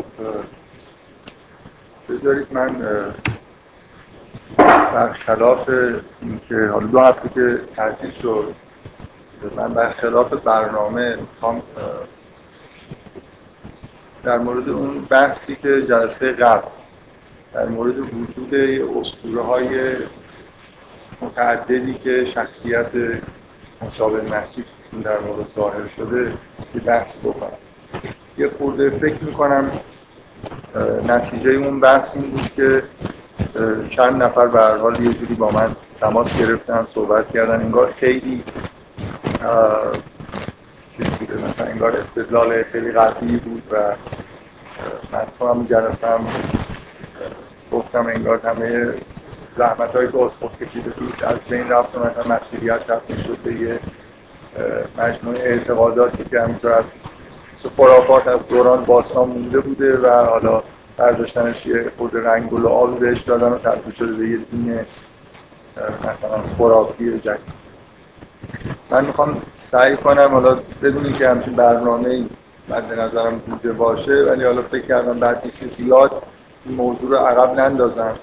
خب بذارید من برخلاف اینکه حالا دو هفته که تعطیل شد من برخلاف برنامه می‌خوام در مورد اون بحثی که جلسه قبل در مورد وجود اسطوره های متعددی که شخصیت مشابه مسیح در مورد ظاهر شده یه بحث بکنم. یه خورده فکر می‌کنم نتیجه اون بحث این بود که چند نفر به هر حال یه جوری با من تماس گرفتن صحبت کردن. انگار خیلی مثلا انگار استدلال خیلی قطعی بود و من تو هم جلسم گفتم انگار همه زحمت های که اسقف کشیده توش از بین رفت و مثلا مسیحیت رفت شد به یه مجموعه اعتقاداتی که همینطور از خرافات از دوران باستان مونده بوده و حالا برداشتنش یه خود رنگ و آب بهش دادن و تبدیل شده به یه دین مثلا خرافی جدید من می‌خوام سعی کنم حالا بدون که همچین برنامه مد نظرم بوده باشه ولی حالا فکر کردم بعد نیست زیاد این موضوع رو عقب نندازم.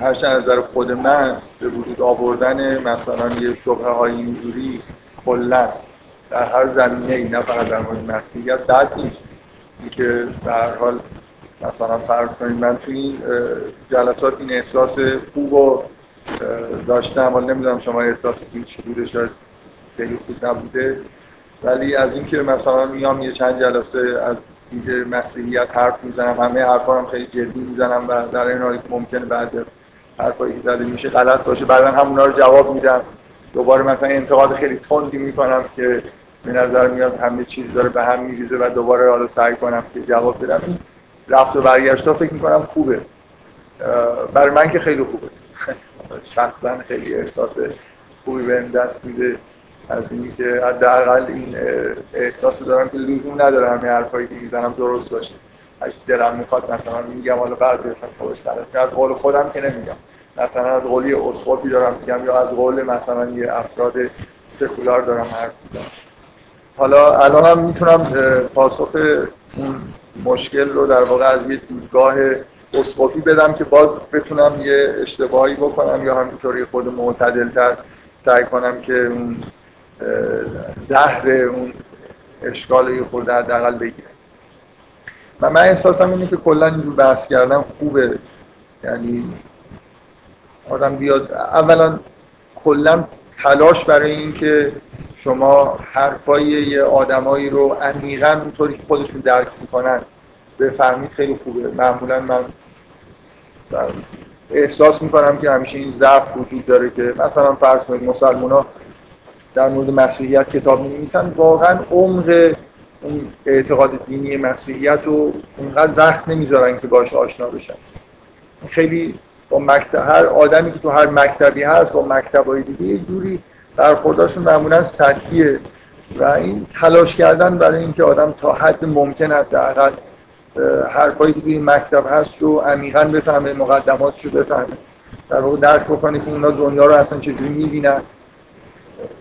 هرچند نظر خود من به وجود آوردن مثلا یه شبه های اینجوری کلا در هر زمینه ای نه فقط در مورد مسیحیت بد نیست. اینکه به حال مثلا فرض کنید من توی این جلسات این احساس خوب و داشتم. ولی نمی‌دونم شما احساس چی بوده شاید خیلی خوب نبوده. ولی از اینکه مثلا میام یه چند جلسه از دید مسیحیت حرف می‌زنم همه حرفا هم خیلی جدی می‌زنم و در این حالی که ممکنه بعد حرفایی که زده میشه غلط باشه بعدا همونا رو جواب میدم. دوباره مثلا انتقاد خیلی تندی می‌کنم که به نظر میاد همه چیز داره به هم میریزه و دوباره حالا سعی کنم که جواب بدم. رفت و برگشت فکر می‌کنم خوبه. برای من که خیلی خوبه. شخصا خیلی احساس خوبی به دست میده. از اینی که حداقل این احساس دارم که لزوم نداره همه حرفایی که می‌زنم درست باشه. اگه دلم می‌خواد مثلا میگم حالا بعد خوش از قول خودم که نمیگم. مثلا از قولی اسقفی دارم میگم یا از قول مثلا یه افراد سکولار دارم حرف می‌زنم. حالا الان هم می‌تونم پاسخ اون مشکل رو در واقع از یه دیدگاه اسقفی بدم که باز بتونم یه اشتباهی بکنم یا همینطوری خود معتدلتر سعی کنم که اون زهر اون اشکال یه خورده حداقل بگیره و من احساسم اینه که کلا اینجور بحث کردن خوبه. یعنی آدم بیاد اولا کلا تلاش برای اینکه شما حرفای یه آدمایی رو عمیقا اونطوری که خودشون درک می‌کنن بفهمید خیلی خوبه. معمولا من احساس می‌کنم که همیشه این ضعف وجود داره که مثلا فرض کنید مسلمان در مورد مسیحیت کتاب می نویسن واقعا عمق اون اعتقاد دینی مسیحیت رو اونقدر وقت نمی‌ذارن که باش آشنا بشن. خیلی با مکتب هر آدمی که تو هر مکتبی هست با مکتبای دیگه یه جوری برخورداشون معمولا سطحیه و این تلاش کردن برای اینکه آدم تا حد ممکن حداقل حرفایی که این مکتب هست رو عمیقا بفهمه مقدماتش رو بفهمه. در واقع درک بکنه که اونا دنیا رو اصلا چجوری می‌بینن.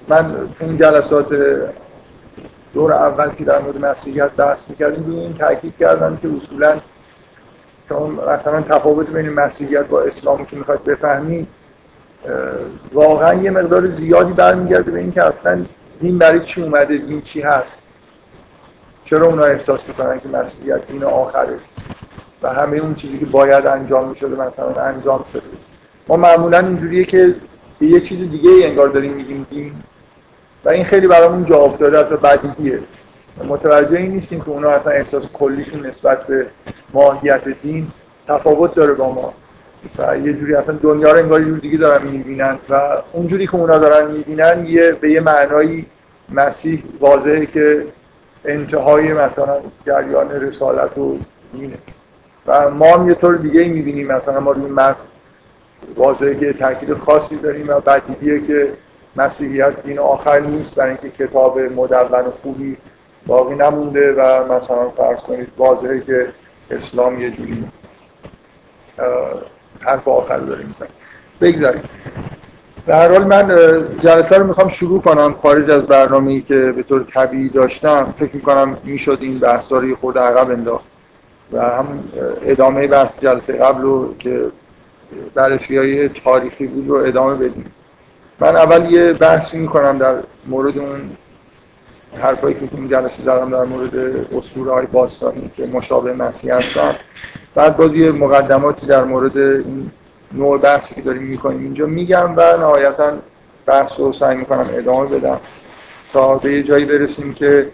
من اون جلسات دور اول که در مورد مسیحیت بحث می‌کردیم روی این تاکید کردم که اصولا شما مثلا تفاوت بین مسیحیت با اسلام که می‌خواید بفهمید واقعا یه مقدار زیادی برمیگرده به اینکه اصلا دین برای چی اومده دین چی هست؟ چرا اونا احساس می‌کنن که مسیحیت دین آخره؟ و همه اون چیزی که باید انجام می‌شده مثلا انجام شده. ما معمولا اینجوریه که یه چیز دیگه انگار داریم میگیم دین. و این خیلی برامون جا افتاده اصلا بدیهیه. متوجه این نیستیم که اونا اصلا احساس کلیشون نسبت به ماهیت دین تفاوت داره با ما. و یه جوری اصلا دنیا رو انگار یه دیگه دارن می‌بینن و اونجوری که اونا دارن می‌بینن یه به یه معنایی مسیح واضحه که انتهای مثلا جریان رسالت و دینه و ما هم یه طور دیگه می‌بینیم مثلا ما روی متن واضحه که تاکید خاصی داریم و بدیهیه که مسیحیت دین آخر نیست برای اینکه کتاب مدون خوبی باقی نمونده و مثلا فرض کنید واضحه که اسلام یه جوری حرف آخر داره میزن بگذاریم. به هر حال من جلسه رو می‌خوام شروع کنم. خارج از برنامه‌ای که به طور طبیعی داشتم فکر می‌کنم می‌شد این بحثا رو خود عقب انداخت. و هم ادامه بحث جلسه قبل رو که بررسی های تاریخی بود رو ادامه بدیم. من اول یه بحثی می‌کنم در مورد اون حرفایی که این جلسه زدم در مورد اصول های باستانی که مشابه مسیح هستن. بعد باز یه مقدماتی در مورد این نوع بحثی که داریم می‌کنیم اینجا میگم و نهایتا بحث رو سعی می‌کنم ادامه بدم. تا به یه جایی برسیم که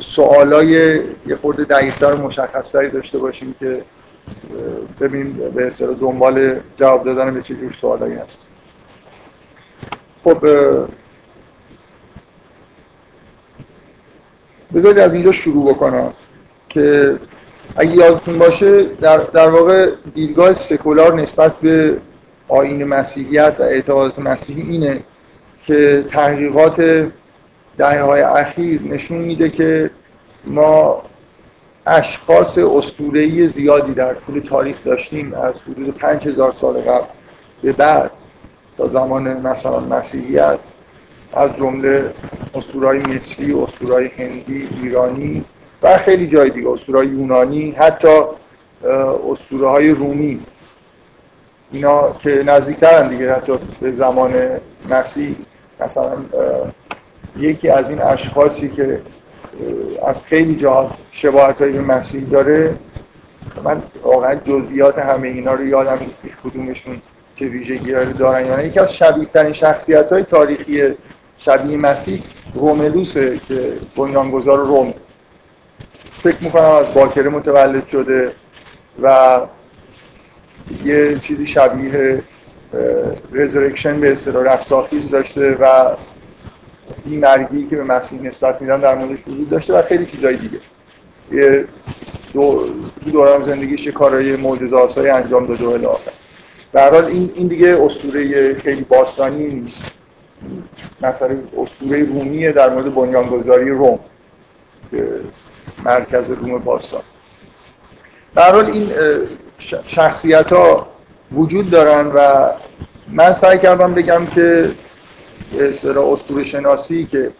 سوالای یه خورده دقیقتر مشخصتری داشته باشیم که ببینیم به اصطلاح دنبال جواب دادن به چه جور سوالایی هست. خب بذارید از اینجا شروع بکنم که اگه یادتون باشه در, در واقع دیدگاه سکولار نسبت به آین مسیحیت و اعتقادات مسیحی اینه که تحقیقات دهه های اخیر نشون میده که ما اشخاص اسطوره‌ای زیادی در طول تاریخ داشتیم از حدود 5000 سال قبل به بعد تا زمان مثلا مسیحیت از جمله اسطورهای مصری، اسطورهای هندی، ایرانی و خیلی جای دیگه. اسطورهای یونانی حتی اسطوره های رومی. اینا که نزدیکترن دیگه حتی به زمان مسیح. مثلا یکی از این اشخاصی که از خیلی جا شباهت به مسیح داره. من واقعا جزئیات همه اینا رو یادم نیست کدومشون چه ویژگی دارن یعنی یکی از شبیه ترین شخصیت های تاریخی شبیه مسیح روملوسه که بنیانگذار روم. فکر می‌کنم از باکره متولد شده و یه چیزی شبیه رزرکشن به اصطلاح رستاخیز داشته و این مرگی که به مسیح نسبت میدن در موردش وجود داشته و خیلی چیزای دیگه. یه دو دوران زندگیش کارهای معجزه‌آسایی انجام داده و الاخر در حال این این دیگه اسطوره خیلی باستانی نیست. مثلا اسطوره رومیه در مورد بنیانگذاری روم. مرکز روم باستان. در حال این شخصیت ها وجود دارن و من سعی کردم بگم که اصطلاح اسطوره شناسی که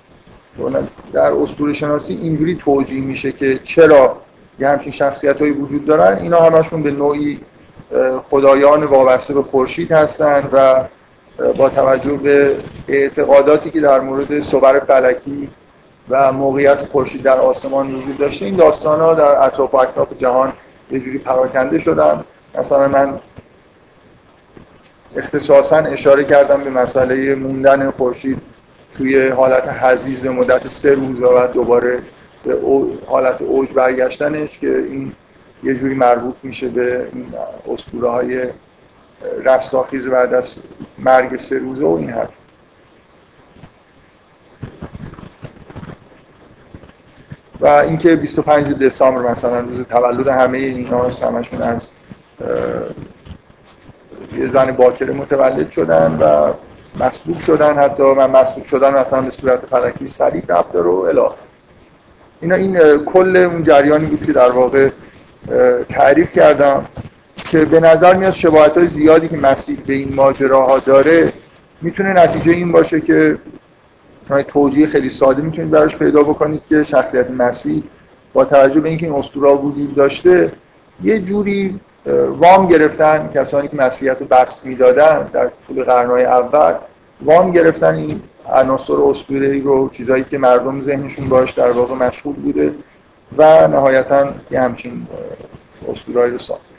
در اسطوره شناسی اینجوری توجیه میشه که چرا یه همچین شخصیت هایی وجود دارن اینا همشون به نوعی خدایان وابسته به خورشید هستند و با توجه به اعتقاداتی که در مورد صبر فلکی و موقعیت خورشید در آسمان وجود داشته. این داستان ها در اطراف و اکتاف جهان یه جوری پراکنده شدن. مثلا من اختصاصا اشاره کردم به مسئله موندن خورشید توی حالت حزیز مدت سه روز و دوباره به حالت اوج برگشتنش که این یه جوری مربوط میشه به این اسطوره های رستاخیز بعد از مرگ سه روزه و این حرف. و اینکه 25 دسامبر مثلا روز تولد همه اینا همشون از یه زن باکره متولد شدن و مصلوب شدن حتی من مصلوب شدن مثلا به صورت فلکی سریع رفت رو اله اینا این کل اون جریانی بود که در واقع تعریف کردم که به نظر میاد شباهت های زیادی که مسیح به این ماجراها داره می‌تونه نتیجه این باشه که توجیه خیلی ساده می‌تونید براش پیدا بکنید که شخصیت مسیح با توجه به اینکه این اسطوره وجود داشته یه جوری وام گرفتن کسانی که مسیحیت رو بست می‌دادن در طول قرنهای اول وام گرفتن این عناصر اسطوره‌ای رو چیزایی که مردم ذهنشون باش در واقع مشغول بوده و نهایتا یه همچین اسطوره‌ای رو ساخت.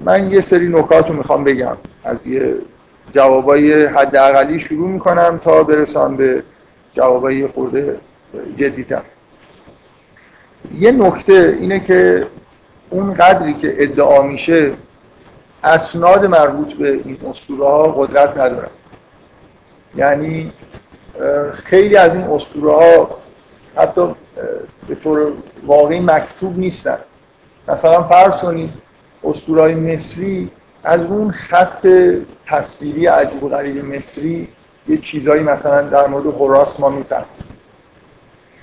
من یه سری نکات رو می‌خوام بگم از یه جوابای حداقلی شروع می‌کنم تا برسم به جوابای خورده جدیتر. یه نکته اینه که اون قدری که ادعا میشه اسناد مربوط به این اسطوره ها قدرت ندارن. یعنی خیلی از این اسطوره ها حتی به طور واقعی مکتوب نیستن. مثلا فرض کنید اسطورهای مصری از اون خط تصویری عجیب و غریب مصری یه چیزایی مثلا در مورد هوراس ما می‌فهمیم.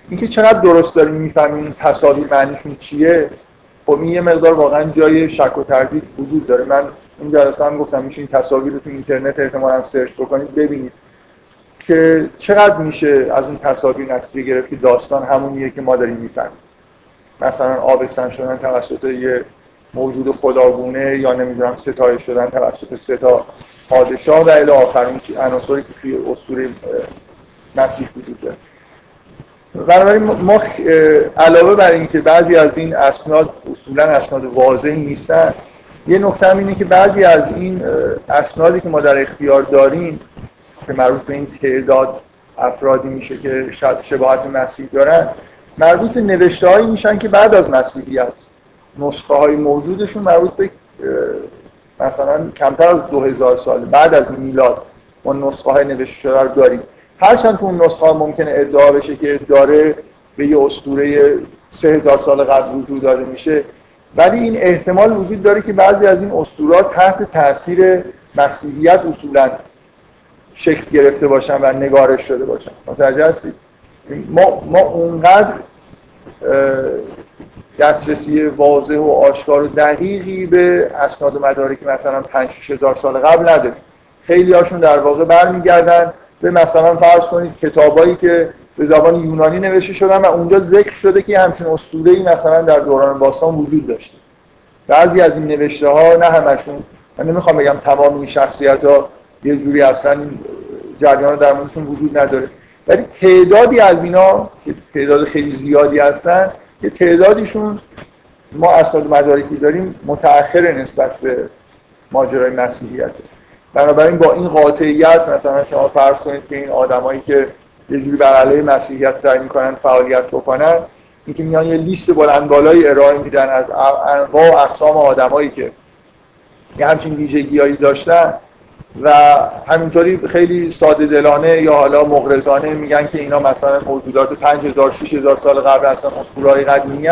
اینکه چقدر درست داریم می‌فهمیم تصاویر معنیشون چیه خب این یه مقدار واقعا جای شک و تردید وجود داره. من این جلسه هم گفتم میشه این تصاویر رو تو اینترنت احتمالا سرچ بکنید ببینید که چقدر میشه از اون تصاویر نتیجه گرفت که داستان همونیه که ما داریم می‌فهمیم. مثلا آبستن شدن توسط یه موجود خداگونه یا نمی‌دونم ستایش شدن توسط ستا پادشاه و الی آخر عناصری که توی اسطوره مسیح وجود داره. بنابراین ما علاوه بر اینکه بعضی از این اسناد اصولا اسناد واضحی نیستن یه نکته هم اینه که بعضی از این اسنادی که ما در اختیار داریم که مربوط به این تعداد افرادی میشه که شباهت مسیح دارن مربوط به نوشته هایی میشن که بعد از مسیحیت. نسخه های موجودشون مربوط به مثلا کمتر از 2000 سال بعد از میلاد ما نسخه های نوشته شده رو داریم. هرچند تو اون نسخه ها ممکنه ادعا بشه که داره به یه اسطوره 3000 سال قبل وجود داده میشه ولی این احتمال وجود داره که بعضی از این اسطورات تحت تاثیر مسیحیت اصولا شکل گرفته باشن و نگارش شده باشن. متوجه هستید؟ ما, ما اونقدر دسترسی واضح و آشکار و دقیقی به اسناد و مدارک مثلا 5 هزار سال قبل نداریم. خیلی هاشون در واقع برمیگردن. به مثلا فرض کنید کتابایی که به زبان یونانی نوشته شدن و اونجا ذکر شده که همچین اسطوره‌ای مثلا در دوران باستان وجود داشته. بعضی از این نوشته ها نه همشون من نمی‌خوام بگم تمام این شخصیت ها یه جوری اصلا جریان در موردشون وجود نداره. ولی تعدادی از اینا که تعداد خیلی زیادی هستن که تعدادیشون ما اسناد مدارکی داریم متأخر نسبت به ماجرای مسیحیت. بنابراین با این قاطعیت مثلا شما فرض کنید که این آدمایی که یه جوری بر علیه مسیحیت سعی می‌کنن فعالیت بکنن اینکه میان یه لیست بلند بالایی ارائه میدن از انواع و اقسام آدمایی که یه همچین ویژگیهایی داشتن و همینطوری خیلی ساده دلانه یا حالا مغرضانه میگن که اینا مثلا موجودات 5000 6000 سال قبل هستن اسطوره‌های قدیمی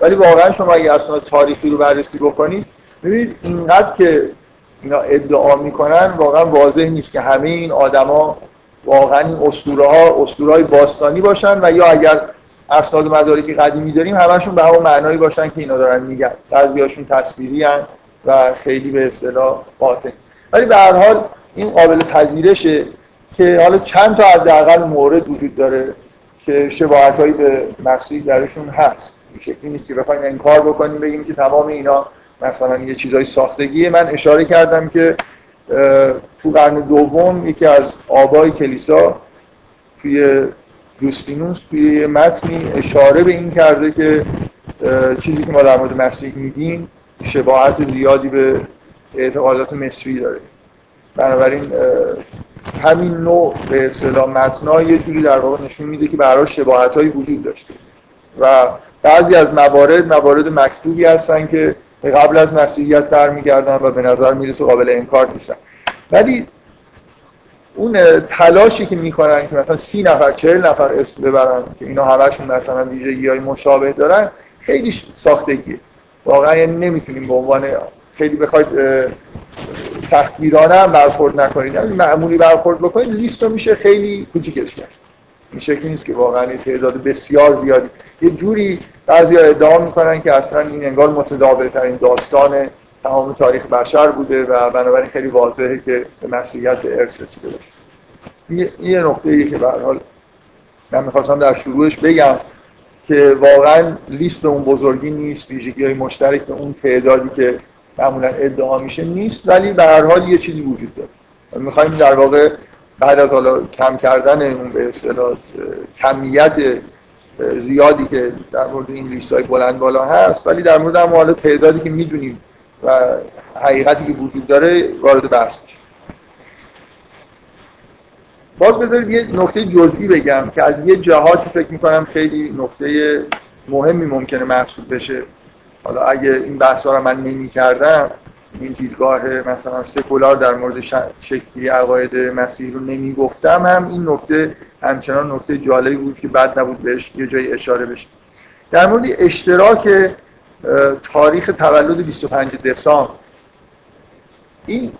ولی واقعا شما اگه اصلا تاریخی رو بررسی بکنید ببینید اینقدر که اینا ادعا می‌کنن واقعا واضح نیست که همه این آدما واقعا این اسطوره ها اسطوره باستانی باشن و یا اگر اسناد مدارکی قدیمی داریم همشون به همون معنایی باشن که اینا دارن میگن. بعضیاشون تصویری و خیلی به اصطلاح باطن ولی به هر حال این قابل پذیرشه که حالا چند تا حداقل مورد وجود داره که شباهت هایی به مسیح درشون هست. این شکلی نیست که بخوایم انکار بکنیم بگیم که تمام اینا مثلا یه چیزای ساختگیه. من اشاره کردم که تو قرن دوم یکی از آبای کلیسا توی یوستینوس توی متنی اشاره به این کرده که چیزی که ما در مورد مسیح میگیم شباهت زیادی به اعتقادات مصری داره. بنابراین همین نوع به اصطلاح متنا یه جوری در واقع نشون میده که برای شباهت هایی وجود داشته. و بعضی از موارد موارد مکتوبی هستن که قبل از مسیحیت برمیگردن و به نظر می‌رسه قابل انکار نیستن. ولی اون تلاشی که می‌کنن که مثلا سی نفر چهل نفر اسم ببرن که اینا همشون مثلا ویژگی های مشابه دارن خیلی ساختگیه. واقعا یعنی نمی‌تونیم به عنوان خیلی بخواید تحقیرانه هم برخورد نکنید. یعنی معمولی برخورد بکنید لیست رو میشه خیلی کوچیکش کرد. این شکلی نیست که واقعا تعداد بسیار زیادی. یه جوری بعضی ادعا می‌کنن که اصلا این انگار متداول ترین داستان تمام تاریخ بشر بوده و بنابراین خیلی واضحه که به مسیحیت ارث رسیده باشه. یه نقطه ای که به حال من می‌خواستم در شروعش بگم که واقعا لیست به اون بزرگی نیست ویژگی های مشترک به اون تعدادی که معمولا ادعا میشه نیست ولی به هر حال یه چیزی وجود داره. می‌خوایم در واقع بعد از حالا کم کردن اون به اصطلاح کمیت زیادی که در مورد این لیست های بلند بالا هست ولی در مورد هم حالا تعدادی که می‌دونیم و حقیقتی که وجود داره وارد بحث میشه. باز بذارید یه نکته جزئی بگم که از یه جهاتی فکر می‌کنم خیلی نکته مهمی ممکنه محسوب بشه. حالا اگه این بحث رو من نمی کردم این دیدگاه مثلا سکولار در مورد شکلی عقاید مسیح رو نمی گفتم هم این نکته همچنان نکته جالبی بود که بعد نبود بهش یه جایی اشاره بشه. در مورد اشتراک تاریخ تولد 25 دسامبر. این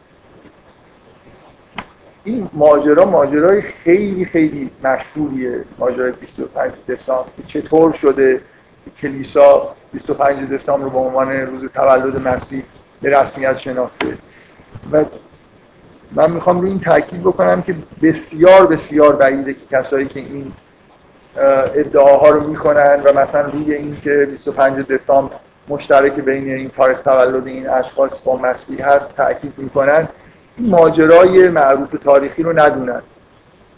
این ماجرا ماجرای خیلی خیلی مشهوریه ماجرای 25 دسامبر چطور شده کلیسا 25 دسامبر رو به عنوان روز تولد مسیح به رسمیت شناخته. و من می‌خوام روی این تاکید بکنم که بسیار بسیار بعیده که کسایی که این ادعاها رو می‌کنن و مثلا روی این که 25 دسامبر مشترک بین این تاریخ تولد این اشخاص با مسیح هست تاکید می‌کنن این ماجرای معروف تاریخی رو ندونن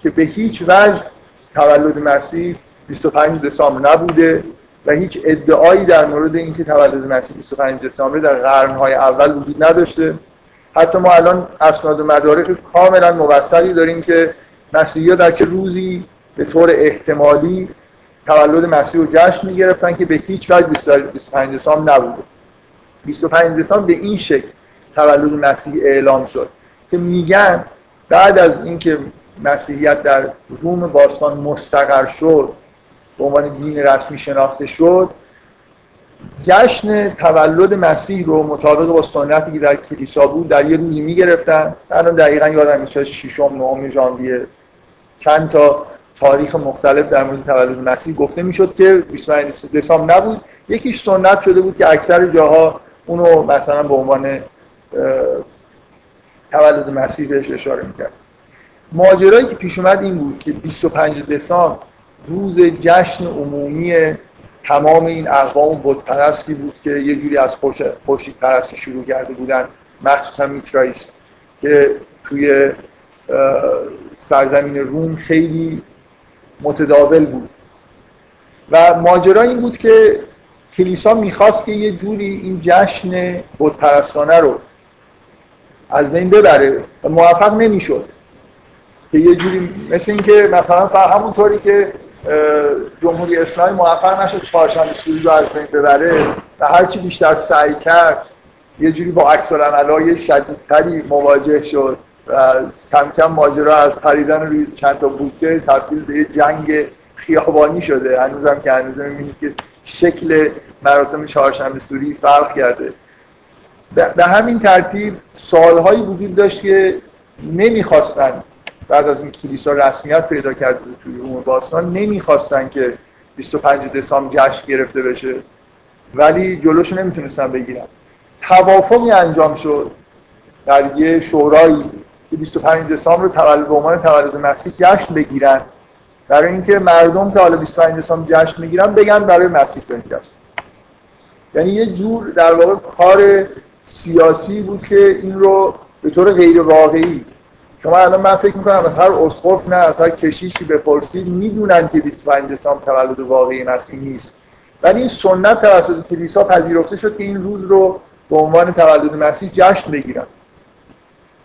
که به هیچ وجه تولد مسیح 25 دسامبر نبوده. و هیچ ادعایی در مورد اینکه تولد مسیح 25 دسامبر در قرنهای اول وجود نداشته. حتی ما الان اسناد و مدارک کاملا موثقی داریم که مسیحی‌ها در چه روزی به طور احتمالی تولد مسیح رو جشن می‌گرفتن که به هیچ وجه 25 دسامبر نبوده. 25 دسامبر به این شکل تولد مسیح اعلام شد که میگن بعد از اینکه مسیحیت در روم باستان مستقر شد به عنوان دین رسمی شناخته شد جشن تولد مسیح رو مطابق با سنتی که در کلیسا بود در یه روزی می‌گرفتن. الان دقیقا یادم میشه ششم نهم ژانویه. چند تا تاریخ مختلف در مورد تولد مسیح گفته می‌شد که 25 دسامبر نبود. یکیش سنت شده بود که اکثر جاها اونو مثلا به عنوان تولد مسیح بهش اشاره می‌کرد. ماجرایی که پیش اومد این بود که 25 دسامبر روز جشن عمومی تمام این اقوام بود پرستی بود که یه جوری از خورشید پرستی شروع کرده بودن مخصوصا میترایس که توی سرزمین روم خیلی متداول بود. و ماجرا این بود که کلیسا می‌خواست که یه جوری این جشن بودپرستانه رو از بین ببره و موفق نمی‌شد. که یه جوری مثل اینکه مثلا همونطوری که جمهوری اسلامی موفق نشد چهارشنبه سوری رو از بین ببره و هرچی بیشتر سعی کرد یه جوری با العملای شدیدتری مواجه شد و کم کم ماجرا از پریدن روی چند تا بوته تبدیل به یه جنگ خیابانی شده. هنوزم که هنوز می‌بینید که شکل مراسم چهارشنبه سوری فرق کرده. به همین ترتیب سالهایی وجود داشت که نمی‌خواستن بعد از این کلیسا رسمیت پیدا کرده توی روم باستان نمی‌خواستن که 25 دسامبر جشن گرفته بشه. ولی جلوشو نمی‌تونستن بگیرن. توافقی انجام شد در یه شورایی که 25 دسامبر رو تولد به عنوان تولد مسیح جشن بگیرن. برای اینکه مردم که حالا 25 دسامبر جشن می‌گیرن بگن برای مسیح بنجست یعنی یه جور در واقع کار سیاسی بود که این رو به طور غیر واقعی شما الان من فکر می‌کنم از هر اسقف نه از هر کشیشی بپرسید می‌دونن که 25 دسامبر تولد واقعی مسیح نیست. ولی این سنت توسط کلیسا پذیرفته شد که این روز رو به عنوان تولد مسیح جشن بگیرن.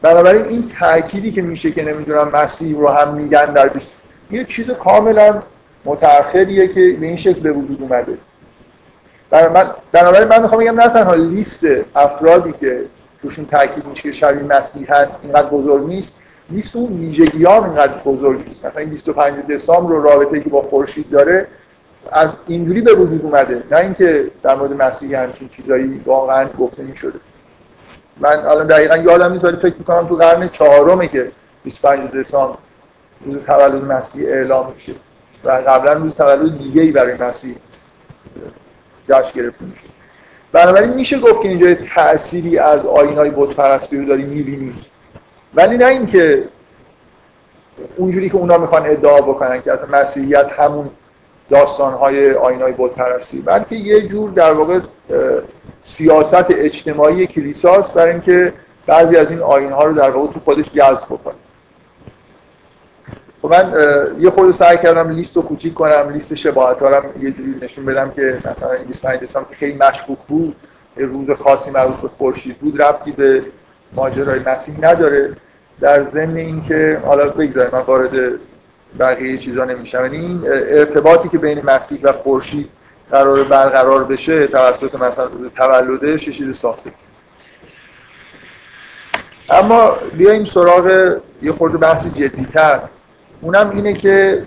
بنابراین این تأکیدی که میشه که نمی‌دونم مسیح رو هم میگن در بیست یه چیز کاملا متأخریه که به این شکل به وجود اومده. بنابراین من می‌خوام بگم نه تنها لیست افرادی که توشون تاکید میشه که شبیه مسیحن اینقدر بزرگ نیست. لیست اون ویژگی ها اینقدر بزرگ نیست. مثلا این 25 دسامبر رو رابطه که با خورشید داره از اینجوری به وجود اومده. نه اینکه در مورد مسیحی همچین چیزایی واقعا گفته می‌شده من الان دقیقا یادم نیست ولی فکر می‌کنم تو قرن چهارمه که 25 دسامبر روز تولد مسیح اعلام میشه. و قبلا روز تولد دیگه ای برای مسیح جشن گرفته میشه. بنابراین میشه گفت که اینجا تأثیری از آینای بت پرستی رو داریم می‌بینیم ولی نه اینکه اونجوری که اونا می‌خوان ادعا بکنن که اصلا مسیحیت همون داستانهای آینای بت پرستی بلکه یه جور در واقع سیاست اجتماعی کلیساست برای اینکه بعضی از این آینها رو در واقع تو خودش جذب بکنه. خب من یه خود سعی کردم لیست رو کوچیک کنم لیست شباهت ها یه جوری نشون بدم که مثلا این 25 دسامبر خیلی مشکوک بود روز خاصی مربوط به خورشید بود ربطی به ماجرای مسیح نداره. در ضمن اینکه حالا بگذاریم من وارد بقیه چیزا نمیشم. یعنی این ارتباطی که بین مسیح و خورشید قرار برقرار بشه توسط مثلا تولدش یه ساخته. اما بیایم سراغ یه خورده بحث جدیتر. اونم اینه که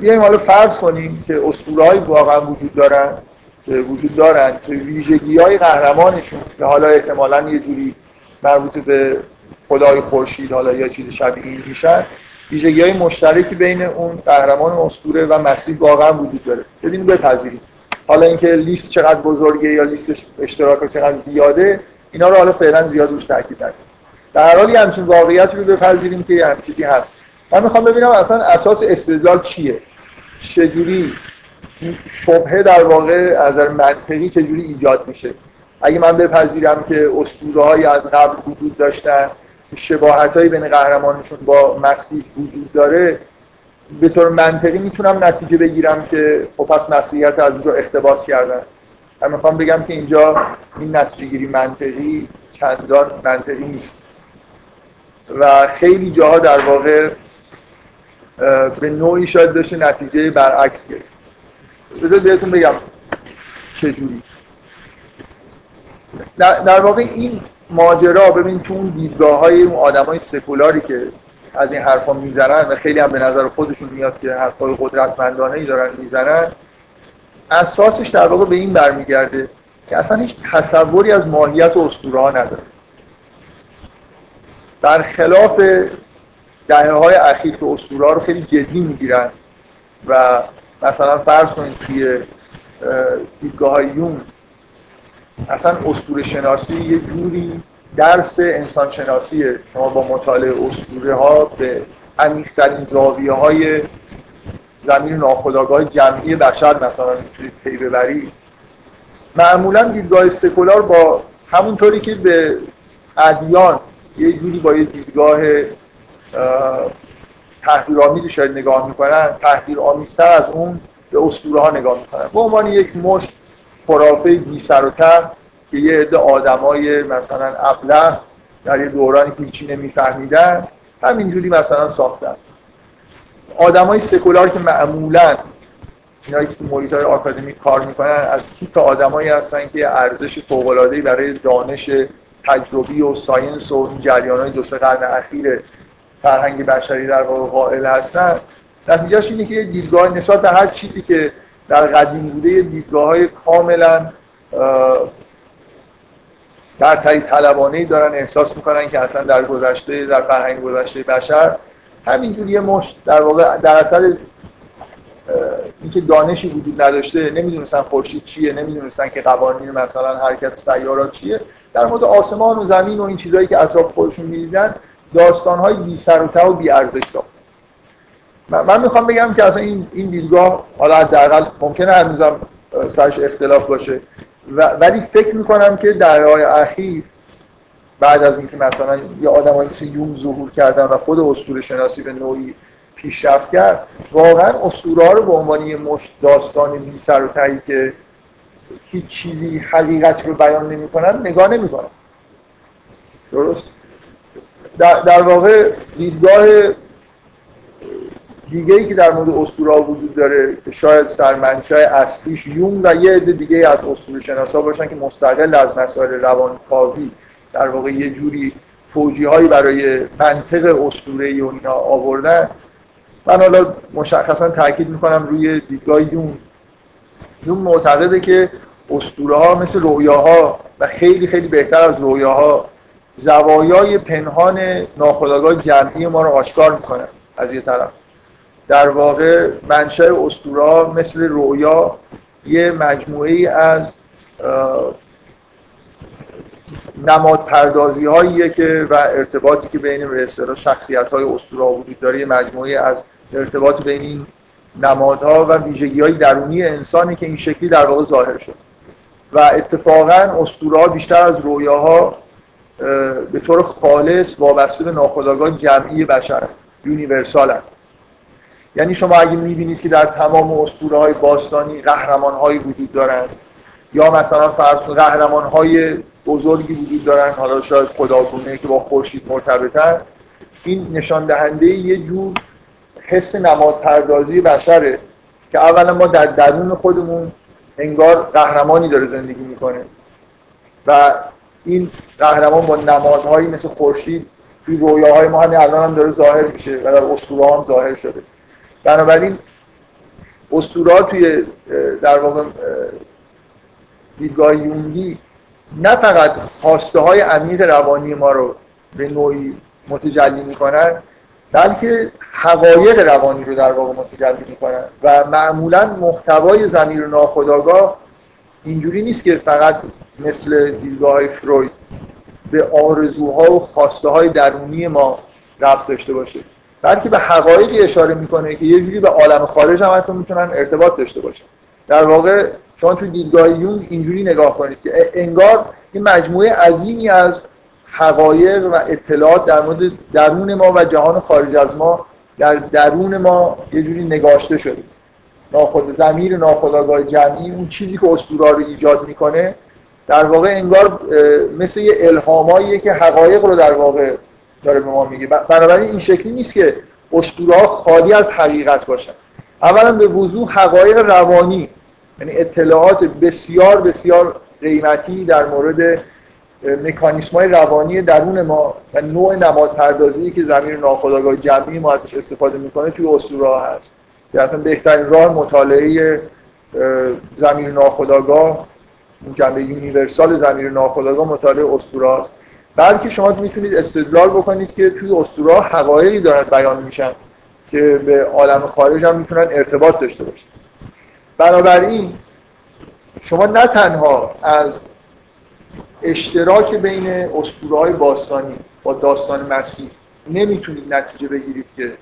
بیایم حالا فرض کنیم که اسطوره‌ای واقعا وجود دارن که وجود دارن که ویژگی های قهرمانشون که حالا احتمالا یه جوری مربوط به خدای خورشید حالا یا چیز شبیه این میشن ویژگی های مشترکی بین اون قهرمان اسطوره و مسیح واقعا وجود داره. ببینیم بپذیریم. حالا اینکه لیست چقدر بزرگه یا لیست اشتراک چقدر زیاده اینا رو حالا فعلا زیاد روش تاکید نکنیم. در هر حال همچین واقعیت رو بپذیریم که همچین چیزی هست. من می‌خوام ببینم اصلا اساس استدلال چیه؟ چجوری شبهه در واقع از نظر منطقی چجوری ایجاد میشه؟ اگه من بپذیرم که اسطوره از قبل وجود داشتن شباهت هایی بین قهرمانشون با مسیح وجود داره به طور منطقی می‌تونم نتیجه بگیرم که خب پس مسیحیت از اونجا اختباس کردن. من می‌خوام بگم که اینجا این نتیجه گیری منطقی چندان منطقی نیست. و خیلی جاها در واقع به نوعی شاید داشته نتیجه برعکس گرفت. بذار بهتون بگم چجوری. در واقع این ماجرا ببین تو اون دیدگاه های اون آدم های سکولاری که از این حرفا می‌زنن و خیلی هم به نظر خودشون میاد که حرفای قدرتمندانه ای دارن می‌زنن اساسش در واقع به این برمیگرده که اصلا هیچ تصوری از ماهیت اسطوره ها نداره. در خلاف دهه های اخیر که اسطوره رو خیلی جدی می‌گیرن و مثلا فرض کنید توی دیدگاه یون اصلا اسطوره شناسی یه جوری درس انسان شناسیه شما با مطالعه اسطوره ها به عمیق‌ترین زاویه های زمین ناخودآگاه جمعی بشر مثلا می‌تونید پی ببرید معمولا دیدگاه سکولار با همونطوری که به ادیان یه جوری با یه دیدگاه تحقیرآمیزی شاید نگاه می‌کنن تحقیر آمیزتر از اون به اسطوره ها نگاه می‌کنن. به عنوان یک مشت خرافه بی سر و ته که یه عده آدمای مثلا ابله در یه دورانی که هیچی نمیفهمیدن همینجوری مثلا ساختن. آدمای سکولار که معمولا اینایی که محیط های آکادمی کار می‌کنن از تیپ آدمایی هستن که ارزش فوق برای دانش تجربی و ساینس و این جریان های دو سه قرن اخیر فرهنگ بشری در واقع قائل هستن. نتیجهش اینه که دیدگاه نسبت به هر چیزی که در قدیم بوده دیدگاه های کاملا در تایی طلبانه دارن احساس می‌کنن که اصلا در گذشته در فرهنگ گذشته بشر همینجور یه مشت در واقع در اثر اینکه دانشی وجود نداشته نمی‌دونستن خورشید چیه نمی‌دونستن که قوانین مثلا حرکت سیارات چیه در مورد آسمان و زمین و این چیزهایی که اطراف خودشون می‌دیدن داستانهای بی سر و ته و بی ارزش ساخت من می‌خوام بگم که اصلا این این دیدگاه حالا حداقل ممکنه هنوزم سرش اختلاف باشه. ولی فکر می‌کنم که در های اخیر بعد از اینکه مثلا یه آدمایی مثل یوم ظهور کردن و خود اسطوره شناسی به نوعی پیشرفت کرد واقعا اسطوره رو به عنوان یه مش داستان بی سر و تهی که هیچ چیزی حقیقت رو بیان نمی‌کنن نگاه نمی‌کنن. درست؟ در, در واقع دیدگاه دیگه ای که در مورد اسطوره وجود داره که شاید سرمنشأ اصلیش یون و یه عده دیگه از اسطوره شناسا باشن که مستقل از مسائل روانکاوی در واقع یه جوری توجیه هایی برای منطق اسطوره و اینا آوردن. من حالا مشخصا تاکید می‌کنم روی دیدگاه یون یون معتقده که اسطوره ها مثل رویاها و خیلی خیلی بهتر از رویاها زوایای پنهان ناخودآگاه جمعی ما رو آشکار می‌کنن از یه طرف. در واقع منشأ اسطوره مثل رویا یه مجموعه از نماد پردازی هاییه که و ارتباطی که بین به شخصیت های اسطوره وجود داره. یه مجموعه از ارتباط بین این نمادها و ویژگی های درونی انسانی که این شکلی در واقع ظاهر شد. و اتفاقا اسطوره بیشتر از رویاها به طور خالص وابسته به ناخودآگاه جمعی بشر یونیورسال یعنی شما اگه می‌بینید که در تمام اسطوره های باستانی قهرمان هایی وجود دارند یا مثلا فرض قهرمان های بزرگی وجود دارن حالا شاید خداگونه که با خورشید مرتبطن این نشان دهنده یه جور حس نماد پردازی بشره که اولا ما در درون خودمون انگار قهرمانی داره زندگی می‌کنه. و این قهرمان با نمادهایی مثل خورشید توی رویاهای ما همین الان هم داره ظاهر میشه و در اسطوره هم ظاهر شده. بنابراین اسطوره توی در واقع دیدگاه یونگی نه فقط خواسته های عمیق روانی ما رو به نوعی متجلی می‌کنن بلکه حقایق روانی رو در واقع متجلی می‌کنن و معمولا محتوای زمیر ناخداگاه اینجوری نیست که فقط مثل دیدگاه فروید به آرزوها و خواسته های درونی ما ربط داشته باشه بلکه به حقایقی اشاره می‌کنه که یه جوری به عالم خارج هم حتی می‌تونن ارتباط داشته باشن. در واقع شما تو دیدگاه یونگ اینجوری نگاه کنید که انگار این مجموعه عظیمی از حقایق و اطلاعات در مورد درون ما و جهان خارج از ما در درون ما یه جوری نگاشته شده. ناخود زمیر ناخودآگاه جمعی اون چیزی که اسطوره رو ایجاد می‌کنه در واقع انگار مثل یه الهاماییه که حقایق رو در واقع داره به ما میگه. بنابراین این شکلی نیست که اسطوره خالی از حقیقت باشن. اولا به وضوح حقایق روانی یعنی اطلاعات بسیار بسیار قیمتی در مورد مکانیسم های روانی درون ما و نوع نماد پردازی که زمین ناخودآگاه جمعی ما ازش استفاده می‌کنه توی اسطوره هست. که اصلا بهترین راه مطالعه زمین ناخودآگاه جنبه یونیورسال زمین ناخودآگاه مطالعه اسطوره است بلکه شما می‌تونید استدلال بکنید که توی اسطوره حقایقی دارن بیان میشن که به عالم خارج هم می‌تونن ارتباط داشته باشن. بنابراین شما نه تنها از اشتراک بین اسطوره های باستانی با داستان مسیح نمی‌تونید نتیجه بگیرید که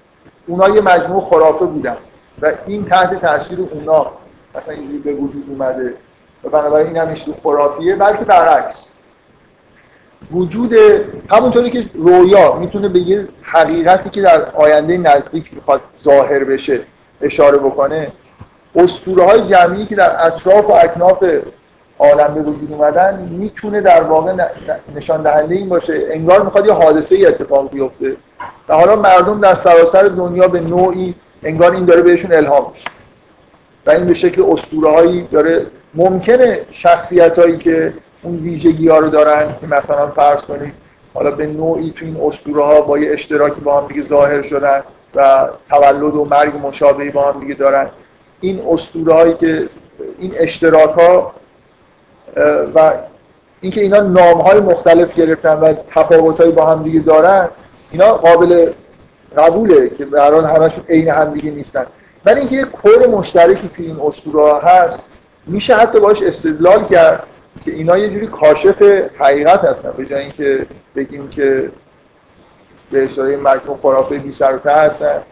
اونا یه مجموع خرافه بودن. و این تحت تاثیر اونا مثلا اینجوری به وجود اومده و بنابراین این همش خرافیه بلکه برعکس. وجود همونطوری که رویا می‌تونه به یه حقیقتی که در آینده نزدیک می‌خواد ظاهر بشه اشاره بکنه اسطوره های جمعی که در اطراف و اکناف عالم به وجود اومدن می‌تونه در واقع نشان دهنده این باشه. انگار می‌خواد یه حادثه ای اتفاق بیفته. و حالا مردم در سراسر دنیا به نوعی انگار این داره بهشون الهام میشه. و این به شکل اسطوره هایی داره. ممکنه شخصیت هایی که اون ویژگی ها رو دارن که مثلا فرض کنید حالا به نوعی تو این اسطوره ها با یه اشتراکی با هم دیگه ظاهر شدن و تولد و مرگ مشابهی با هم دیگه دارن. این اسطوره هایی که این اشتراک ها و اینکه اینا نام های مختلف گرفتن و تفاوت با هم دیگه دارن اینا قابل قبوله که به همشون عین هم دیگه نیستن. ولی اینکه یه کور مشترکی توی این اسطوره هست میشه حتی باش استدلال کرد که اینا یه جوری کاشف حقیقت هستن. به جای اینکه بگیم که به اصطلاح مجموع خرافه بی سر و هستن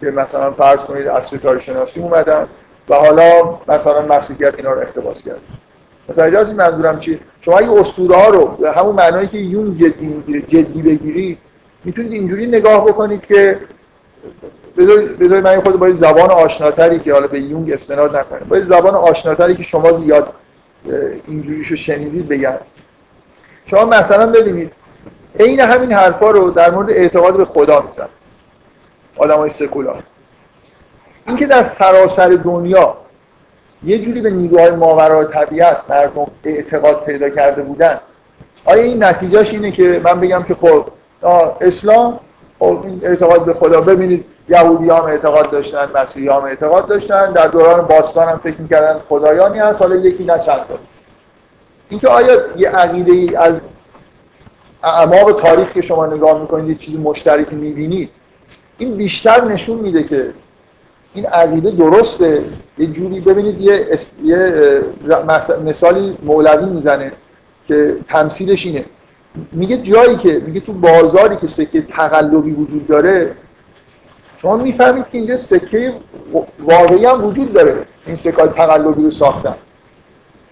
که مثلا فرض کنید از ستاره شناسی اومدن و حالا مثلا مسیحیت اینا رو اختباس کرد متوجه هستید منظورم چی؟ شما اگه اسطوره رو به همون معنایی که یون جدی می‌گیره جدی بگیرید می‌تونید اینجوری نگاه بکنید که بذارید من خود با زبان آشناتری که حالا به یونگ استناد نکنه با زبان آشناتری که شما زیاد اینجوریشو شنیدید بگم. شما مثلا ببینید عین همین حرفا رو در مورد اعتقاد به خدا میزن آدم های سکولار. اینکه در سراسر دنیا یه جوری به نیروهای ماورای طبیعت مردم اعتقاد پیدا کرده بودن آیا این نتیجهش اینه که من بگم که خب اسلام خب این اعتقاد به خدا. ببینید یهودی هم اعتقاد داشتن مسیحی هم اعتقاد داشتن. در دوران باستان هم فکر می‌کردن خدایانی هست حالا یکی نه چند تا. اینکه آیا یه عقیده ای از اعماق تاریخ که شما نگاه می‌کنید یه چیزی مشترک می‌بینید این بیشتر نشون میده که این عقیده درسته. یه جوری ببینید یه, یه مثالی مولوی می‌زنه که تمثیلش اینه. میگه جایی که میگه تو بازاری که سکه تقلبی وجود داره شما می‌فهمید که اینجا سکه واقعی هم وجود داره این سکه تقلبی رو ساختن.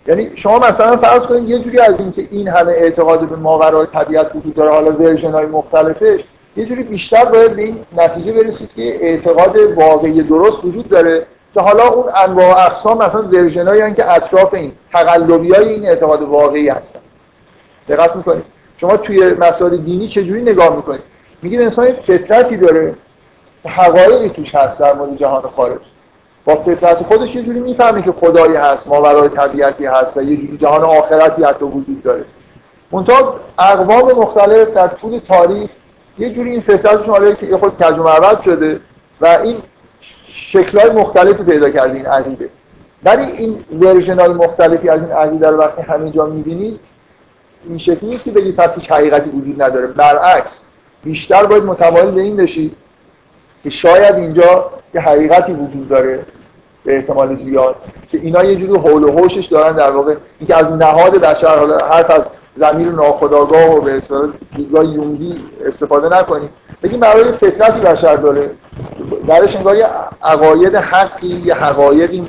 یعنی شما مثلا فرض کنید یه جوری از اینکه این همه اعتقاد به ماورای طبیعت وجود داره حالا ورژن های مختلفش یه جوری بیشتر باید به این نتیجه برسید که اعتقاد واقعی درست وجود داره که حالا اون انواع و اقسام مثلا ورژن که اطراف این تقلبی این اعتقاد واقعی هستن دقت می‌کنید؟ شما توی مسائل دینی چجوری نگاه می‌کنید میگید انسان فطرتی داره. حقایقی توش هست در مورد جهان خارج. با فطرت خودش یه جوری می‌فهمه که خدایی هست ماورای طبیعتی هست و یه جوری جهان آخرتی حتی وجود داره. منتها اقوام مختلف در طول تاریخ یه جوری این فطرتشون حالا که خود ترجمه عوض شده و این شکل‌های مختلفی پیدا کرده این عقیده. ولی این ورژن های مختلفی از این عقیده رو وقتی همه جا می‌بینید این شکلی نیست که بگید پس هیچ حقیقتی وجود نداره. برعکس بیشتر باید متمایل به این بشید که شاید اینجا یه حقیقتی وجود داره به احتمال زیاد که اینا یه جوری حول و حوشش دارن در واقع. اینکه از نهاد بشر حالا حرف از زمیر ناخداگاه و به اصطلاح دیدگاه یونگی استفاده نکنیم. بگیم برای فطرتی بشر داره. درش انگار یه عقاید حقی یه حقایقی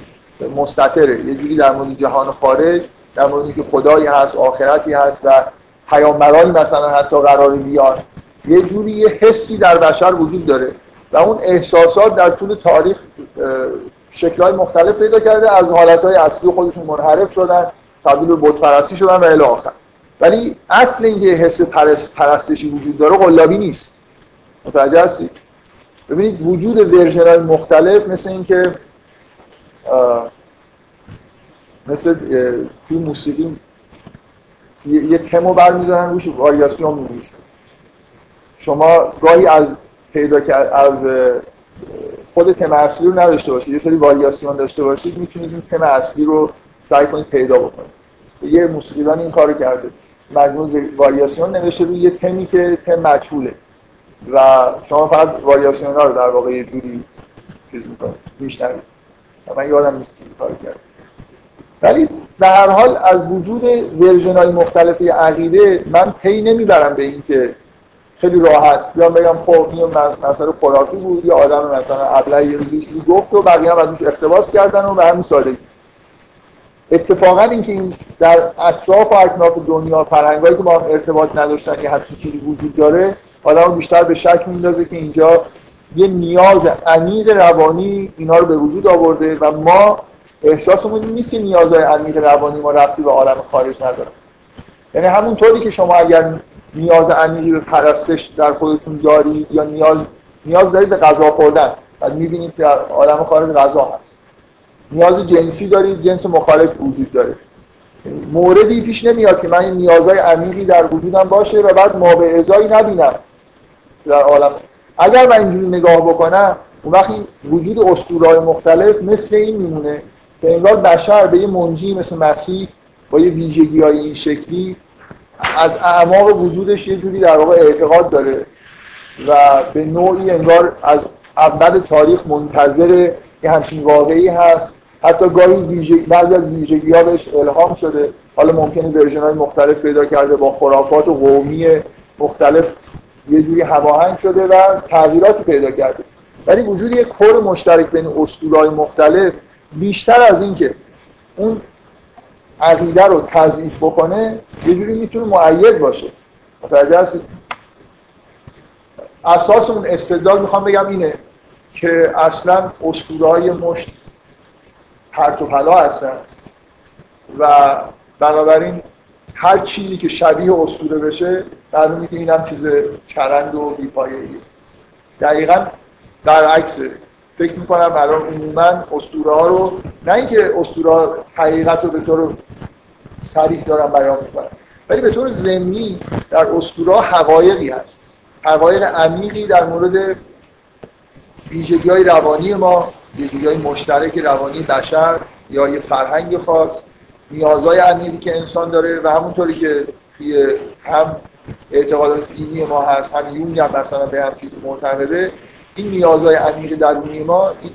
مستطره. یه جوری در مورد جهان خارج در مورد که خدایی هست آخرتی هست و پیامبرانی مثلا حتی قرار بیان یه جوری یه حسی در بشر وجود داره و اون احساسات در طول تاریخ شکلهای مختلف پیدا کرده از حالتهای اصلی خودشون منحرف شدن تبدیل به بت شدن و الی آخر. ولی اصل اینکه حس پرستشی وجود داره قلابی نیست. متوجه هستید؟ ببینید وجود ورژن مختلف مثل اینکه مثل توی موسیقی یه تمو برمیدارن روش واریاسیون می‌نویسن. شما گاهی از پیدا کرد از خود تم اصلی رو نداشته باشید یه سری واریاسیون داشته باشید می‌تونید این تم اصلی رو سعی کنید پیدا بکنید. یه موسیقیدان این کارو کرده. مجموع واریاسیون نوشته روی یه تمی که تم مجهوله. و شما فقط واریاسیون ها رو در واقع یه جوری چیز می‌کنید میشنوید. من یادم نیست که کار کرد ولی به هر حال از وجود ورژن های مختلف عقیده من پی نمی‌برم به اینکه خیلی راحت بیام بگم خب این مسئله خرافی بود یا آدم مثلا ابله یه روزی گفت و بقیه هم ازش اقتباس کردن و به همین سادگی. اتفاقا اینکه این در اطراف و اکناف دنیا فرهنگایی که با هم ارتباط نداشتن یه حتی چیزی وجود داره آدم بیشتر به شک میندازه که اینجا یه نیاز عمیق روانی اینا رو به وجود آورده و ما احساسمون نیست که نیازهای عمیق روانی ما رفتی به عالم خارج نداره. یعنی همونطوری که شما اگر نیاز عمیقی به پرستش در خودتون دارید یا نیاز نیاز دارید به غذا خوردن و می‌بینید که در عالم خارج غذا هست. نیاز جنسی دارید جنس مخالف وجود داره. موردی پیش نمیاد که من این نیازهای عمیقی در وجودم باشه و بعد ما به نبینم در عالم. اگر من اینجوری نگاه بکنم اون وقتی وجود اسطوره‌های مختلف مثل این میمونه. که انگار بشر به یه منجی مثل مسیح با یه ویژگی های این شکلی از اعماق وجودش یه جوری در واقع اعتقاد داره و به نوعی انگار از اول تاریخ منتظر یه همچین واقعی هست. حتی گاهی ویژگی بعضی از ویژگی ها الهام شده. حالا ممکنه ورژن های مختلف پیدا کرده با خرافات و قومی مختلف یه جوری هماهنگ شده و تغییراتی پیدا کرده. ولی وجود یک کور مشترک بین اسطوره‌های مختلف بیشتر از اینکه اون عقیده رو تضعیف بکنه یه جوری می‌تونه معید باشه. متوجه هستید؟ اساس اون استدلال می‌خوام بگم اینه که اصلا اسطوره‌های مشت پرت و پلا هستن و بنابراین هر چیزی که شبیه اسطوره بشه معلومه که اینم چیز چرند و بیپایه‌ایه. دقیقا برعکسه. فکر می‌کنم الان عموما اسطوره ها رو نه اینکه اسطوره حقیقت رو به طور صریح دارن بیان می‌کنن ولی به طور ضمنی در اسطوره حقایقی هست. حقایق عمیقی در مورد ویژگی روانی ما ویژگی های مشترک روانی بشر یا یه فرهنگ خاص نیازهای عمیقی که انسان داره و همونطوری که توی هم اعتقادات دینی ما هست هم یونگ هم مثلا به هم چیز معتقده این نیازهای عمیق درونی ما این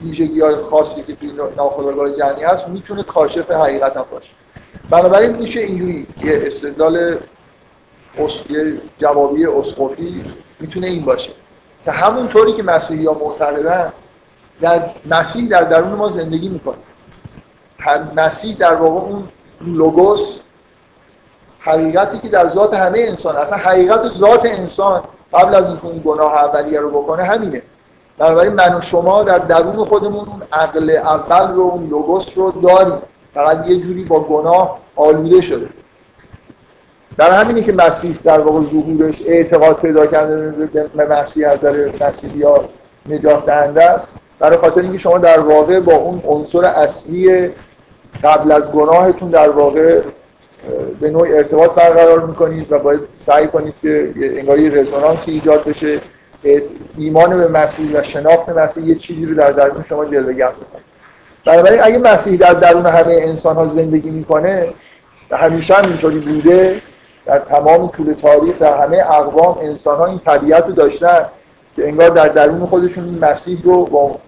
ویژگی های خاصی که توی ناخودآگاه جنی هست می‌تونه کاشف حقیقت هم باشه. بنابراین میشه اینجوری یه استدلال یه جوابی اسقفی می‌تونه این باشه که همونطوری که مسیحی ها معتقدن در مسیح در درون ما زندگی می‌کنه. مسیح در واقع اون لوگوس حقیقتی که در ذات همه انسان اصلا حقیقت ذات انسان قبل از اینکه اون گناه اولیه رو بکنه همینه. بنابراین من و شما در درون خودمون اون عقل اول رو اون لوگوس رو داریم. فقط یه جوری با گناه آلوده شده. در همینی که مسیح در واقع ظهورش اعتقاد پیدا کرده به مسیح از در مسیحی ها نجات دهنده است. برای خاطر اینکه شما در واقع با اون عنصر اصلی قبل از گناهتون در واقع به نوع ارتباط برقرار می‌کنید و باید سعی کنید که انگاری رزونانسی ایجاد بشه. ایمان به مسیح و شناخت مسیح یه چیزی رو در درون شما جلوگر بکنه بنابراین اگه مسیح در درون همه انسان ها زندگی می‌کنه و همیشه هم اینطوری بوده. در تمام طول تاریخ در همه اقوام انسان ها این طبیعت رو داشتن که انگار در درون خودشون این مسیح رو با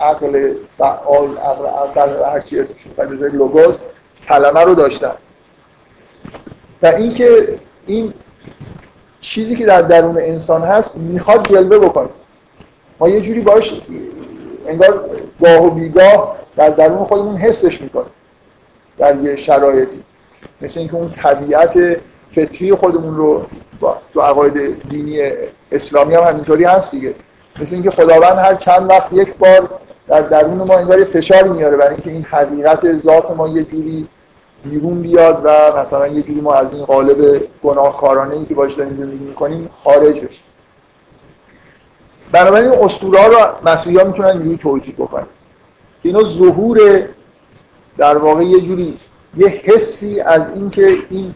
عقل فعال عقل عقل هر چی اسمش لوگوس کلمه رو داشتن. و اینکه این چیزی که در درون انسان هست می‌خواد جلوه بکنه. ما یه جوری باش انگار گاه و بیگاه در درون خودمون حسش می‌کنه در یه شرایطی. مثل اینکه اون طبیعت فطری خودمون رو تو عقاید دینی اسلامی هم همینطوری هست دیگه. مثل اینکه خداوند هر چند وقت یک بار در درون ما انگار فشار میاره برای اینکه این حقیقت ذات ما یه جوری بیرون بیاد و مثلا یه جوری ما از این قالب گناهکارانه ای که باش داریم زندگی می‌کنیم خارج بشیم. بنابراین این اسطوره رو مسیحی ها می‌تونن اینجوری توجیه بکنن. که اینا ظهور در واقع یه جوری یه حسی از اینکه این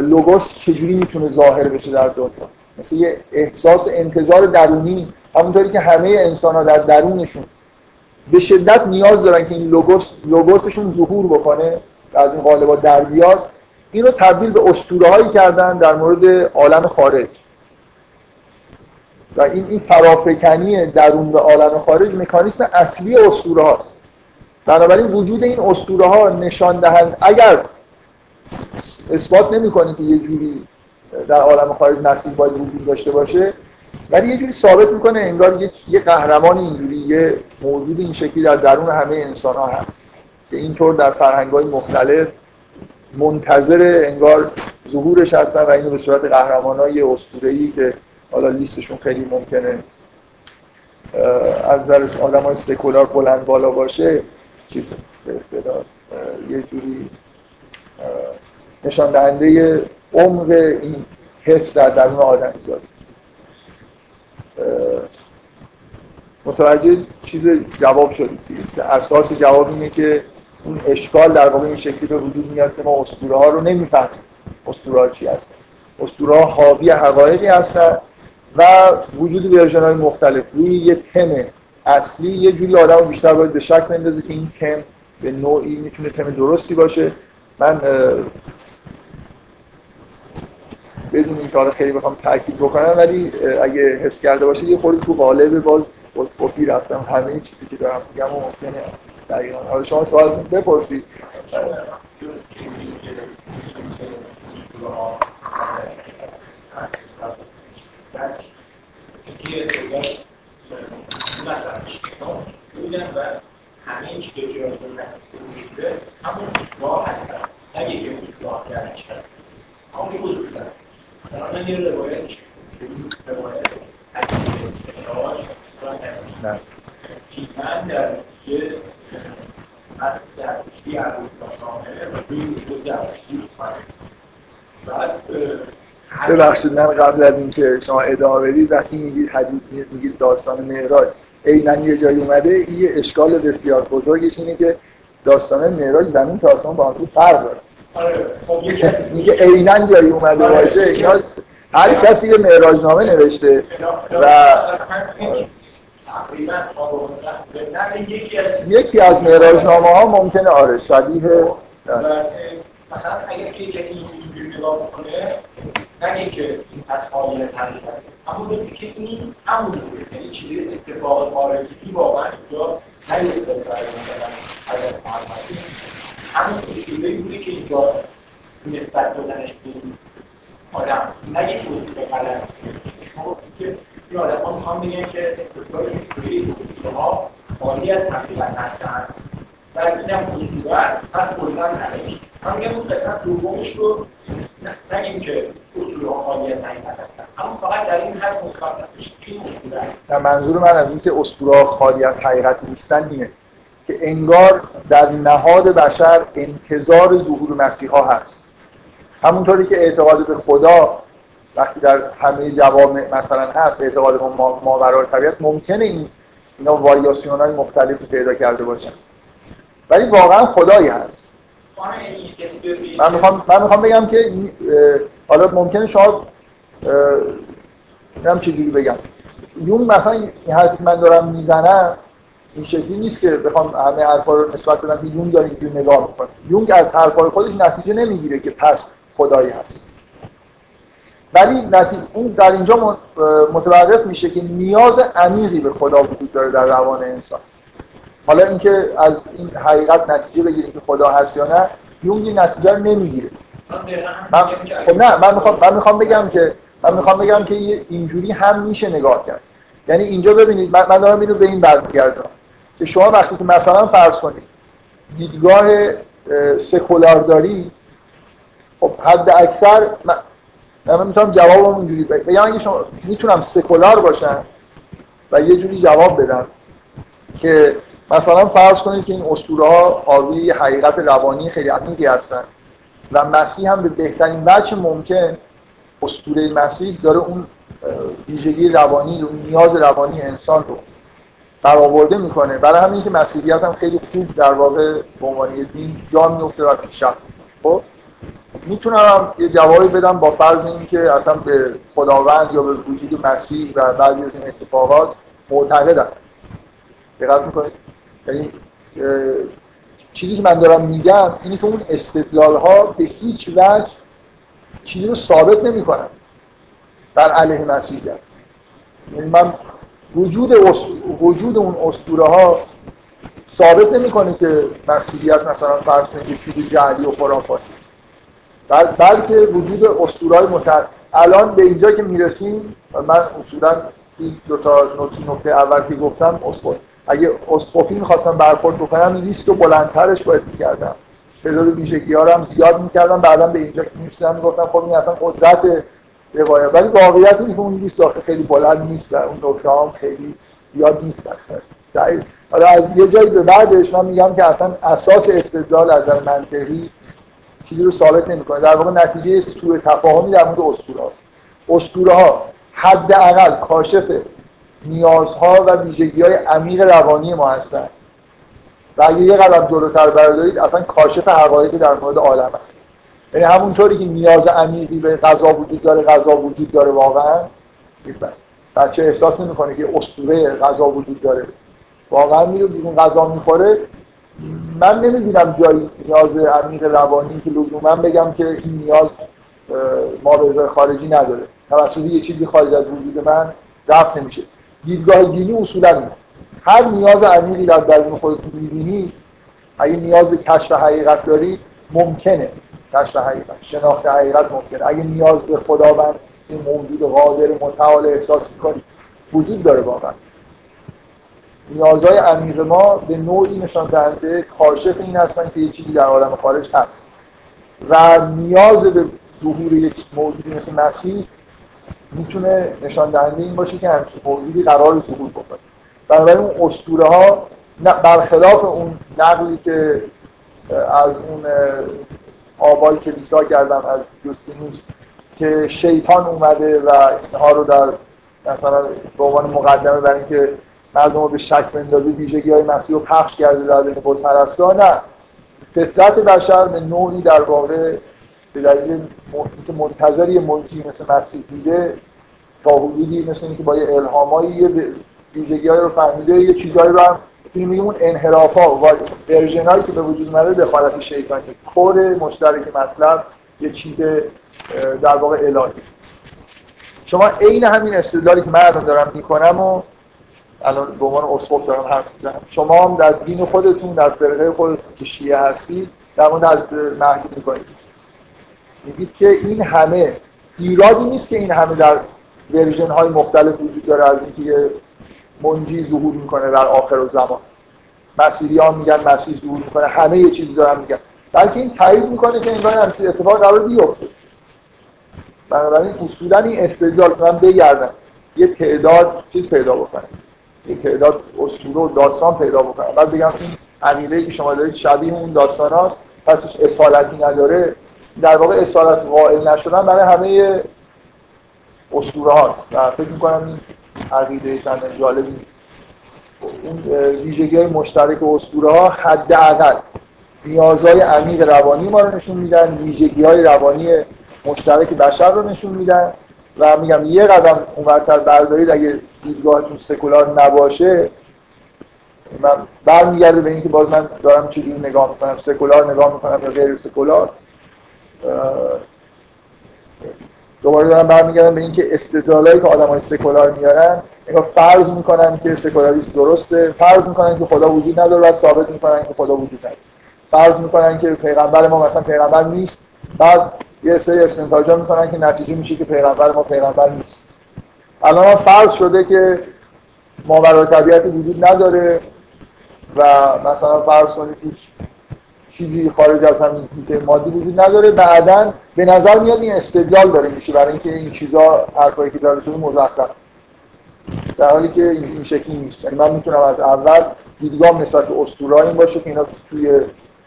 لوگوس چجوری می‌تونه ظاهر بشه در دنیا. مثل یه احساس انتظار درونی همونطوری که همه انسان ها در درونشون به شدت نیاز دارن که این لوگوس لوگوسشون ظهور بکنه. از این قالبا در بیاد اینو تبدیل به اسطوره هایی کردن در مورد عالم خارج. و این این فرافکنی درون به عالم خارج مکانیسم اصلی اسطوره هاست. بنابراین وجود این اسطوره ها نشان دهند اگر اثبات نمی‌کنه که یه جوری در عالم خارج مسیح باید وجود داشته باشه ولی یه جوری ثابت می‌کنه انگار یه قهرمان اینجوری یه موجود این شکلی در درون همه انسان ها هست. که اینطور در فرهنگ های مختلف منتظر انگار ظهورش هستن و اینو به صورت قهرمان های ای که حالا لیستشون خیلی ممکنه از نظر آدم های سکولار بلند بالا باشه چیز به یه جوری نشان دهنده عمق این حس در درون آدم زاده متوجه چیز جواب شدید که اساس جواب اینه که اون اشکال در واقع این شکلی به وجود میاد که ما اسطوره ها رو نمی‌فهمیم. اسطوره چی هستن؟ اسطوره ها حاوی حقایقی هستن و وجود ورژن های مختلف روی یه تم اصلی یه جوری آدم بیشتر باید به شک بندازه که این تم به نوعی می‌تونه تم درستی باشه. من بدون این کار خیلی بخوام تاکید بکنم ولی اگه حس کرده باشه یه خورده تو قالب باز اسقفی رفتم. همه چیزی که دارم میگم ممکنه. دقیقا حالا شما سوال بپرسید. همه یه ببخشید من قبل از اینکه شما ادامه بدید وقتی میگید حدیث میگید داستان معراج عینا یه جایی اومده یه اشکال بسیار بزرگش اینه که داستان معراج زمین تا آسمان با هم فرق داره. آره، خب اینکه عینا جایی اومده باشه اینا هر کسی یه معراج نامه نوشته و یکی از معراج نامه ها ممکنه آره شبیه مثلا اگر که کسی اینجوری نگاه بکنه نگه که این از قابل اما که این همون یعنی چیزی اتفاق خارجی واقعا اینجا نیفتاده برای مثلا حضرت محمدی همون اصوله بوده که اینجا نسبت دادنش به آدم یک وجود غلط که این آدم ها می‌خوام بگن که استثبارشون توی ها خالی از حقیقت هستن. و این هم وجود است. پس کلا نمیشه من میگم اون قسمت دومش رو نگیم که اصول خالی از حقیقت هستن. اما فقط در این حد متخصص این اصول است. منظور من از اینکه اسطوره خالی از حقیقت نیستن اینه که انگار در نهاد بشر انتظار ظهور مسیحا هست. همونطوری که اعتقاد به خدا وقتی در همه جوامع مثلا هست اعتقاد ما, ما طبیعت ممکنه این اینا واریاسیون های مختلفی پیدا کرده باشن. ولی واقعا خدایی هست. من می‌خوام, من می‌خوام بگم که حالا ممکنه شما نمی‌دونم چجوری بگم. یون مثلا این حرفی من دارم می‌زنم این شکلی نیست که بخوام همه حرفا رو نسبت بدم که داره اینجوری نگاه می‌کنه. یونگ از حرفای خودش نتیجه نمی‌گیره که پس خدایی هست. ولی اون در اینجا متوقف میشه که نیاز عمیقی به خدا وجود داره در روان انسان. حالا اینکه از این حقیقت نتیجه بگیریم که خدا هست یا نه یونگ این نتیجه رو نمی‌گیره. من خب نه من می‌خوام من می‌خوام بگم که من می‌خوام بگم که اینجوری هم میشه نگاه کرد. یعنی اینجا ببینید من دارم اینو به این برمیگردم که شما وقتی که مثلا فرض کنید دیدگاه سکولار داری خب حد اکثر من, می‌تونم جواب اونجوری بگم. اگه شما می‌تونم سکولار باشم و یه جوری جواب بدم که مثلا فرض کنید که این اسطوره ها حاوی حقیقت روانی خیلی عمیقی هستن و مسیح هم به بهترین وجه ممکن اسطوره مسیح داره اون ویژگی روانی اون نیاز روانی انسان رو برآورده می‌کنه. برای همین که مسیحیت هم خیلی خوب در واقع به عنوان دین جا میفته و پیشرفت خب؟ می‌تونم یه جوابی بدم با فرض اینکه اصلا به خداوند یا به وجود مسیح و بعضی از این اتفاقات معتقدم. دقت می‌کنید؟ یعنی چیزی که من دارم میگم اینه که اون استدلال ها به هیچ وجه چیزی رو ثابت نمی‌کنن. بر علیه مسیحیت. یعنی من وجود وجود اون اسطوره ها ثابت نمی‌کنه که مسیحیت مثلا فرض کنید چیزی جعلی و خرافاتی بل بلکه وجود اسطورهای متعدد. الان به اینجا که می‌رسیم من اصولا این دو تا نکته اول که گفتم اسقف اگه اسقفی می‌خواستم برخورد بکنم لیست بلندترش باید می‌کردم. تعداد ویژگی ها زیاد می‌کردم بعدا به اینجا که می‌رسیدم می‌گفتم خب این اصلا قدرت روایت. ولی واقعیت اینه که اون لیست خیلی بلند نیست و اون نکته هم خیلی زیاد نیست. حالا از یه جایی به بعدش من میگم که اصلا اساس استدلال از منطقی چیزی رو ثابت نمی‌کنه. در واقع نتیجه سوء تفاهمی در مورد اسطوره هاست اسطوره ها حداقل کاشف نیازها و ویژگی های عمیق روانی ما هستن و اگه یه قدم جلوتر بردارید اصلا کاشف حقایقی در مورد عالم هست یعنی همونطوری که نیاز عمیقی به غذا وجود داره غذا وجود داره واقعا بچه احساس نمی‌کنه که اسطوره غذا وجود داره. واقعا میره بیرون غذا می‌خوره من نمی‌بینم جایی نیاز عمیق روانی که لزوما بگم که این نیاز ما به خارجی نداره. توسط یه چیزی خارج از وجود من رفت نمیشه. دیدگاه دینی اصولا هر نیاز عمیقی در درون خودتون می‌بینی اگه نیاز به کشف حقیقت داری ممکنه. کشف حقیقت شناخت حقیقت ممکنه. اگه نیاز به خداوند این موجود قادر متعال احساس می‌کنی وجود داره واقعا. نیازهای عمیق ما به نوعی نشان دهنده کاشف این هستن که یه چیزی در عالم خارج هست. و نیاز به ظهور یک موجودی مثل مسیح می‌تونه نشان دهنده این باشه که همچین موجودی قرار ظهور بکنه. بنابراین اون اسطوره ها برخلاف اون نقلی که از اون آبای کلیسا کردن از جوستینوس که شیطان اومده و اینها رو در مثلا به عنوان مقدمه برای اینکه مردم رو به شک بندازه ویژگی های مسیح رو پخش کرده در بین پرستا نه. فطرت بشر به نوعی در واقع به دلیل که منتظر منجی مثل مسیح دیده تا حدودی مثل اینکه با یه الهامایی یه ویژگی رو فهمیده یه چیزهایی رو هم میگیم اون انحراف ها و ورژن که به وجود اومده دخالت شیطانی کور مشترک مطلب یه چیز در واقع الهی. شما عین همین استدلالی که من دارم می‌کنم و الان به عنوان اسقف دارم حرف می‌زنم. شما هم در دین خودتون در فرقه خودتون که شیعه هستید در مورد از مهدی می‌کنید میگید که این همه ایرادی نیست که این همه در ورژن های مختلف وجود داره از اینکه یه منجی ظهور می‌کنه در آخر و زمان. مسیحی ها میگن مسیح ظهور می‌کنه همه یه چیزی دارن میگن. بلکه این تایید می‌کنه که انگار همچین اتفاق قرار بیفته. بنابراین اصولا این استدلال من بگردم. یه تعداد چیز پیدا بکنه. یه تعداد اسطوره و داستان پیدا بکنه بعد بگم این عقیده که شما دارید شبیه اون داستان هاست. پسش اصالتی نداره. در واقع اصالت قائل نشدن برای همه اسطوره هاست و فکر می‌کنم این عقیده چند جالبی نیست. اون ویژگی مشترک اسطوره ها حداقل نیازهای عمیق روانی ما رو نشون میدن ویژگی های روانی مشترک بشر رو نشون میدن. و میگم یه قدم اونورتر بردارید اگه دیدگاهتون سکولار نباشه من برمیگرده به اینکه باز من دارم چجوری نگاه می‌کنم سکولار نگاه می‌کنم یا غیر سکولار. دوباره دارم برمیگردم به اینکه استدلالایی که آدمای سکولار میارن اینا فرض می‌کنن که سکولاریسم درسته فرض می‌کنن که خدا وجود نداره و ثابت می‌کنن که خدا وجود نداره. فرض می‌کنن که پیغمبر ما مثلا پیغمبر نیست بعد یه سری استنتاجا می‌کنن که نتیجه میشه که پیغمبر ما پیغمبر نیست. الان فرض شده که ماورای طبیعت وجود نداره و مثلا فرض کنید هیچ چیزی خارج از همین هیته مادی وجود نداره بعدا به نظر میاد این استدلال داره میشه برای اینکه این چیزا حرفایی که داره شده مزخرف. در حالی که این شکلی نیست. یعنی من می‌تونم از اول دیدگاه نسبت به اسطوره این باشه که اینا توی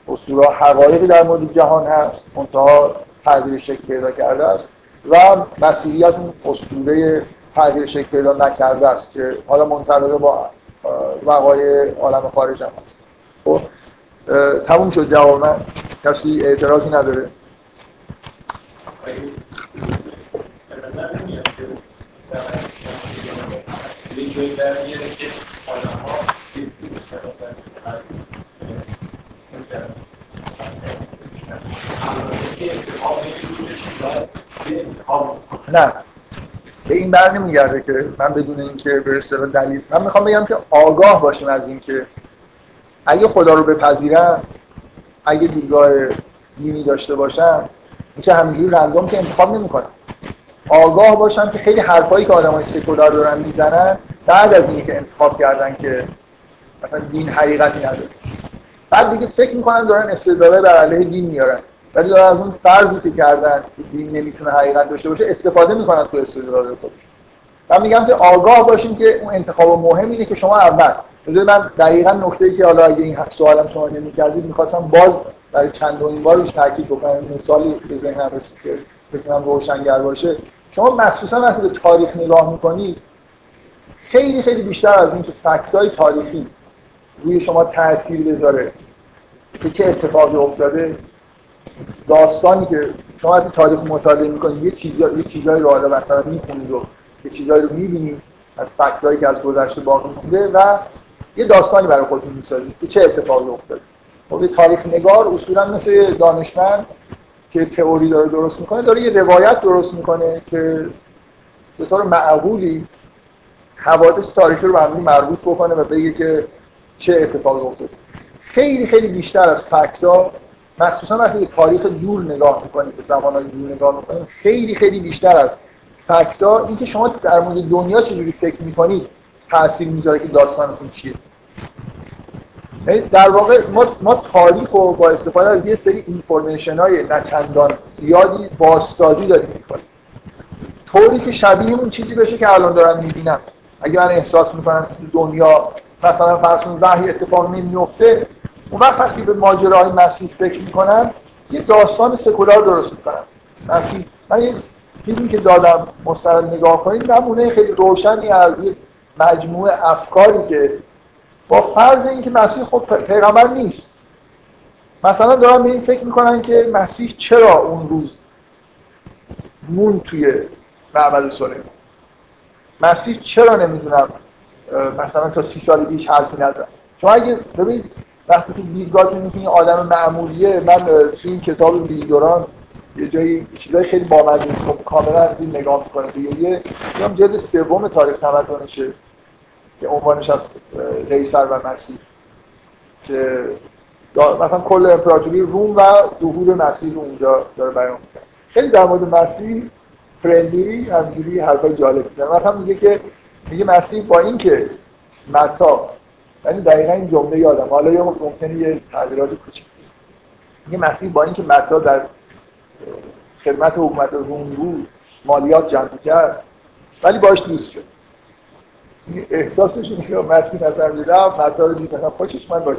اسطوره حقایقی در مورد جهان هست. منتها تغییر شکل پیدا کرده است و مسیحیت اون اسطوره تغییر شکل پیدا نکرده است که حالا منطبق با وقایع عالم خارج هم هست. خب تموم شد جواب من. کسی اعتراضی نداره؟ نه. به این بر نمیگرده که من بدون اینکه به اصطلاح دلیل من می‌خوام بگم که آگاه باشیم از اینکه اگه خدا رو بپذیرم اگه دیدگاه دینی داشته باشم اینکه همینجوری رندوم که انتخاب نمی‌کنم آگاه باشم که خیلی حرفایی که آدمای سکولار دارن می‌زنن بعد از اینکه انتخاب کردن که مثلا دین حقیقتی نداره. بعد دیگه فکر می‌کنن دارن استدلاله بر علیه دین میارن. ولی دارن از اون فرضی که کردن که دین نمی‌تونه حقیقت داشته باشه استفاده می‌کنن تو استدلال خودشون. من میگم که آگاه باشیم که اون انتخاب مهم اینه که شما اول بذارید من دقیقا نکته که حالا اگه این سوالم شما نمی‌کردید می‌خواستم باز برای چند بار روش تاکید بکنم. مثالی به ذهنم رسید که بتونم روشنگر باشه. شما مخصوصا وقتی به تاریخ نگاه می‌کنید خیلی خیلی بیشتر از اینکه فکتای تاریخی روی شما تاثیر بذاره. که چه اتفاقی افتاده؟ داستانی که شما وقتی تاریخ مطالعه می‌کنید یه چیزی یه چیزایی رو حالا مثلا می‌خونید و یه چیزایی رو می‌بینید از فکتایی که از گذشته باقی مونده و یه داستانی برای خودتون می‌سازید که چه اتفاقی افتاده. خب تاریخ نگار اصولا مثل دانشمند که تئوری داره درست می‌کنه داره یه روایت درست می‌کنه که به طور معقولی حوادث تاریخی رو به مربوط بکنه و بگه که چه اتفاقی افتاده خیلی خیلی بیشتر از فکتا مخصوصا وقتی تاریخ دور نگاه می‌کنید به زمانهای دور نگاه می‌کنید خیلی خیلی بیشتر از فکتا. اینکه شما در مورد دنیا چجوری فکر می‌کنید تاثیر می‌ذاره که داستانتون چیه. یعنی در واقع ما, ما تاریخ رو با استفاده از یه سری اینفورمیشن های نچندان زیادی باستازی داریم می‌کنیم. طوری که شبیه اون چیزی بشه که الان دارم می‌بینم. اگه من احساس می‌کنم دنیا مثلا فرض کنید وحی اتفاق نمیفته اون وقت وقتی به ماجراهای مسیح فکر می‌کنم یه داستان سکولار درست می‌کنم مسیح من یه فیلمی که دادم مستند نگاه کنید نمونه خیلی روشنی از مجموعه افکاری که با فرض اینکه مسیح خود پیغمبر نیست. مثلا دارن به این فکر می‌کنن که مسیح چرا اون روز مون توی معبد سلیمان مسیح چرا نمی‌دونم مثلا تا سی سال پیش حرفی نزد شما اگه ببینید وقتی که دیدگاهتون این آدم معمولیه. من توی این کتاب لیدوران یه جایی چیزای خیلی بامزه خب کاملا این نگاه می‌کنه دیگه یه جلد سوم تاریخ تمدنشه که عنوانش از قیصر و مسیح. که مثلا کل امپراتوری روم و ظهور مسیح رو اونجا داره بیان خیلی در مورد مسیح فرندلی همینجوری حرفای جالب می‌زنه. مثلا میگه که میگه مسیح با اینکه متا یعنی دقیقا این جمله یادم. حالا یه ممکنه یه تغییرات کوچیک میگه مسیح با اینکه متا در خدمت حکومت روم بود مالیات جمع کرد ولی باش دوست شد. احساسش اینه که مسیح نظر میده متا رو دیدن خوشش من باش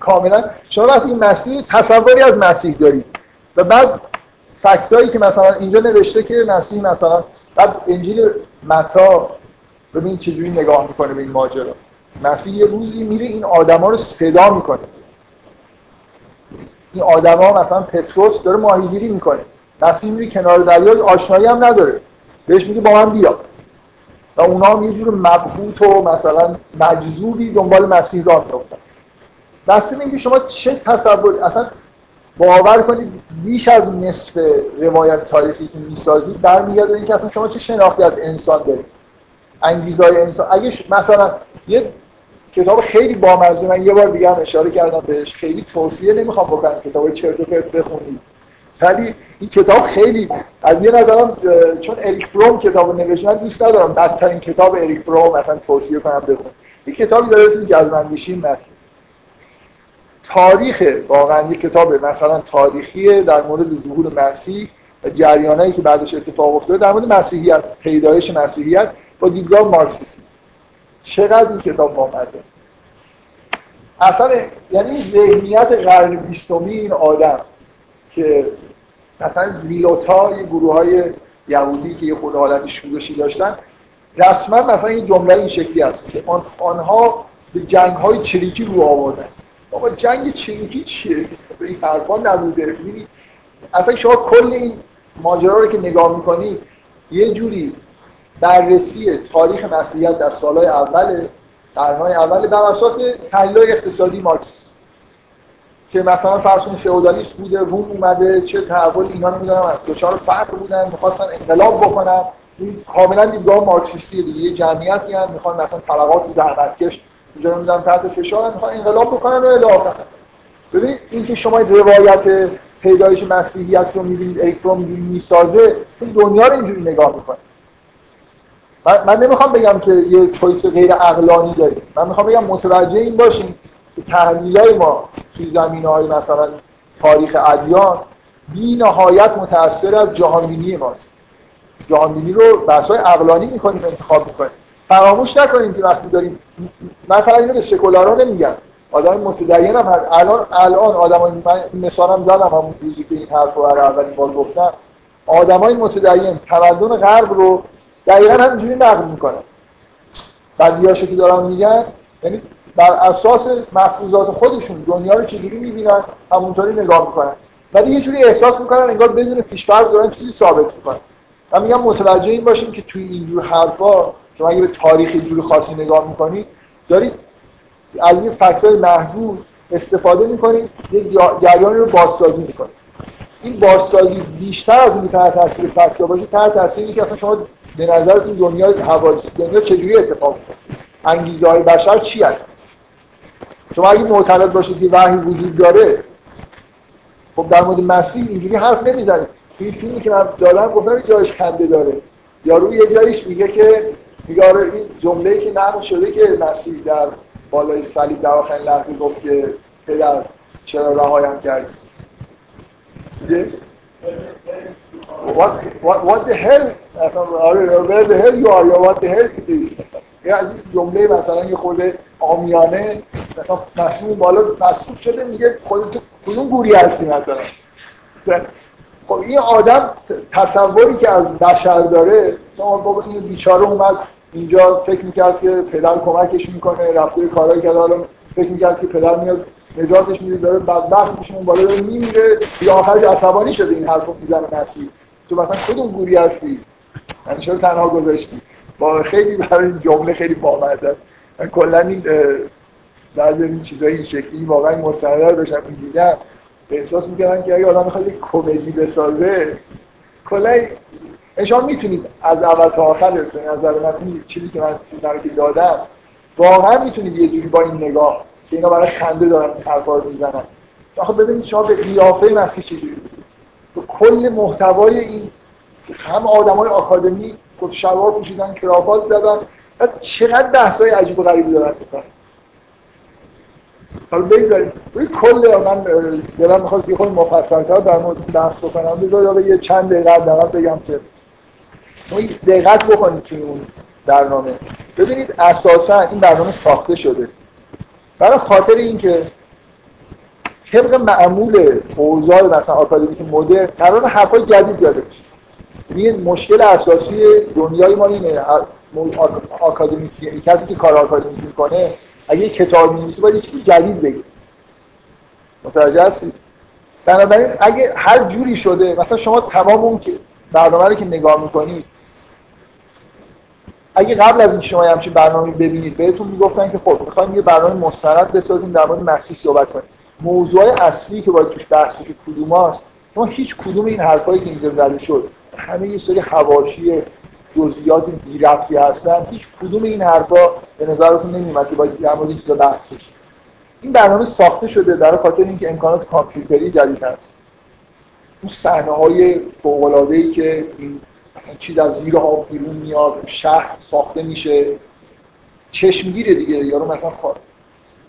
کاملا شما وقتی این مسیح تصوری از مسیح دارید و بعد فکتایی که مثلا اینجا نوشته که مسیح مثلا بعد انجیل متا ببینید چجوری نگاه می‌کنه به این ماجرا. مسیح یه روزی میره این آدما رو صدا می‌کنه. این آدما مثلا پتروس داره ماهیگیری می‌کنه. مسیح میره کنار دریا آشنایی هم نداره. بهش میگه با من بیا. و اونا هم یه جور مبهوت و مثلا مجذوبی دنبال مسیح راه میافتن. بسته اینکه شما چه تصور اصلا باور کنید بیش از نصف روایت تاریخی که می‌سازید برمیگرده اینکه اصلا شما چه شناختی از انسان دارید. انگیزهای انسان. اگه مثلا یه کتاب خیلی بامزه من یه بار دیگه هم اشاره کردم بهش خیلی توصیه نمی‌خوام بکنم کتاب چرت و پرت بخونید ولی این کتاب خیلی از یه نظرم چون اریک بروم کتاب نوشتن دوست ندارم بدترین کتاب اریک بروم مثلا توصیه کنم بخون این کتابی داره اسم جذبندیشی مسیح. تاریخ واقعا یه کتاب مثلا تاریخی در مورد ظهور مسیح و جریانایی که بعدش اتفاق افتاده در مورد مسیحیت پیدایش مسیحیت. با دیدگاه مارکسیستی چقدر این کتاب بامزه اصلا یعنی ذهنیت قرن بیستمی این آدم که مثلا زیلوتا یه گروه های یهودی که یه خود حالت شورشی داشتن رسما مثلا این جمله این شکلی هست که آنها به جنگ های چریکی رو آوردن. بابا جنگ چریکی چیه؟ به این حرفا نبوده. اصلا شما کل این ماجرا رو که نگاه می‌کنی یه جوری بررسی تاریخ مسیحیت در سالهای اول قرنهای اول بر اساس تحلیل اقتصادی مارکسیست که مثلا فرض کنید فئودالیسم بوده روم اومده چه تحول اینا نمی‌دونم دچار فقر بودن می‌خواستن انقلاب بکنن. این کاملا دیدگاه مارکسیستی دیگه یه جمعیتی هم می‌خوان مثلا طبقات زحمتکش اینجا نمی‌دونم تحت فشار می‌خوان انقلاب بکنن و الی ببینید اینکه شما روایت پیدایش مسیحیت رو می‌بینید الکترون می‌سازه این دنیا رو اینجوری نگاه می‌کنه. من, من نمی‌خوام بگم که یه چویس غیر اقلانی داریم. من می‌خوام بگم متوجه این باشیم که تحلیل ما توی زمینه های مثلا تاریخ ادیان بی نهایت متأثر از جهانبینی ماست. جهانبینی رو بحث های اقلانی می‌کنیم انتخاب می‌کنیم. فراموش نکنیم که وقتی داریم مثلا اینو به سکولارا نمیگم. آدم متدین هم الان الان آدم من مثالم زدم همون روزی که این حرف رو اولین بار گفتم. آدمای متدین تمدن غرب رو دقیقا همینجوری نقل می‌کنن بدیاشو که دارن میگن یعنی بر اساس مفروضات خودشون دنیا رو چجوری می‌بینن همونطوری نگاه می‌کنن. ولی یه جوری احساس می‌کنن انگار بدون پیشفرض دارن چیزی ثابت می‌کنن. من میگم متوجه این باشیم که توی اینجور حرفا شما اگه به تاریخ جور خاصی نگاه می‌کنید دارید از یه فکتور محدود استفاده می‌کنید یه جریانی رو بازسازی می‌کنید. این بازسازی بیشتر از اینکه تحت تاثیر فکتور باشه تحت تاثیر که اصلا شما به نظرتون دنیا حوادث دنیا چجوری اتفاق میفته انگیزه های بشر چی هست؟ شما اگه معتقد باشید که وحی وجود داره خب در مورد مسیح اینجوری حرف نمی‌زنید این فیلمی که من دادم گفتم جایش خنده داره. یارو یه جایش میگه که میگه آره این جمله‌ای که نقل شده که مسیح در بالای صلیب در آخرین لحظه گفت که پدر چرا رهایم کردی؟ What, what, what the hell where the hell you are what the hell is. یه از این جمله مثلا یه خود آمیانه مثلا مسئول بالا مسئول شده میگه خودت کدوم گوری هستی مثلا؟ خب این آدم تصوری که از بشر داره بابا این بیچاره اومد اینجا فکر می‌کرد که پدر کمکش می‌کنه رفته کارایی کرده حالا فکر می‌کرد که پدر میاد نجاتش میده داره بدبخت میشه اون بالا داره میمیره. یا آخرش عصبانی شده این حرفو می‌زنه نفسی تو مثلا کدوم گوری هستی. یعنی چرا تنها گذاشتی؟ با خیلی برای این جمله خیلی بامزه است. من کلا این بعضی این چیزای این شکلی واقعا مستند رو داشتم می‌دیدم احساس می‌کردن که اگه آدم می‌خواد یک کمدی بسازه کلا شما می‌تونید از اول تا آخر به نظر من چیزی که من که دادم واقعا می‌تونید یه جوری با این نگاه که اینا برای خنده دارن حرفا رو می‌زنن. آخه ببینید شما به قیافه مسیح چجوری تو کل محتوای این هم آدمای آکادمی کت شلوار پوشیدن کرافات زدن و چقدر بحثای عجیب و غریبی دارن می‌کنن. حالا بگذاریم. روی کل من دلم می‌خواست یه خود مفصلتر در مورد بحث بکنم. بذار یه چند دقیقه حداقل بگم که دقت بکنید توی اون برنامه. ببینید اساسا این برنامه ساخته شده. برای خاطر اینکه طبق معمول اوضاع مثلا آکادمیک مدرن قرار حرفای جدید یاده بشه. این مشکل اساسی دنیای ما اینه. آکادمیسی کسی که کار آکادمیک می‌کنه اگه کتاب می‌نویسه باید چیزی جدید بگه. متوجه هستید؟ بنابراین اگه هر جوری شده مثلا شما تمام اون که برنامه رو که نگاه می‌کنید اگه قبل از اینکه شما همچین برنامه ببینید بهتون می‌گفتن که خب می‌خوایم یه برنامه مستند بسازیم در مورد مسیح صحبت کنیم. موضوع اصلی که باید توش بحث بشه کدوماست شما هیچ کدوم این حرفایی که اینجا زده شد همه یه سری حواشی جزئیات بی هستن. هیچ کدوم این حرفا به نظرتون نمیاد که باید در مورد چیزا بحث بشه. این برنامه ساخته شده برای خاطر اینکه امکانات کامپیوتری جدید هست. اون صحنه های فوق که این مثلا چیز از زیر آب بیرون میاد شهر ساخته میشه. چشمگیره دیگه یارو مثلا خوا...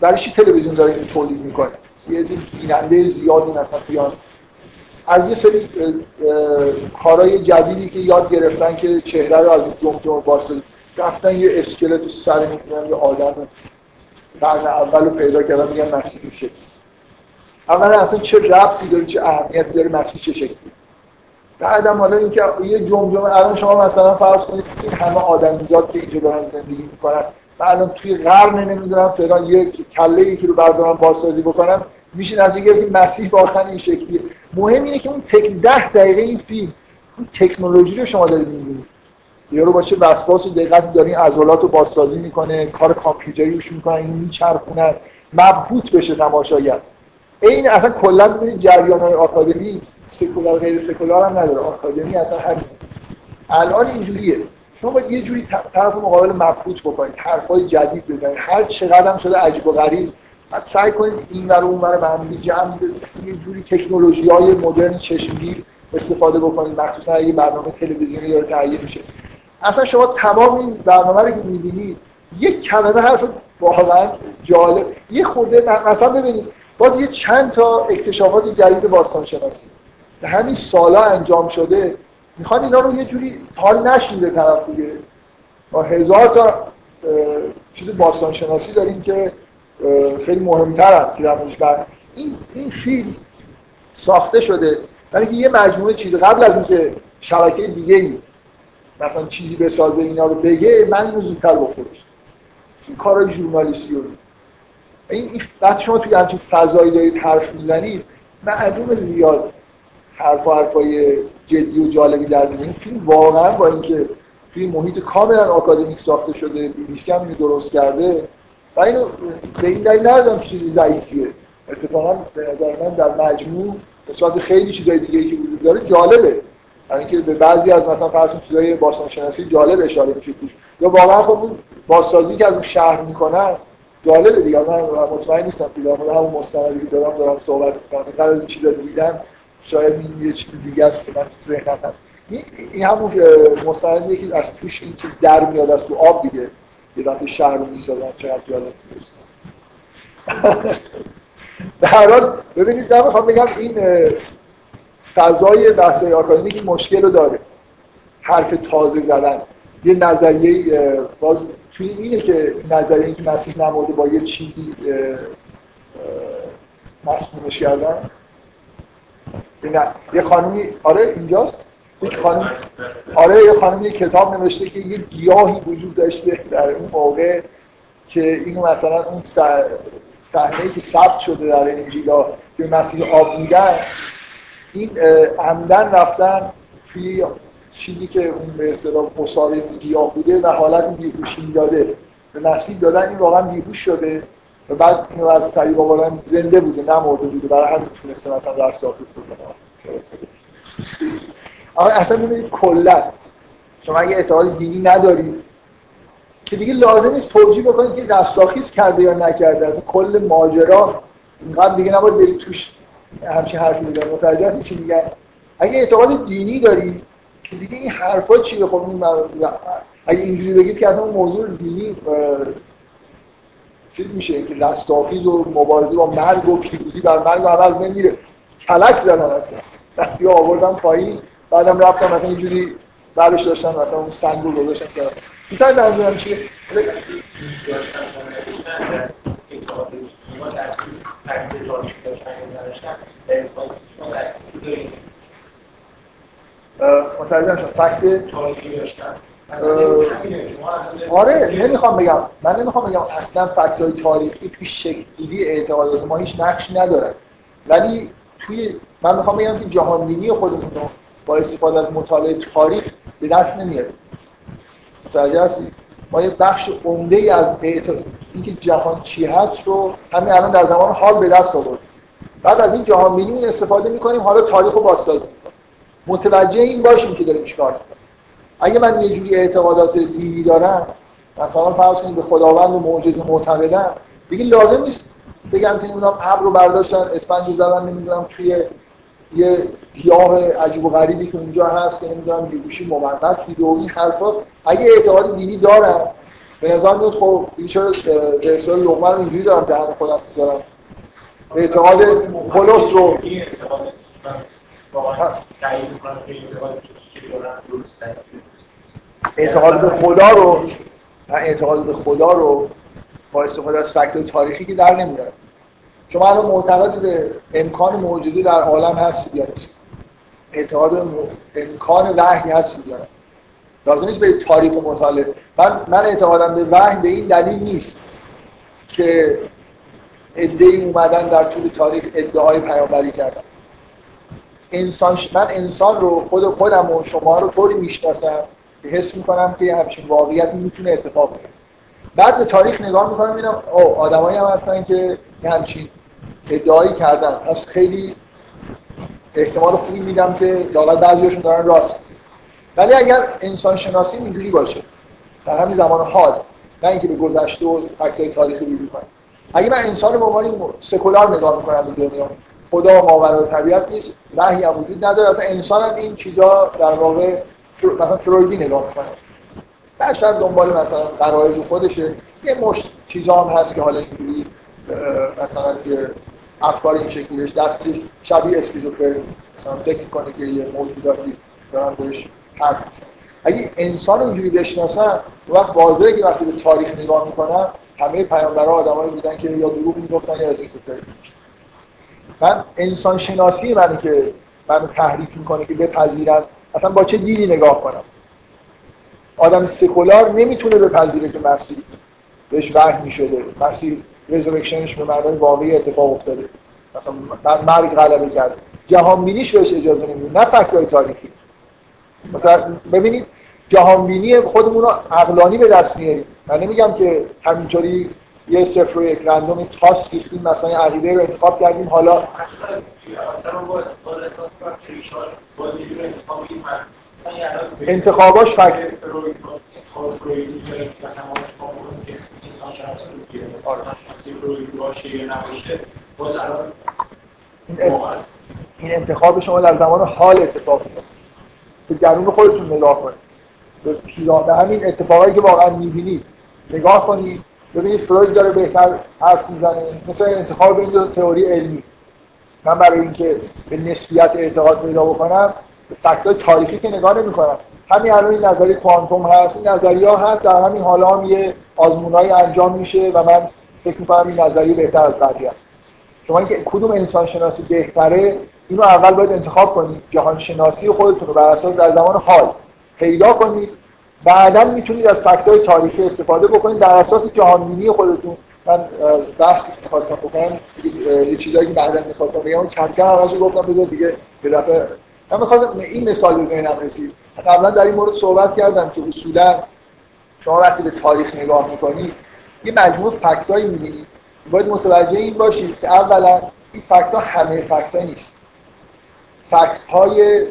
برای چی تلویزیون داره این تولید می‌کنه؟ یه بیننده زیادی مثلا بیان. از یه سری کارهای جدیدی که یاد گرفتن که چهره رو از جمجمه واسه رفتن یه اسکلت سر می‌کنن یه آدم قرن اول رو پیدا کردن میگن مسیح شکل اولا اصلا چه ربطی داره چه اهمیتی داره مسیح چه شکلی بعدم حالا اینکه یه جمجمه الان شما مثلا فرض کنید این همه آدمیزاد که اینجا دارن زندگی می‌کنن و الان توی قرن نمی‌دونم فلان یه کله یکی رو بردارم بازسازی بکنم میشه از که مسیح واقعا این شکلیه. مهم اینه که اون تک ده دقیقه این فیلم اون تکنولوژی رو شما دارید می‌بینید. یارو با چه وسواس و دقتی داره این عضلات رو بازسازی می‌کنه کار کامپیوتری روش می‌کنه این میچرخونن مبهوت بشه تماشاگر. این اصلا کلا ببینید جریان های آکادمی سکولار غیر سکولار هم نداره. آکادمی اصلا همین. الان اینجوریه. شما باید یه جوری طرف مقابل مبهوت بکنید. حرفای جدید بزنید. هر چقدر هم شده عجیب و غریب. بعد سعی کنید این ور اون ور معنی جمع یه جوری تکنولوژی های مدرن چشمگیر استفاده بکنید. مخصوصا اگه برنامه تلویزیونی داره تهیه میشه. اصلا شما تمام این برنامه رو که می‌بینید یک کلمه حرف واقعا جالب. یه خورده مثلا ببینید باز یه چند تا اکتشافات جدید باستان شناسی همین سالا انجام شده می‌خوان اینا رو یه جوری حال نشینده طرف دیگه. با هزار تا چیز باستان شناسی داریم که خیلی مهمتر که در این این فیلم ساخته شده. برای که یه مجموعه چیز قبل از اینکه شبکه دیگه ای مثلا چیزی بسازه اینا رو بگه من اینو زودتر گفته این کارهای رو. این وقتی شما توی همچین فضایی دارید حرف می‌زنید معلوم زیاد. حرف و حرفای جدی و جالبی در این فیلم واقعا با اینکه توی محیط کاملا آکادمیک ساخته شده بی بی هم اینو درست کرده و اینو به این دلیل ندادم چیزی ضعیفیه. اتفاقا به نظر من در مجموع نسبت خیلی چیزای دیگه که وجود داره جالبه. یعنی که به بعضی از مثلا فرض چیزای باستان شناسی جالب اشاره میشه توش. یا واقعا خب اون بازسازی که از اون شهر می‌کنن جالبه دیگه. من مطمئن نیستم که در همون مستندی که دارم دارم صحبت می‌کنم. قبل از چیزا دیدم شاید این یه چیز دیگه است که من تو ذهنم هست. این همون مستندی که از توش این چیز در میاد از تو آب دیگه. یه دفعه شهر رو می‌سازن چقدر به هر حال ببینید من می‌خوام بگم این فضای بحث آکادمیک مشکل رو داره. حرف تازه زدن. یه نظریه باز توی اینه که نظریه این که مسیح نموده با یه چیزی مسئولش کردن. یه خانمی آره اینجاست. یک خانم آره یه خانم یه کتاب نوشته که یه گیاهی وجود داشته در اون موقع که اینو مثلا اون صحنه‌ای که ثبت شده در انجیلا که مسیح آب میدن این عمدن رفتن توی چیزی که اون به اصطلاح مصاره گیاه بوده و حالت بیهوشی می‌داده به مسیح دادن این واقعا بیهوش شده. بعد اینو از طریق آوردن زنده بوده نمرده بوده برای همین تونسته مثلا رستاخیز بکنه اما اصلا ببینید کلا شما اگه اعتقاد دینی ندارید که دیگه لازم نیست توجیه بکنید که رستاخیز کرده یا نکرده اصلا کل ماجرا اینقدر دیگه نباید برید توش همچین حرفی بزنید متوجه چی میگن اگه اعتقاد دینی دارید که دیگه این حرفا چیه خب اگه اینجوری بگید که اصلا موضوع دینی چیز میشه که رستاخیز و مبارزه با مرگ و پیروزی بر مرگ و عوض نمیره. کلک زدن اصلا دستی آوردم پایین بعدم رفتم مثلا اینجوری بعدش داشتم مثلا اون سنگ رو گذاشتم که می‌تونی منظورم چیه؟ متوجه شد فکت؟ آره نمی‌خوام بگم. من نمی‌خوام بگم اصلا فکتای تاریخی توی شکلی اعتقادات ما هیچ نقش ندارن ولی توی من می‌خوام بگم که جهان بینی خودمون رو با استفاده از مطالعه تاریخ به دست نمیاد متوجه هستی؟ ما یه بخش عمده ای از اینکه جهان چی هست رو همین الان در زمان حال به دست آورد بعد از این جهان بینی استفاده می‌کنیم حالا تاریخ رو بازسازی متوجه این باشیم که داریم چیکار می‌کنیم. اگه من یه جوری اعتقادات دینی دارم مثلا فرض کنید به خداوند و معجزه معتقدم دیگه لازم نیست بگم که نمی‌دونم ابر رو برداشتن اسفنج رو زدن نمی‌دونم توی یه گیاه عجیب و غریبی که اونجا هست نمی‌دونم بیگوشی موقت دیده و این حرفا. اگه اعتقاد دینی دارن به نظر میاد خب این چرا به اصطلاح رو اینجوری دارم دهن خودم می‌ذارم. اعتقاد پولس رو اعتقاد به خدا رو اعتقاد به خدا رو با استفاده از فکتور تاریخی که در نمیارم شما الان معتقد به امکان معجزه در عالم هست یا نیست؟ اعتقاد امکان وحی هست یا نه؟ لازم نیست به تاریخ مطالعه. من من اعتقادم به وحی به این دلیل نیست که ادعی اومدن در طول تاریخ ادعای پیامبری کردن. انسان من انسان رو خود خودم و شما رو طوری می‌شناسم حس می‌کنم که همچین واقعیتی می‌تونه اتفاق بیفته. بعد به تاریخ نگاه می‌کنم می‌بینم او آدمایی هم هستن که همچین ادعایی کردن. از خیلی احتمال خوبی میدم که لاغت بعضیشون دارن راست. ولی اگر انسان شناسی اینجوری باشه در همین زمان حال نه اینکه به گذشته و فکتای تاریخی رو کنیم اگه من انسان به عنوان سکولار نگاه می‌کنم به دنیا خدا ماورای طبیعت نیست وحی هم وجود نداره. اصلا انسان هم این چیزا در واقع مثلا فرویدی نگاه می‌کنه. بشر دنبال مثلا قرائز خودشه. یه مشت چیزا هم هست که حالا اینجوری مثلا که افکار این شکلی بهش دست شبیه اسکیزوفرنی. مثلا فکر کنه که یه موجوداتی دارن بهش حرف اگه انسان اینجوری بشناسن وقت واضحه که وقتی به تاریخ نگاه می‌کنن همه پیامبرا آدمایی بودن که یا دروغ می‌گفتن یا اسکیزوفرنی من انسان شناسی منو که منو تحریک می‌کنه که بپذیرم اصلا با چه دیلی نگاه کنم؟ آدم سکولار نمی‌تونه بپذیره که مسیح بهش وحی می‌شده. مسیح رزرکشنش به معنای واقعی اتفاق افتاده. مثلا مرگ غلبه کرده. جهان بینیش بهش اجازه نمیده. نه فکرهای تاریخی. مثلا ببینید جهان بینی خودمون رو عقلانی به دست میاریم. من نمیگم که همینطوری یه صفر و یک رندوم تاس ریختیم مثلا عقیده رو انتخاب کردیم. حالا انتخاباش فکر این انتخاب شما در زمان حال اتفاق میفته به درون خودتون نگاه کنید. به همین اتفاقایی که واقعا می‌بینید. نگاه کنید. ببینید فروید داره بهتر حرف می‌زنه. مثل انتخاب این تئوری علمی. من برای اینکه به نسبیت اعتقاد پیدا بکنم فکتای تاریخی که نگاه نمی‌کنم. همین الان این نظریه کوانتوم هست. این نظریه ها هست در همین حالا هم یه آزمونایی انجام میشه و من فکر می‌کنم این نظریه بهتر از بقیه است شما اینکه کدوم انسان شناسی بهتره اینو اول باید انتخاب کنید. جهان شناسی خودتون رو بر اساس در زمان حال پیدا کنید. بعدا می‌تونید از فکتای تاریخی استفاده بکنید. در اساس جهانبینی خودتون من بحثی که خواستم بکنم یه چیزایی که بعدا می‌خواستم بگم کم کم همش گفتم بذار دیگه به دفعه. من می‌خواستم این مثال به ذهنم رسید. قبلا در این مورد صحبت کردم که اصولا شما وقتی به تاریخ نگاه می‌کنید یه مجموعه فکتایی می‌بینید باید متوجه این باشید که اولا این فکت همه فکت نیست. فکت های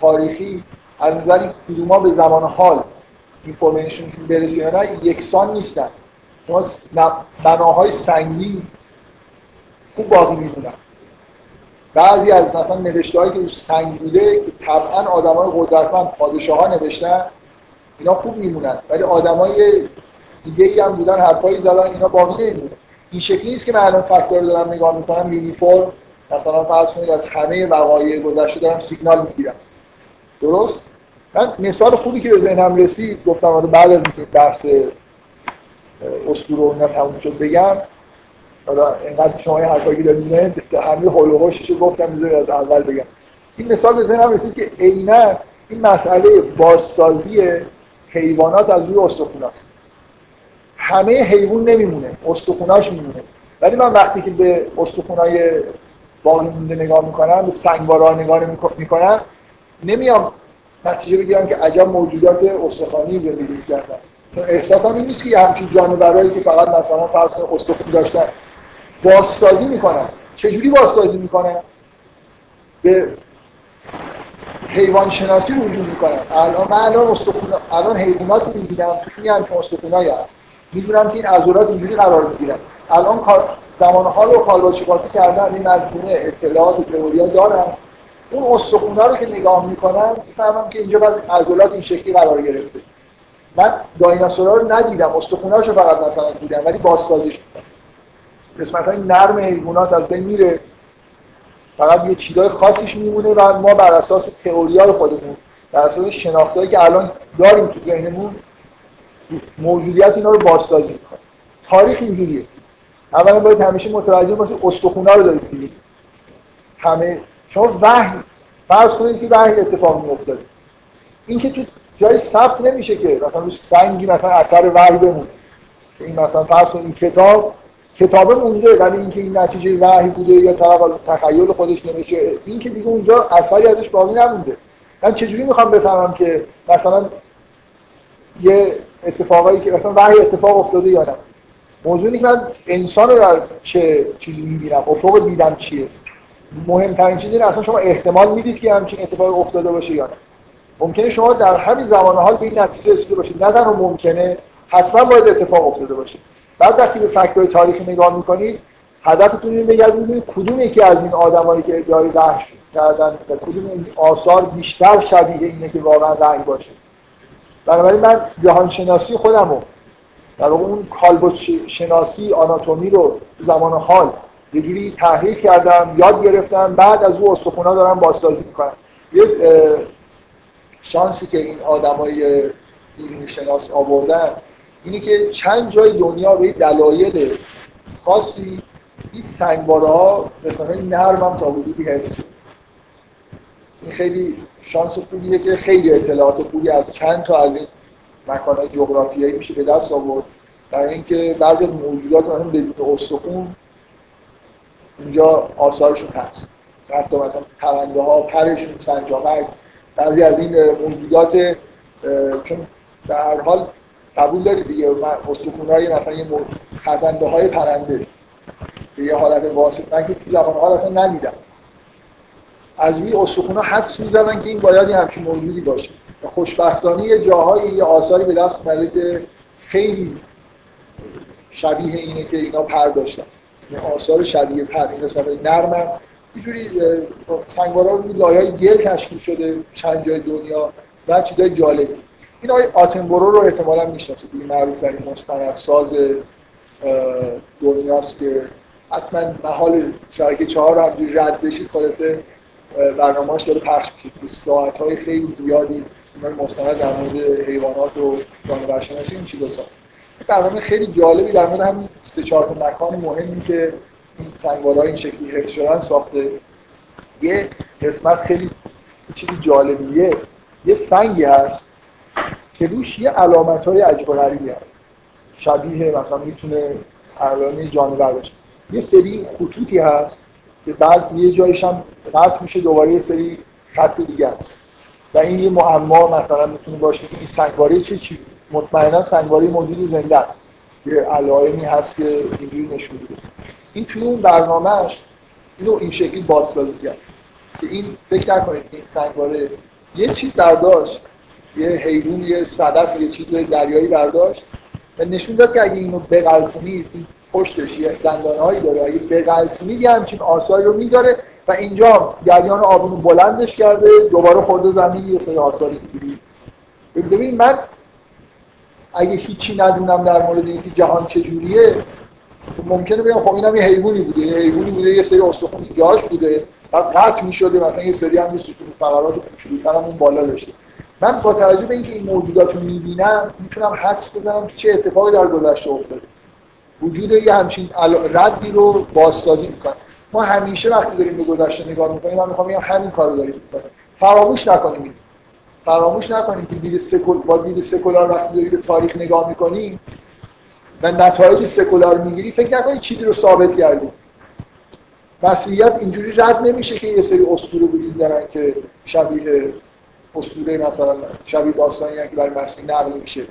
تاریخی از نظر کدوما به زمان حال اینفورمیشنشون برسه یا نه یکسان نیستن. شما بناهای سنگین خوب باقی میمونن. بعضی از مثلا نوشته هایی که سنگ بوده که طبعا آدم های قدرتمند پادشاه ها نوشتن اینا خوب میمونن. ولی آدمای دیگه ای هم بودن حرفایی زدن اینا باقی نمیمونن. این شکلی نیست که من الان دارم نگاه می‌کنم یونیفرم مثلا فرض کنید از همه وقایع گذشته دارم سیگنال می‌گیرم. درست؟ من مثال خوبی که به ذهنم رسید گفتم بعد از اینکه بحث اسطوره و تموم شد بگم حالا اینقدر شما یه حرفایی دارید همه هول و رو گفتم از اول بگم. این مثال به ذهنم رسید که عینا این مسئله بازسازی حیوانات از روی استخوناست. همه حیوان نمیمونه استخوناش میمونه. ولی من وقتی که به استخونای باقی مونده نگاه می‌کنم به سنگوارا نگاه می‌کنم نمیام نتیجه بگیرم که عجب موجودات استخوانی زندگی می‌کردن احساسم این نیست که یه همچین جانورایی که فقط مثلا فرض استخون داشتن. بازسازی می‌کنن. چجوری بازسازی می‌کنن؟ به حیوان شناسی رجوع می‌کنن. الان من الان استخون الان حیوانات می‌بینم. توشون یه همچین استخونایی هست. می‌دونم که این عضلات اینجوری قرار می‌گیرن. الان زمان حال رو کالباچیقاتی کردن. این مجموعه اطلاعات و تئوریا دارن. اون استخونه رو که نگاه می‌کنم می‌فهمم که اینجا بعد عضلات این شکلی قرار گرفته. من دایناسورها رو ندیدم استخونه رو فقط مثلا دیدم ولی بازسازیش قسمت های نرم حیوانات از بین میره. فقط یه چیزای خاصیش میمونه و ما بر اساس تئوریا خودمون بر اساس شناختایی که الان داریم تو ذهنمون موجودیت اینا رو بازسازی می‌کنیم. تاریخ اینجوریه. اولا باید همیشه متوجه باشید استخونا رو دارید دیدید همه شما وحی فرض کنید که وحی اتفاق میافتاده این که تو جای ثبت نمیشه که مثلا روش سنگی مثلا اثر وحی بمونه. این مثلا فرض کنید این کتاب کتابه مونده ولی اینکه این نتیجه وحی بوده یا طرف تخیل خودش نمیشه این که دیگه اونجا اثری ازش باقی نمونده. من چجوری می‌خوام بفهمم که مثلا یه اتفاقایی که مثلا وحی اتفاق افتاده یا نه؟ موضوع که من انسان رو در چه چیزی می‌بینم افق دیدم چیه؟ مهمترین چیزی اصلا شما احتمال می‌دید که همچین اتفاق افتاده باشه یا نه. ممکنه شما در همین زمان حال به این نتیجه رسیده باشید. نه تنها ممکنه حتما باید اتفاق افتاده باشه. بعد وقتی به فکت‌های تاریخی نگاه می‌کنید هدفتون این بگردید کدوم یکی از این آدمایی که ادعای وحش کردن و کدوم این آثار بیشتر شبیه اینه که واقعا وحی باشه. بنابراین من جهان شناسی خودم رو در اون کالبوت شناسی آناتومی رو زمان حال یه جوری تحلیل کردم یاد گرفتم بعد از او استخونا دارم بازسازی می‌کنم. یه شانسی که این آدمای بیرونی شناس آوردن اینه که چند جای دنیا به دلایل خاصی این سنگباره ها مثلا نرم هم تا حدودی حفظ این خیلی شانس خوبیه که خیلی اطلاعات خوبی از چند تا از این مکانهای جغرافیایی میشه به دست آورد. در اینکه بعضی موجودات مثلا بدون استخون اینجا آثارشون هست. حتی مثلا پرنده ها پرشون سنجاقک بعضی از این موجودات چون در حال قبول داری دیگه استخون های مثلا یه خزنده های پرنده به یه حالت واسط من که تو حال اصلا ندیدم از روی استخونا حدس می‌زدن که این باید یه همچین موجودی باشه. خوشبختانه یه جاهایی یه آثاری به دست اومده که خیلی شبیه اینه که اینا پر داشتن آثار شبیه پر این نسبت نرمن اینجوری سنگوارا رو لایه گل تشکیل شده چند جای دنیا و چیزای جالبی. این آقای آتنبرو رو احتمالا می‌شناسید این معروف در مستند ساز دنیاست که حتما محال شبکه چهار رو همجوری رد بشید خلاصه برنامه‌اش داره پخش میشه. ساعت‌های خیلی زیادی من مستند در مورد حیوانات و جانورشناسی این چیزا ساخت برنامه خیلی جالبی در مورد همین سه چهار تا مکان مهمی که این سنگوارهای این شکلی حفظ شدن ساخته. یه قسمت خیلی چیزی جالبیه. یه سنگی هست که روش یه علامت های عجب غریبی هست. شبیه مثلا می‌تونه علامه جانور باشه. یه سری خطوطی هست که بعد یه جایش هم قطع میشه دوباره یه سری خط دیگه هست. و این یه معما مثلا می‌تونه باشه که این سنگواره چه چی مطمئنا سنگواره موجود زنده است. یه علائمی هست که اینجوری نشون میده. این توی اون برنامهش اینو این شکلی بازسازی کرد. که این فکر نکنید این سنگواره یه چیز برداشت یه حیوان یه صدف یه چیز دریایی برداشت و نشون داد که اگه اینو بغلتونید این پشتش یه دندانهایی داره. اگه بغلتونید یه همچین آثاری رو می‌ذاره و اینجا جریان آبونو بلندش کرده دوباره خورده زمین یه سری آثاری اینجوری. ببینید من اگه هیچی ندونم در مورد اینکه جهان چجوریه ممکنه بگم خب اینم یه حیوانی بوده. یه حیوانی بوده یه سری استخون جاش بوده. بعد قطع می‌شده مثلا یه سری هم نیست فقرات کوچولوتر هم اون بالا داشته. من با توجه به اینکه این موجودات رو می‌بینم می‌تونم حدس بزنم که چه اتفاقی در گذشته افتاده. وجود یه همچین ردی رو بازسازی می‌کنه ما همیشه وقتی داریم به گذشته نگاه می‌کنیم من می‌خوام همین کارو داریم می‌کنیم. فراموش نکنیم. فراموش نکنیم که دید سکول با دید سکولار وقتی داری به تاریخ نگاه می‌کنیم و نتایج سکولار می‌گیری فکر نکنید چیزی رو ثابت کردی. مسیحیت اینجوری رد نمیشه که یه سری اسطوره وجود دارن که شبیه اسطوره مثلا شبیه داستانی که برای مسیح نقل میشه.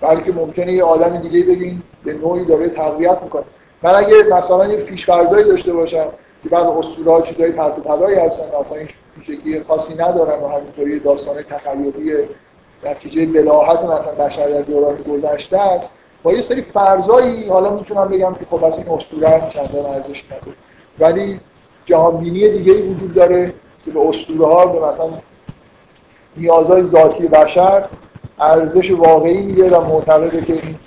بلکه ممکنه یه عالم دیگه بگین به نوعی داره تقویت می‌کنه. من اگه مثلا یه پیشفرضایی داشته باشم که بعد اسطوره چیزای پرت و پلایی هستن مثلا این خاصی ندارن و همینطوری داستان تخیلی نتیجه بلاحت مثلا بشریت دوران گذشته است. با یه سری فرضایی حالا می‌تونم بگم که خب از این اسطوره چندان ارزش نداره. ولی جهان بینی دیگه ای وجود داره که به اسطوره ها به مثلا نیازهای ذاتی بشر ارزش واقعی میده و معتقده که این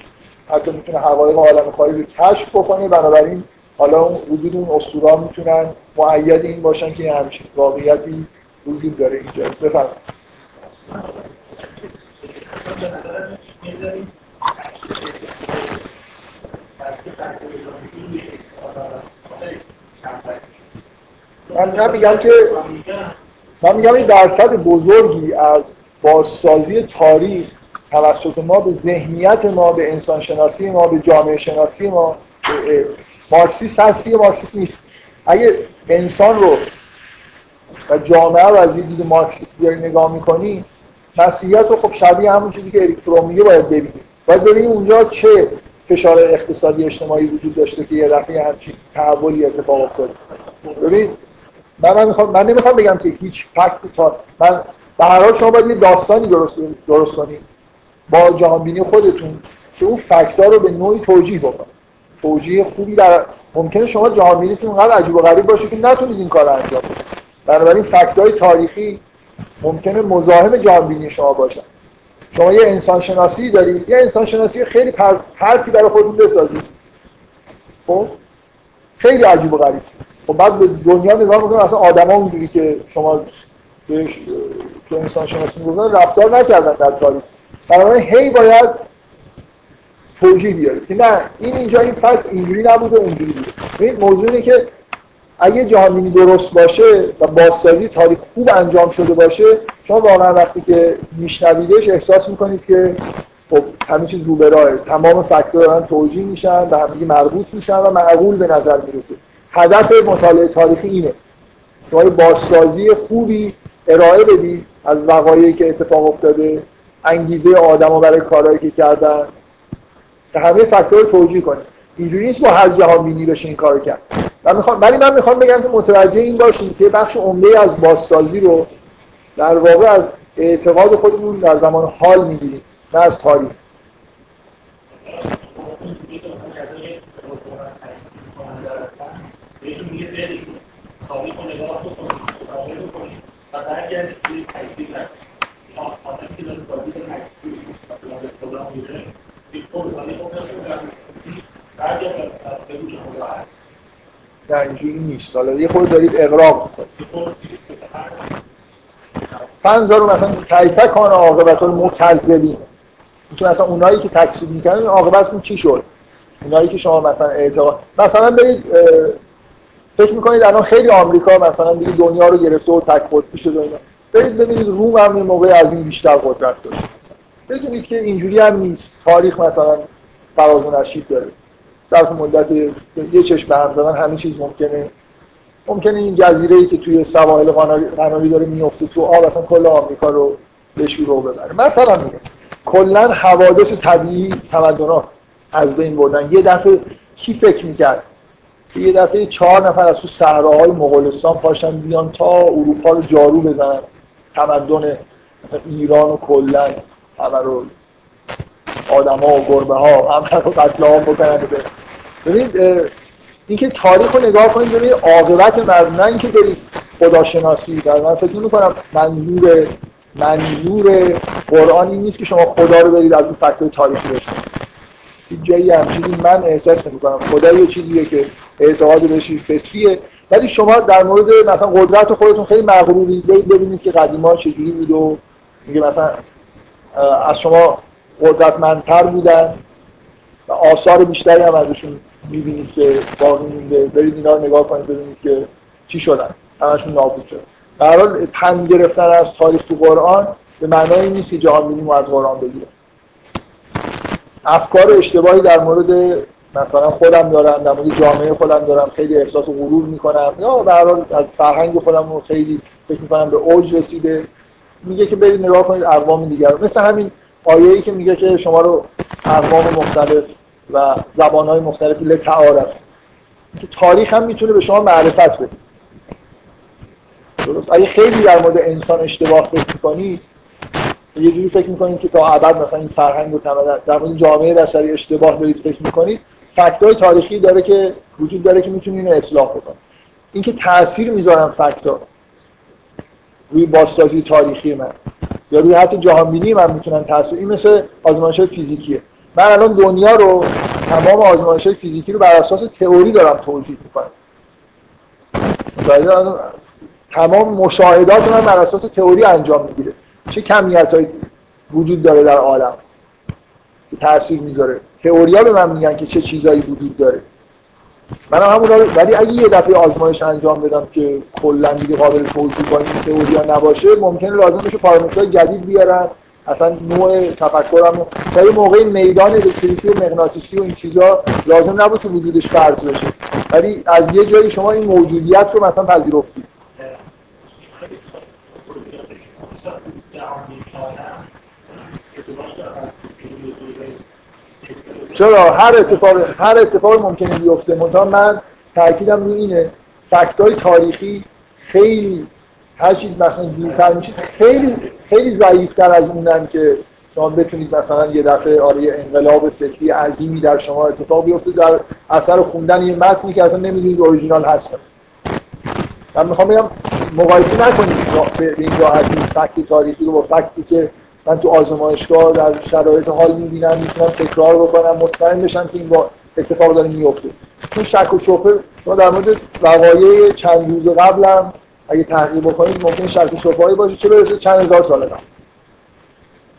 حتی می‌تونه حقایق عالم خارج رو کشف بکنه. بنابراین حالا وجود اون اسطوره می‌تونن معید این باشن که همچین واقعیتی وجود داره اینجا. بفرمایید. من میگم که من میگم این درصد بزرگی از بازسازی تاریخ توسط ما به ذهنیت ما به انسان شناسی ما به جامعه شناسی ما مارکسیست هستی مارکسیست نیست. اگه انسان رو و جامعه رو از دید مارکسیستی نگاه می‌کنی مسیحیت رو خب شبیه همون چیزی که اریک میگه باید ببینیم باید ببینیم اونجا چه فشار اقتصادی اجتماعی وجود داشته که یه دفعه همچین تحولی اتفاق افتاده. ببین من من, می‌خوام من نمی‌خوام بگم که هیچ فکت تا من به هر حال شما باید یه داستانی درست درست کنید با جهان بینی خودتون که اون فکتا رو به نوعی توجیه بکنید توجیه خوبی در ممکنه شما جهان بینیتون انقدر عجیب و غریب باشه که نتونید این کار انجام بدید. بنابراین فکتای تاریخی ممکنه مزاحم جهان شما باشن. شما یه انسان شناسی دارید. یه انسان شناسی خیلی پرتی برای خودتون بسازید. خب؟ خیلی عجیب و غریب. خب بعد به دنیا نگاه می‌کنم اصلا آدما اونجوری که شما بهش تو انسان شناسی می‌گفتن رفتار نکردن در تاریخ. بنابراین هی باید توجیه بیارید که نه این اینجا این فکت اینجوری نبوده اونجوری بوده. این موضوع اینه که اگه جهانبینی درست باشه و بازسازی تاریخ خوب انجام شده باشه شما واقعا وقتی که میشنویدش احساس می‌کنید که خب همه چیز رو تمام فکتور دارن توجیه میشن و همگی مربوط میشن و معقول به نظر می‌رسه. هدف مطالعه تاریخی اینه. شما بازسازی خوبی ارائه بدی از وقایعی که اتفاق افتاده انگیزه آدما برای کارهایی که کردن. همه فاکتور توجیه کنه. اینجوری نیست با هر جهان بینی بشه این کارو کرد. من می‌خوام ولی من می‌خوام بگم که متوجه این باشیم که بخش عمده از بازسازی رو در واقع از اعتقاد خودمون در زمان حال می‌گیریم نه از تاریخ. نه اینجوری نیست. حالا یه خود دارید اقراق می‌کنید. فنزا رو مثلا کیفه کان عاقبت المکذبین. که مثلا اونایی که تکذیب می‌کنن عاقبتشون چی شد؟ اونایی که شما مثلا اعتقاد مثلا برید فکر می‌کنید الان خیلی آمریکا مثلا دیگه دنیا رو گرفته و تک قطبی شده اینا. برید ببینید روم هم این موقع از این بیشتر قدرت داشت بدونید که اینجوری هم نیست. تاریخ مثلا فراز و نشید داره. ظرف مدت یه چشم به هم زدن همه چیز ممکنه. ممکنه این جزیره ای که توی سواحل قناری داره میفته تو آب اصلا کل آمریکا رو به رو ببره. مثلا میگه کلا حوادث طبیعی تمدن از بین بردن. یه دفعه کی فکر می‌کرد؟ یه دفعه چهار نفر از تو صحراهای مغولستان پاشن بیان تا اروپا رو جارو بزنن. تمدن ایران و کلا. همه رو آدم ها و گربه ها همه رو قتل عام بکنن. ببینید اینکه تاریخ رو نگاه کنید ببینید عاقبت مرد نه اینکه برید خداشناسی در من فکر کنم منظور منظور قرآن این نیست که شما خدا رو برید از اون فکتور تاریخی بشناسید. جایی همچنین من احساس نمی‌کنم. خدا یه چیزیه که اعتقاد بهش فطریه. ولی شما در مورد مثلا قدرت خودتون خیلی مغروری ببینید که قدیما چجوری بود و میگه مثلا از شما قدرتمندتر بودن و آثار بیشتری هم ازشون می‌بینید که باقی مونده. برید اینا رو نگاه کنید ببینید که چی شدن. همشون نابود شد در حال پند گرفتن از تاریخ تو قرآن به معنای نیست که جهان از قرآن بگیره. افکار اشتباهی در مورد مثلا خودم دارم در مورد جامعه خودم دارم خیلی احساس و غرور می‌کنم. یا به هر از فرهنگ خودم رو خیلی فکر می‌کنم به اوج رسیده. میگه که برید نگاه کنید اقوام دیگر مثل همین آیه‌ای که میگه که شما رو اقوام مختلف و زبانهای مختلفی لتعارف که تاریخ هم می‌تونه به شما معرفت بده. درست. اگه خیلی در مورد انسان اشتباه فکر کنید یه جوری فکر می‌کنید که تا ابد مثلا این فرهنگ و در مورد جامعه بشری اشتباه دارید فکر می‌کنید فکتای تاریخی داره که وجود داره که می‌تونید اینو اصلاح بکنید. اینکه تاثیر می‌ذارن فکتا روی بازسازی تاریخی من. یا روی حتی جهانبینی من می‌تونن تاثیر این مثل آزمایش فیزیکیه. من الان دنیا رو تمام آزمایش فیزیکی رو بر اساس تئوری دارم توجیه می‌کنم. تمام مشاهدات من بر اساس تئوری انجام می‌گیره. چه کمیت وجود داره در عالم که تاثیر می‌ذاره؟ تئوریا به من میگن که چه چیزایی وجود داره. من همون ولی اگه یه دفعه آزمایش انجام بدم که کلا دیگه قابل توجیه با این تئوریا نباشه ممکنه لازم بشه پارامترهای جدید بیارن. اصلا نوع تفکرم تا یه موقع میدان الکتریکی و مغناطیسی و این چیزا لازم نبود که وجودش فرض بشه. ولی از یه جایی شما این موجودیت رو مثلا پذیرفتید. چرا هر اتفاق هر اتفاق ممکنه بیفته. من تاکیدم روی اینه فکت های تاریخی خیلی هر چیز مثلا دورتر میشید خیلی خیلی ضعیفتر از اونن که شما بتونید مثلا یه دفعه آره انقلاب فکری عظیمی در شما اتفاق بیفته در اثر خوندن یه متنی که اصلا نمی‌دونید اوریجینال هست من می‌خوام بگم مقایسه نکنید به این راحتی فکت تاریخی رو با فکتی که من تو آزمایشگاه در شرایط حال می‌بینم می‌تونم تکرار بکنم مطمئن بشم که این با اتفاق داره میفته تو شک و شبهه ما در مورد وقایع چند روز قبلم اگه تحقیق بکنید ممکن شک و شبهه‌ای باشه چه برسه چند هزار سال قبل.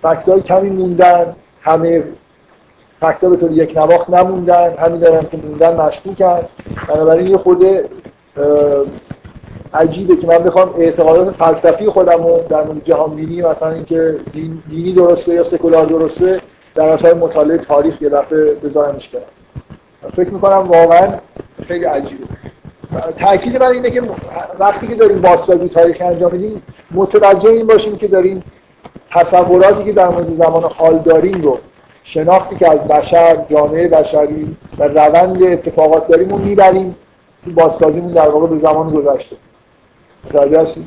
فکتای کمی موندن همه فکتا به طور یک نواخت نموندن همین دارن که موندن مشکوکن. بنابراین یه خود عجیبه که من بخوام اعتقادات فلسفی خودم رو در مورد جهانبینی مثلا اینکه دین، دینی درسته یا سکولار درسته در اثر مطالعه تاریخ یه دفعه بذارمش کنم. فکر می‌کنم واقعا خیلی عجیبه. تاکید بر اینه که وقتی که داریم بازسازی تاریخ انجام میدیم متوجه این باشیم که داریم تصوراتی که در مورد زمان حال داریم رو شناختی که از بشر جامعه بشری و روند اتفاقات داریم رو می‌بریم تو بازسازیمون در واقع به زمان گذشته. متوجه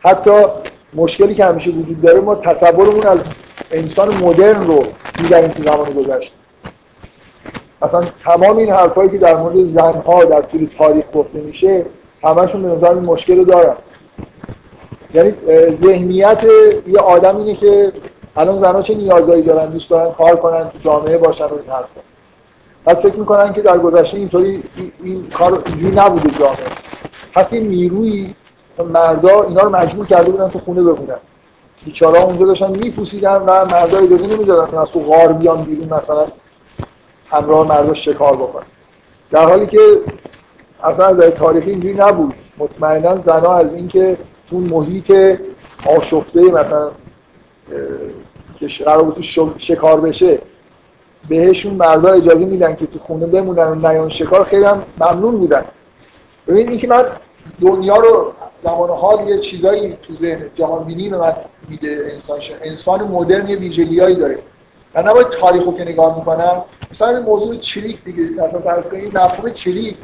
حتی مشکلی که همیشه وجود داره ما تصورمون از انسان مدرن رو می‌بریم تو زمان گذشته. مثلا تمام این حرفایی که در مورد زنها در طول تاریخ گفته میشه همشون به نظر مشکل رو دارن. یعنی ذهنیت یه آدم اینه که الان زنها چه نیازهایی دارن دوست دارن کار کنن تو جامعه باشن و این حرفا. بعد فکر می‌کنن که در گذشته اینطوری این کار اینجوری نبوده جامعه. پس این نیروی مردا اینا رو مجبور کرده بودن تو خونه بمونن. بیچارا اونجا داشتن میپوسیدن و مردا اجازه نمی‌دادن. از تو غار بیان بیرون مثلا همراه مردا شکار بکنن در حالی که اصلا از تاریخی اینجوری نبود. مطمئنا زنها از اینکه تو محیط آشفته مثلا که قرار بود شکار بشه بهشون مردا اجازه میدن که تو خونه بمونن و نیان شکار خیلی هم ممنون بودن. ببین اینکه من دنیا رو زمان حال یه چیزایی تو ذهن جهان بینی به من میده انسان انسان مدرن یه ویژگیایی داره. من نباید تاریخ رو که نگاه می‌کنم. مثلا موضوع چریک دیگه. مثلا فرض کنید مفهوم چریک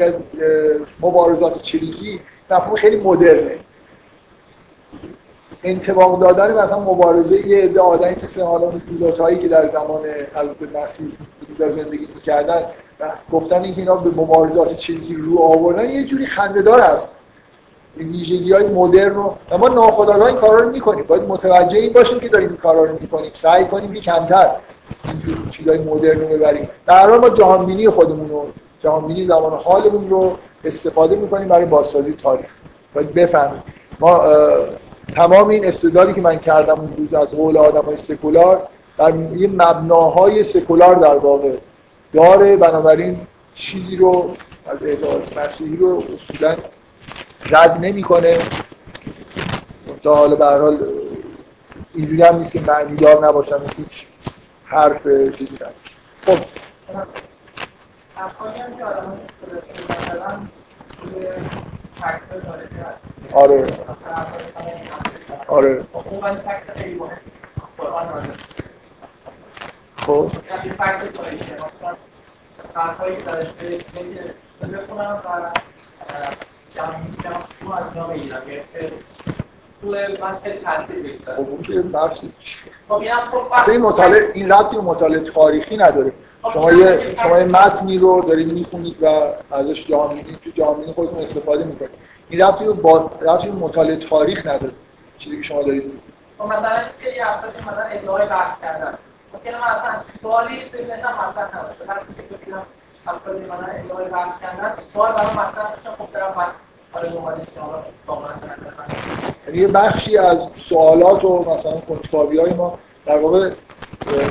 مبارزات چریکی مفهوم خیلی مدرنه. انتباق دادن مثلا مبارزه یه عده آدمی مثل حالا مثل که در زمان حضرت مسیح زندگی می‌کردن و گفتن اینکه اینا به مبارزات چریکی رو آوردن یه جوری خنده‌دار است ویژگی های مدرن رو ما ناخودآگاه این کارا رو می‌کنیم. باید متوجه این باشیم که داریم این کارا رو می‌کنیم. سعی کنیم که کمتر اینجور چیزای مدرن رو ببریم. در حال ما جهانبینی خودمون رو جهانبینی زمان حالمون رو استفاده می‌کنیم برای بازسازی تاریخ. باید بفهمیم. ما تمام این استدلالی که من کردم اون روز از قول آدم های سکولار در یه مبناهای سکولار در واقع داره. بنابراین چیزی رو از اعتقاد مسیحی رو اصولا رد نمی‌کنه. تا حالا به حال اینجوری هم نیست که معنی دار نباشن هیچ حرف چیزی نداره خب. آره. آره. خب. تو تو خب اون که بحث خب این مطالعه این ربطی مطالعه تاریخی نداره. خب شما یه شما یه متنی رو دارید می‌خونید و ازش جامعه تو جامعه خودتون استفاده می‌کنید. این ربطی رو با ربطی مطالعه تاریخ نداره. چیزی که شما دارید خب مثلا یه افرادی مثلا ادعای بحث کردن. من اصلا سوالی توی ذهنم مطرح نباشه. افرادی مثلا ادعای بحث کردن. سوال برام مطرح بشه خب برام من یعنی یه بخشی از سوالات و مثلا کنجکاوی های ما در واقع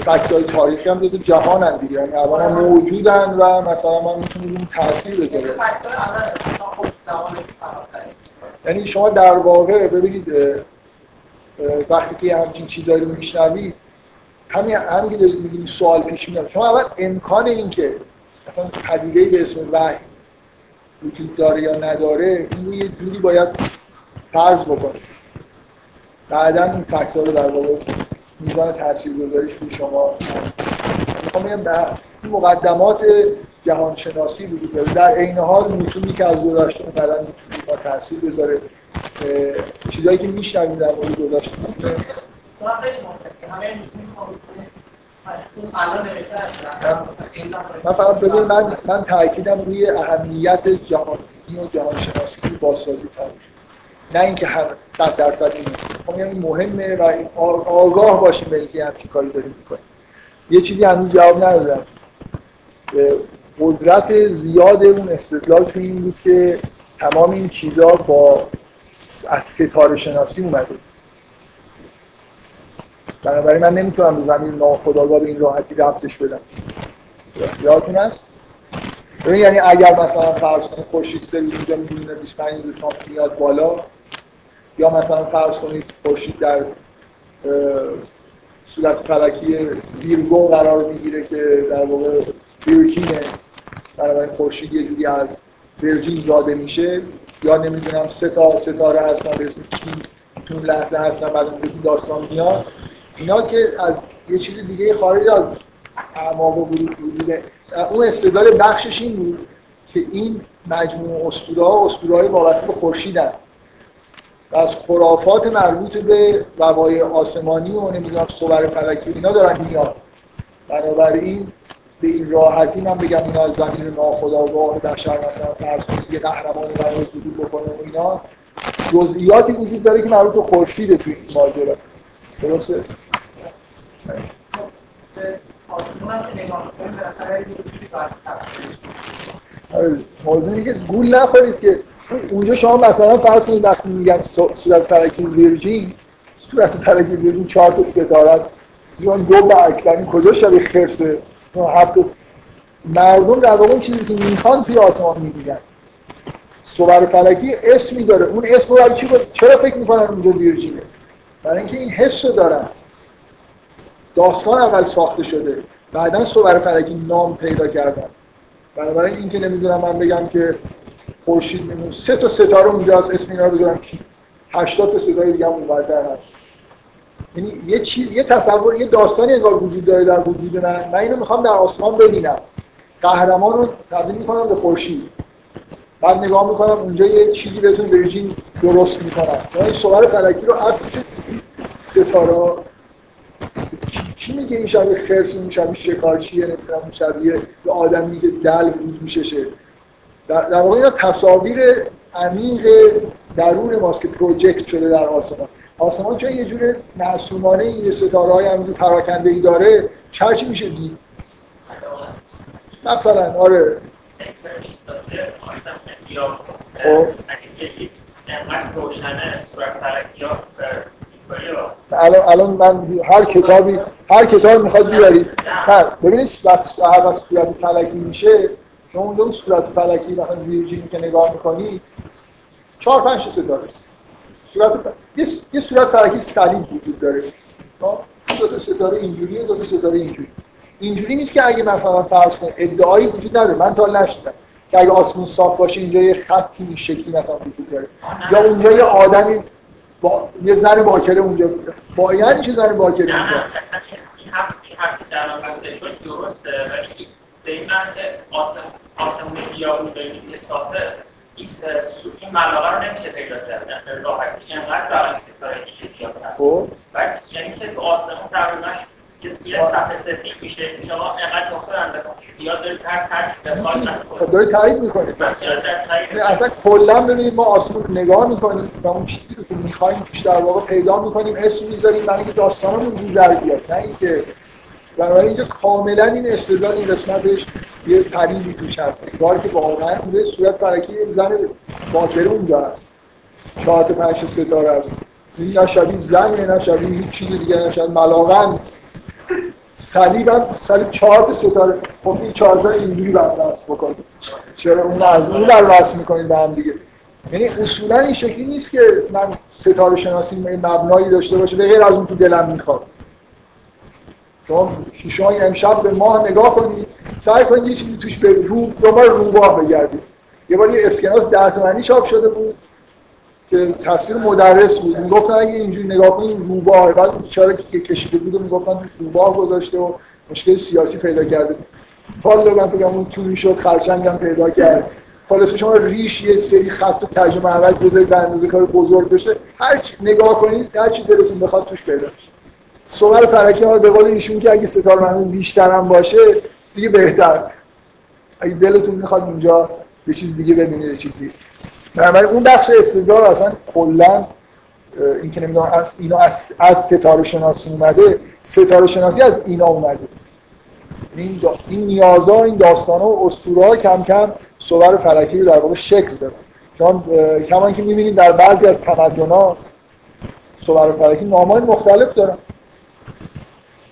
فکتای تاریخی هم جزو جهان هم دیگه. یعنی اولا موجودن و مثلا من می‌تونیم اون تاثیر بذاره یعنی شما در واقع ببینید وقتی که همچین چیزایی رو میشنوید همین همین که دارید میگید سوال پیش میاد. شما اول امکان این که مثلا پدیده به اسم وحی وجود داره یا نداره این یه جوری باید فرض بکنید بعدا این فکتور رو در واقع میزان تاثیرگذاریش روی شما می‌خوام بگم مقدمات جهانشناسی وجود داره در عین حال می‌تونی که از گذشته بعدا می‌تونی با تاثیر بذاره چیزایی که میشنویم در مورد گذشته من فقط ببین من من تاکیدم روی اهمیت جهانی و جهان شناسی تو بازسازی تاریخ. نه اینکه هر صد درصد این خب یعنی مهمه و آگاه باشیم به اینکه همچین کاری داریم می‌کنیم. یه چیزی هنوز جواب ندادم. قدرت زیاد اون استدلال تو این بود که تمام این چیزها با از ستاره شناسی اومده بنابراین من نمی‌تونم به زمین ناخداگاه به این راحتی ربطش بدم. یادتون هست؟ یعنی اگر مثلا فرض کنید خورشید سه روز اینجا می‌دونه 25 دسامبر میاد بالا یا مثلا فرض کنید خورشید در صورت فلکی ویرگو قرار می‌گیره که در واقع ویرجینه بنابراین خورشید یه جوری از ورجین زاده میشه. یا نمی‌دونم سه تا ستاره هستن به اسم کی تو لحظه هستن بعد اون داستان میاد. اینا که از یه چیز دیگه خارج از اعماق و وجوده اون استدلال بخشش این بود که این مجموع اسطوره ها اسطوره های وابسته به و از خرافات مربوط به وقایع آسمانی و نمی‌دونم صور فلکی اینا دارن میاد بنابراین به این راحتی من بگم اینا از زمین ناخودآگاه بشر مثلا فرض کنید یه قهرمانی قرار ظهور بکنه و اینا جزئیاتی وجود داره که مربوط به خورشید توی این ماجرا. درسته؟ آره، موضوع که گول نخورید که اونجا شما مثلا فرض کنید وقتی میگن صورت فلکی ویرجین صورت فلکی ویرجین چهار تا ستاره است دو برگ این کجا شبیه خرسه؟ هفت مردم در واقع چیزی که می‌خوان توی آسمان می‌بینن. صور فلکی اسمی داره. اون اسم رو چی چرا فکر می‌کنن اونجا ویرجینه؟ برای اینکه این حس رو دارن. داستان اول ساخته شده. بعدا صور فلکی نام پیدا کردن. بنابراین اینکه نمی‌دونم من بگم که خورشید میمون سه تا ستاره اونجاست اسم اینا رو بذارم. کی؟ 80 تا ستاره دیگه هم اونورتر هست. یعنی یه چیز یه تصور یه داستانی انگار وجود داره در وجود من. من اینو می‌خوام در آسمان ببینم. قهرمان رو تبدیل می‌کنم به خورشید. بعد نگاه می‌کنم اونجا یه چیزی به اسم ویرجین درست می‌کنم. چون این صور فلکی رو اصل ستاره کی میگه این شبیه خرس این شبیه شکارچیه نمی‌دونم این شبیه به آدمی که دل بود میششه. در, در واقع اینا تصاویر عمیق درون ماست که پروژکت شده در آسمان. آسمان چون یه جور معصومانه این ستاره های همینجور پراکنده ای داره چرچی میشه دید. مثلا آره. خب. الان الان من هر کتابی هر کتابی می‌خواد بیارید ببینید وقتی هر وقت صورت فلکی میشه شما اون صورت فلکی مثلا ویرجین که نگاه می‌کنی چهار پنج ستاره صورت یه, یه صورت فلکی صلیب وجود داره. دو تا ستاره اینجوریه دو تا ستاره اینجوری اینجوری نیست که اگه مثلا فرض کن ادعایی وجود نداره. من تا نشدم که اگه آسمون صاف باشه اینجا یه خطی این شکلی مثلا وجود داره. یا اونجا یه آدمی با یه زن باکره اونجا با یعنی چه زن باکره اونجا. درسته ولی به این آسمون بیابون ببینید صافه این ملاقه رو نمیشه پیدا کرد. راحتی اینقدر برای ستاره دیگه زیاد هست یعنی که آسمون تقریبا یه صفحه سفید میشه. شما انقدر دارید هر ترک خب دارید تایید می‌کنید. یعنی اصلا کلا ببینید ما آسمون نگاه می‌کنیم و اون چیزی رو که می‌خوایم توش در واقع پیدا می‌کنیم اسم می‌ذاریم برای اینکه داستانمون رو در بیاد. نه اینکه بنابراین اینجا کاملا این استدلال این قسمتش یه طریقی توش هست. کاری که واقعا به صورت فرکی یه زن باکره اونجا هست. چهار تا پنج ستاره است این نه شبیه زن نه شبیه هیچ چیز دیگه نه شبیه ملاقه نیست. صلیب هم صلیب چهار تا ستاره. خب این چهار تا اینجوری بعد وصل بکنید چرا اون از اون بر وصل می‌کنید به هم دیگه؟ یعنی اصولا این شکلی نیست که من ستاره شناسی مبنایی داشته باشه به غیر از اون تو دلم می‌خواد. شما شما امشب به ماه نگاه کنید سعی کنید یه چیزی توش به رو دوباره روباه بگردید. یه بار یه اسکناس ده تومنی چاپ شده بود. که تصویر مدرس بود. می‌گفتن اگه اینجوری نگاه کنید روباه بعد چرا که کشیده بود می‌گفتن توش روباه گذاشته و مشکل سیاسی پیدا کرده. فال من بگم اون تو می‌شد خرچنگ هم پیدا کرد. خلاص شما ریش یه سری خط و ترجمه اول بذارید به اندازه کار بزرگ بشه. هر چی نگاه کنید هر چی دلتون بخواد توش پیدا میشه صور فرکی ها به قول ایشون که اگه ستاره مهمون بیشتر هم باشه دیگه بهتر. اگه دلتون می‌خواد اینجا یه چیز دیگه ببینید چیزی. بنابراین اون بخش استدلال اصلا کلا این که نمی‌دونم از اینا از, از ستاره شناسی اومده ستاره شناسی از اینا اومده. این, دا این نیازا این داستان و اسطوره کم کم صور فلکی رو در واقع شکل داره چون کما که می‌بینید در بعضی از تمدن ها صور فلکی نامای مختلف دارن.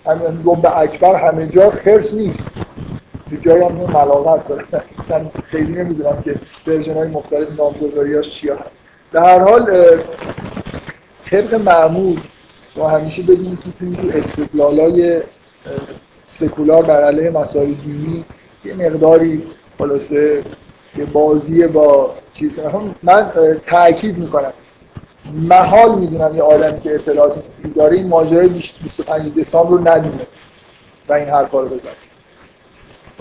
همین به اکبر همه جا خرس نیست. یه جایی هم ملاقه هست من خیلی نمی‌دونم که ورژن های مختلف نامگذاری هاش چیا هست. در هر حال طبق معمول ما همیشه بدیم که تو استدلال های سکولار بر علیه مسائل دینی یه مقداری خلاصه یه بازی با چیز. من تاکید می‌کنم. محال می‌دونم یه آدمی که اطلاعات داره این ماجرای 25 دسامبر رو ندونه و این حرفا رو بزنه.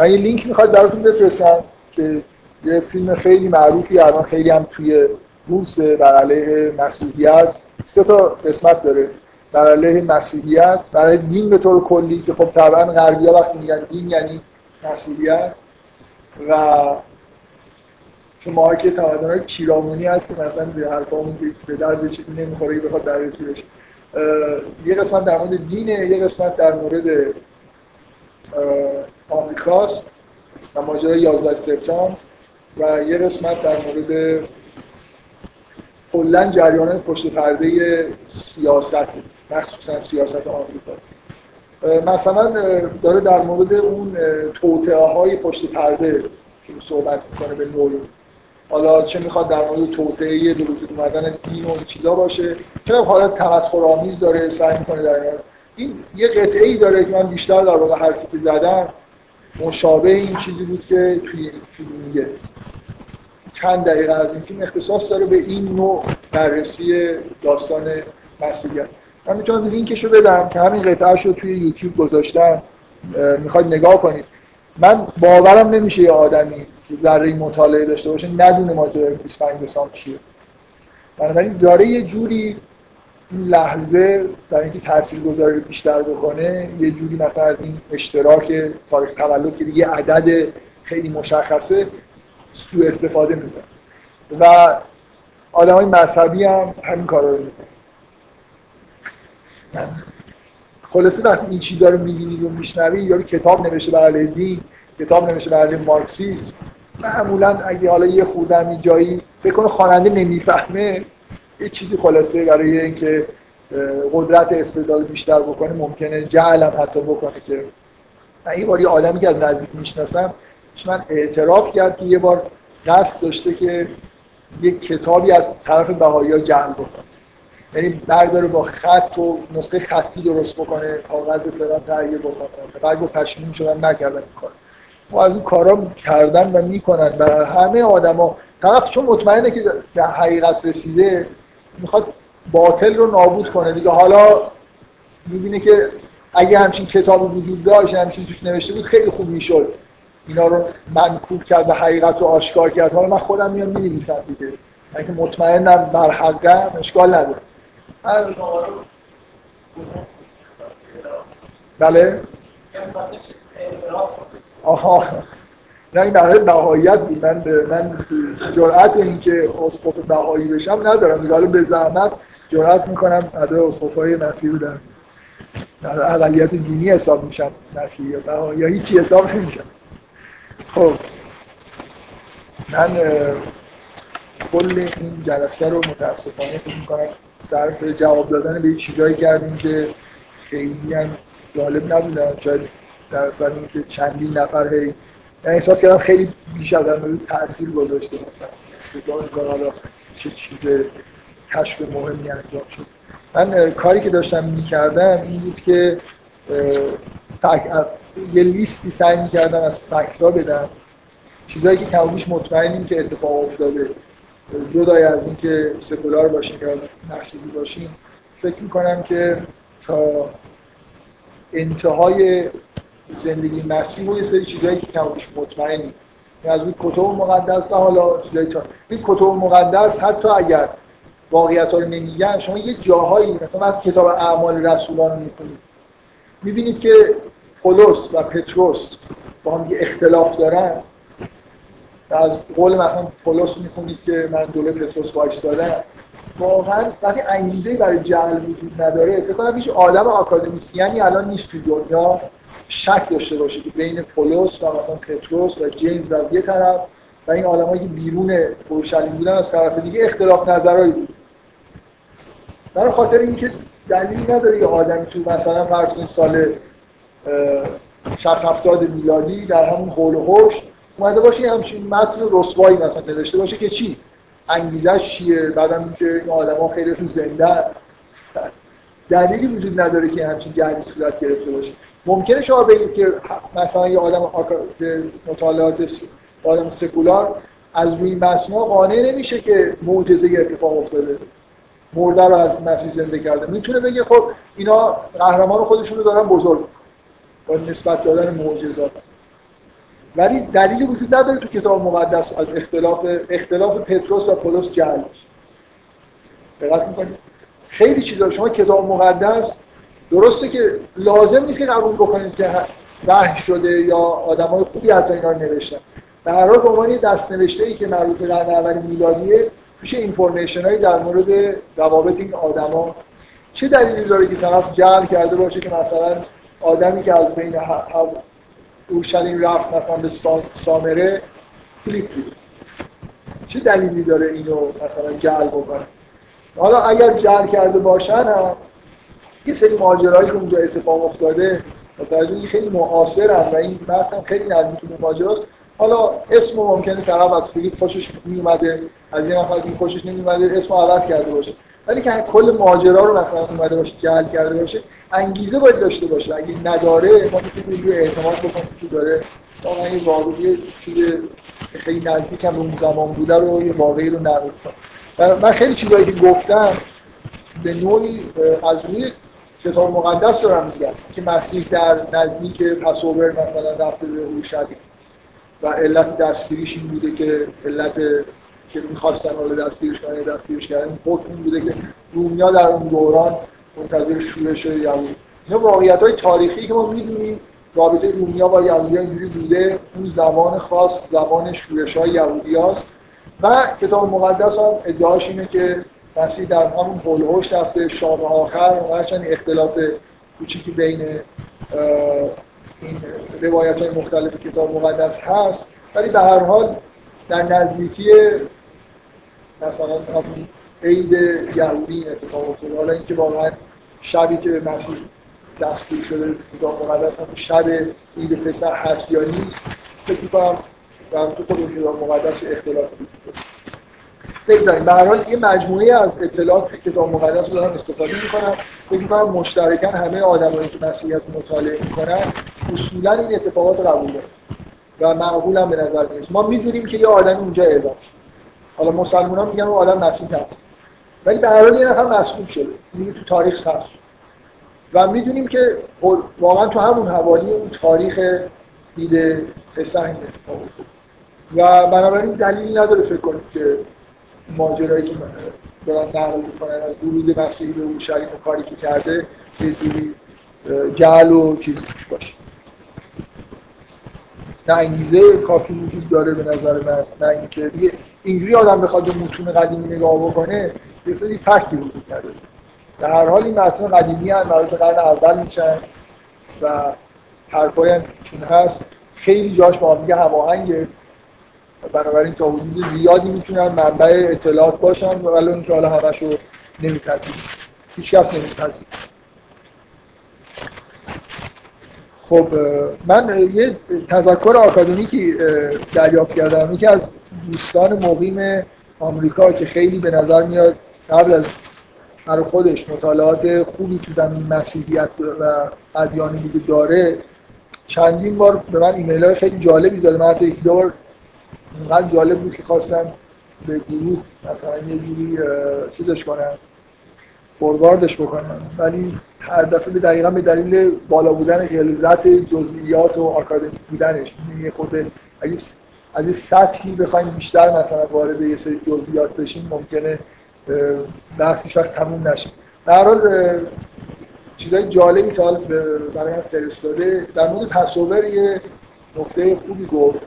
من یه لینک می‌خواد براتون بفرستم که یه فیلم خیلی معروفی الان خیلی هم توی بورس بر علیه مسیحیت سه تا قسمت داره. بر علیه مسیحیت. برای دین به طور کلی که خب طبعا غربی ها وقتی میگن دین یعنی مسیحیت. و که ما که های کیرامونی هستیم مثلا به حرفامون به درد چیزی نمی‌خوره بخواد بررسی بشه. یه قسمت در مورد دینه یه قسمت در مورد آمریکاست و ماجرای 11 سپتامبر و یه قسمت در مورد کلا جریان پشت پرده سیاست مخصوصا سیاست آمریکا. مثلا داره در مورد اون توطعه های پشت پرده که صحبت می‌کنه به نوعی. حالا چه می‌خواد در مورد توطئه به وجود اومدن دین و چیزا باشه. چه حالت تمسخرآمیز داره سعی می‌کنه در این یه قطعه ای داره که من بیشتر در واقع حرفی که زدم مشابه این چیزی بود که توی فیلم میگه. چند دقیقه از این فیلم اختصاص داره به این نوع بررسی داستان مسیحیت. من می‌تونم لینکشو بدم که همین قطعه رو توی یوتیوب گذاشتم. می‌خواید نگاه کنید. من باورم نمیشه یه آدمی که ذره مطالعه داشته باشه ندونه ماجرای 25 دسامبر چیه. بنابراین داره یه جوری این لحظه برای اینکه تاثیرگذاری بیشتر بکنه یه جوری مثلا از این اشتراک تاریخ تولد که دیگه عدد خیلی مشخصه سو استفاده می‌کنه. و آدم های مذهبی هم همین کار رو می‌کنه خلاصه وقتی این چیزها رو می‌بینید و میشنوید یا کتاب نوشته برای دین کتاب نوشته برای مارکسیسم معمولا اگه حالا یه خودم جایی بکنه خواننده نمی‌فهمه. یه چیزی خلاصه برای اینکه قدرت استدلال بیشتر بکنه ممکنه جهل هم حتی بکنه که من یه بار یه آدمی که از نزدیک می‌شناسم من اعتراف کرد که یه بار قصد داشته که یک کتابی از طرف بهایی ها جمع بکنه. یعنی برداره با خط و نسخه خطی درست بکنه کاغذ فلان تهیه بکنه. بعد گفت پشیمون شدن نکردن این کار ما از این کارا کردن و می‌کنن. برای همه آدما طرف چون مطمئنه که در حقیقت رسیده می‌خواد باطل رو نابود کنه. دیگه حالا می‌بینه که اگه همچین کتابی وجود داشت همچین توش نوشته بود خیلی خوب می‌شد. اینا رو منکوب کرد و حقیقت رو آشکار کرد. حالا من خودم میام می‌نویسم دیگه. من که مطمئنم بر حقم اشکال نداره. بله؟ آها. نه این برای بهاییت بود. من من جرأت اینکه اسقف بهایی بشم ندارم. حالا به زحمت جرأت می‌کنم عده اسقف های مسیح در در اقلیت دینی حساب میشم. مسیحی یا یا هیچی حساب نمیشم. خب. من کل این جلسه رو متاسفانه فکر می‌کنم صرف جواب دادن به چیزایی کردیم که خیلی هم جالب نبودن شاید در اصل اینکه چندین نفر هی یعنی احساس کردم خیلی بیش از مورد تاثیر گذاشته. مثلا استدلال حالا چه چیز کشف مهمی انجام شد. من کاری که داشتم می‌کردم این بود که یه لیستی سعی می‌کردم از فکتا بدم. چیزایی که کمابیش مطمئنیم که اتفاق افتاده. جدای از اینکه سکولار باشیم یا محسوبی باشیم فکر می‌کنم که تا انتهای زندگی مسیح و یه سری چیزایی که کمابیش مطمئنیم از این کتب مقدس نه حالا چیزایی تا این کتب مقدس حتی اگر واقعیت رو نمیگن شما یه جاهایی مثلا از کتاب اعمال رسولان می‌خونید می‌بینید که پولس و پتروس با هم اختلاف دارن. از قول مثلا پولس می‌خونید که من جلوی پتروس وایستادم واقعا وقتی انگیزه برای جهل وجود نداره فکر کنم هیچ آدم اکادمیسیانی الان نیست توی دنیا. شک داشته باشه که بین پولس و مثلا پتروس و جیمز از یه طرف و این آدمایی که بیرون اورشلیم بودن از طرف دیگه اختلاف نظرهایی بود. برای خاطر اینکه دلیلی نداره یه آدمی تو مثلا فرض کنید سال 60 70 میلادی در همون حول و حوش اومده باشه همچین متن رسوایی مثلا نوشته باشه که چی؟ انگیزش چیه؟ بعدم اینکه این آدما خیلیشون زنده. دلیلی وجود نداره که همچین جهلی صورت گرفته باشه. ممکنه شما بگید که مثلا یه آدم که مطالعات آدم سکولار از روی مسنا قانع نمیشه که معجزه اتفاق افتاده. مرده رو از مسیح زنده کرده. می‌تونه بگه خب اینا قهرمان خودشون رو دارن بزرگ با نسبت دادن معجزات. ولی دلیلی وجود نداره تو کتاب مقدس از اختلاف اختلاف پتروس و پولس جهل دقت می‌کنید؟ خیلی چیزا. شما کتاب مقدس درسته که لازم نیست که قبول بکنید که وحی شده یا آدمای خوبی حتی اینا رو نوشتن. در هر به عنوان دست نوشته ای که مربوط به قرن اول میلادیه میشه اینفورمیشن هایی در مورد روابط این آدما چه دلیلی داره که طرف جعل کرده باشه که مثلا آدمی که از بین اورشلیم رفت مثلا به سامره کلیپ دید چه دلیلی داره اینو مثلا جعل بکنه؟ حالا اگر جعل کرده باشن هم یه سری ماجرایی که اونجا اتفاق افتاده متوجه خیلی معاصرن و این متن خیلی نزدیک به ماجراست. حالا اسم ممکنه طرف از فیلیپ خوشش میومده از این نفر که خوشش نمیومده اسم عوض کرده باشه. ولی که کل ماجرا رو مثلا اومده باشه جعل کرده باشه انگیزه باید داشته باشه. اگه نداره ما می‌تونیم روی اعتماد بکنیم که داره. واقعا یه واقعی چیز خیلی نزدیک هم اون زمان بوده رو یه واقعی رو نقل من خیلی چیزایی که گفتم به نوعی از روی کتاب مقدس دارم میگم که مسیح در نزدیک پسوبر مثلا رفته به اورشلیم و علت دستگیریش این بوده که علت که می‌خواستن حالا دستگیرش کنن دستگیرش کردن حکم این بوده که رومیا در اون دوران منتظر شورش یهود اینا واقعیت های تاریخی که ما می‌دونیم رابطه رومیا با یهودی اینجوری بوده. اون زمان خاص زمان شورش های یهودی و کتاب مقدس هم ادعاش اینه که مسیح در همون هولوش رفته شام آخر و هرچند اختلاف کوچیکی بین این روایت های مختلف کتاب مقدس هست. ولی به هر حال در نزدیکی مثلا عید یهودی اتفاق افتاده حالا اینکه واقعا شبی که مسیح دستگیر شده کتاب مقدس هم شب عید پسر هست یا نیست فکر می‌کنم در تو خود کتاب مقدس اختلاف بگذاریم. به هر حال یه مجموعه از اطلاعات کتاب مقدس رو دارم استفاده می‌کنم. فکر می‌کنم مشترکاً همه آدمایی که مسیحیت مطالعه می‌کنن اصولا این اتفاقات رو قبول دارن و معقول هم به نظر میاد ما می‌دونیم که یه آدم اونجا اعدام شد. حالا مسلمان میگن اون آدم مسیح نبود. ولی به هر حال یه نفر مسئول شده. میگه تو تاریخ ثبت و می‌دونیم که واقعا تو همون حوالی اون تاریخ دید حسین و بنابراین دلیل نداره فکر کنید که ماجرایی که دارن نقل می‌کنن از ورود مسیحی به اورشلیم و کاری که کرده یه جوری جعل و چیزی توش باشه. نه انگیزه کافی وجود داره به نظر من نه اینکه اینجوری آدم بخواد به متون قدیمی نگاه بکنه یه سری فکتی وجود نداره. در هر حال این متن قدیمی هم مربوط قرن اول میشن و حرفای هم هست خیلی جاش با هم هماهنگه. بنابراین تا حدود زیادی می‌تونن منبع اطلاعات باشن ولی اینکه حالا همشو نمیپذیر هیچ کس نمیپذیر خب من یه تذکر آکادمیکی دریافت کردم. یکی از دوستان مقیم آمریکا که خیلی به نظر میاد قبل از برای خودش مطالعات خوبی تو زمین مسیحیت و ادیان دیگه داره چندین بار به من ایمیل های خیلی جالبی زده. من حتی یک دور اینقدر جالب بود که خواستم به گروه مثلا یه جوری چیزش کنم فورواردش بکنم ولی هر دفعه به دقیقا به دلیل بالا بودن غلظت جزئیات و آکادمیک بودنش یه خود از این سطحی بخوایم بیشتر مثلا وارد یه سری جزئیات بشیم ممکنه بحثش وقت تموم نشه. در حال چیزای جالبی تا برای من فرستاده در مورد پسوور یه نکته خوبی گفت.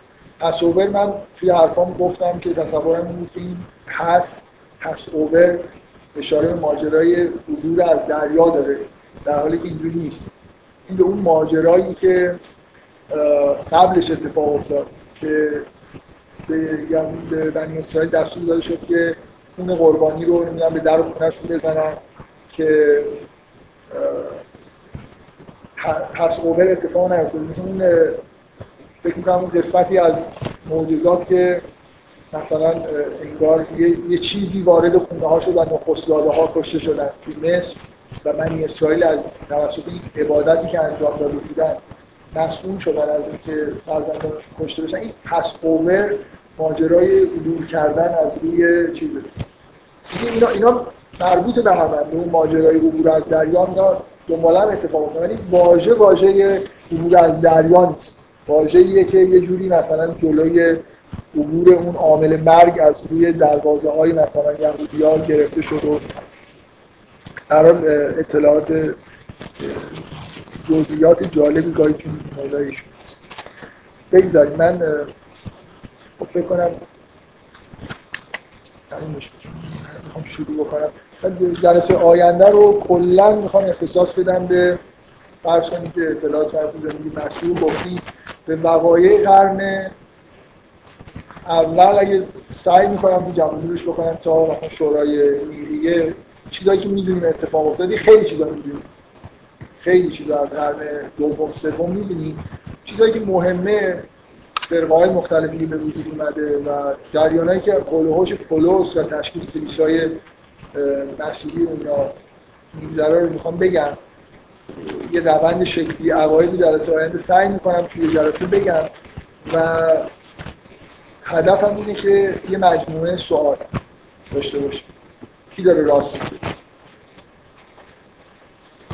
پسوور من توی حرفام گفتم که تصورم این که این پس پس اوور اشاره به ماجرای عبور از دریا داره در حالی که اینجوری نیست. این به اون ماجرایی که قبلش اتفاق افتاد که به, به بنی اسرائیل دستور داده شد که خون قربانی رو نمی‌دونم به در خونهشون بزنن که پس اوور اتفاق نیفتاد. مثل اون فکر می‌کنم اون قسمتی از معجزات که مثلا انگار یه, یه چیزی وارد خونه ها شد و نخستزاده ها کشته شدن. تو مصر و بنی اسرائیل از توسط این عبادتی که انجام داده بودن مسئول شدن از اینکه فرزندانشون کشته بشن. این پس اوور ماجرای دور کردن از روی چیزه. اینا اینا مربوط به هم به اون ماجرای عبور از دریا اینا دنبالا اتفاق افتاد. ولی واژه واژه عبور از دریا نیست. واژه‌ایه که یه جوری مثلا جلوی عبور اون عامل مرگ از روی دروازه های مثلا یهودی گرفته شد و در اطلاعات جزئیات جالبی گاهی که مولایشون بگذاریم. من خب فکر کنم می‌خوام شروع بکنم. جلسه آینده رو کلا می‌خوام اختصاص بدم به فرض کنید که اطلاعات در زندگی مسیح گفتی. به وقایع قرن اول اگه سعی می‌کنم تو جمع بکنم تا مثلا شورای میلیه چیزایی که می‌دونیم اتفاق افتادی خیلی چیزا می‌دونیم. خیلی چیزا از قرن دوم سوم می‌بینیم چیزایی که مهمه فرقه مختلفی به وجود اومده و جریانایی که قول پولوس و تشکیل کلیسای مسیحی اونا میگذره رو می‌خوام بگم. یه روند شکلی عقایدی جلسه آینده سعی می‌کنم توی جلسه بگم و هدفم اینه که یه مجموعه سوال داشته باشیم کی داره راست میگه؟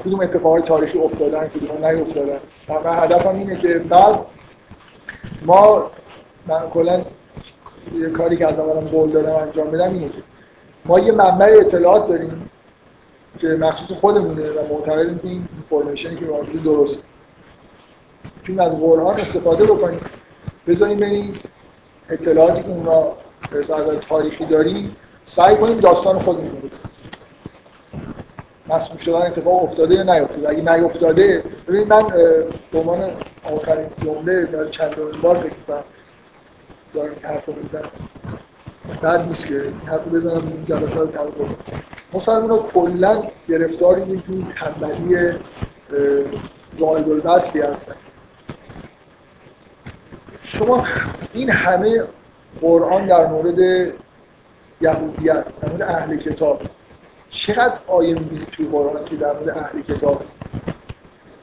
کدوم اتفاقای تاریخی افتادن کدوم نیفتادن؟ من هدفم اینه که بعد ما من کلا یه کاری که از اولم قول دارم انجام بدم اینه که ما یه منبع اطلاعات داریم. که مخصوص خودمونه و معتقدیم که این اینفورمیشنی که موجود درست چون از قرآن استفاده بکنیم. بذاریم این اطلاعاتی که اونا به تاریخی داریم سعی کنیم داستان خودمون رو مسئول شدن اتفاق افتاده یا نیفتاده؟ اگه نیفتاده ببینید من به عنوان آخرین جمله در چند بار فکر کنم دارم این حرف رو بزنم بعد نیست که این حرف بزنم این جلسه رو تمام کنم. مسلمان ها کلا گرفتار یه جور تنبلی زائد البسکی هستن. شما این همه قرآن در مورد یهودیت در مورد اهل کتاب چقدر آیه می‌بینید توی قرآن که در مورد اهل کتاب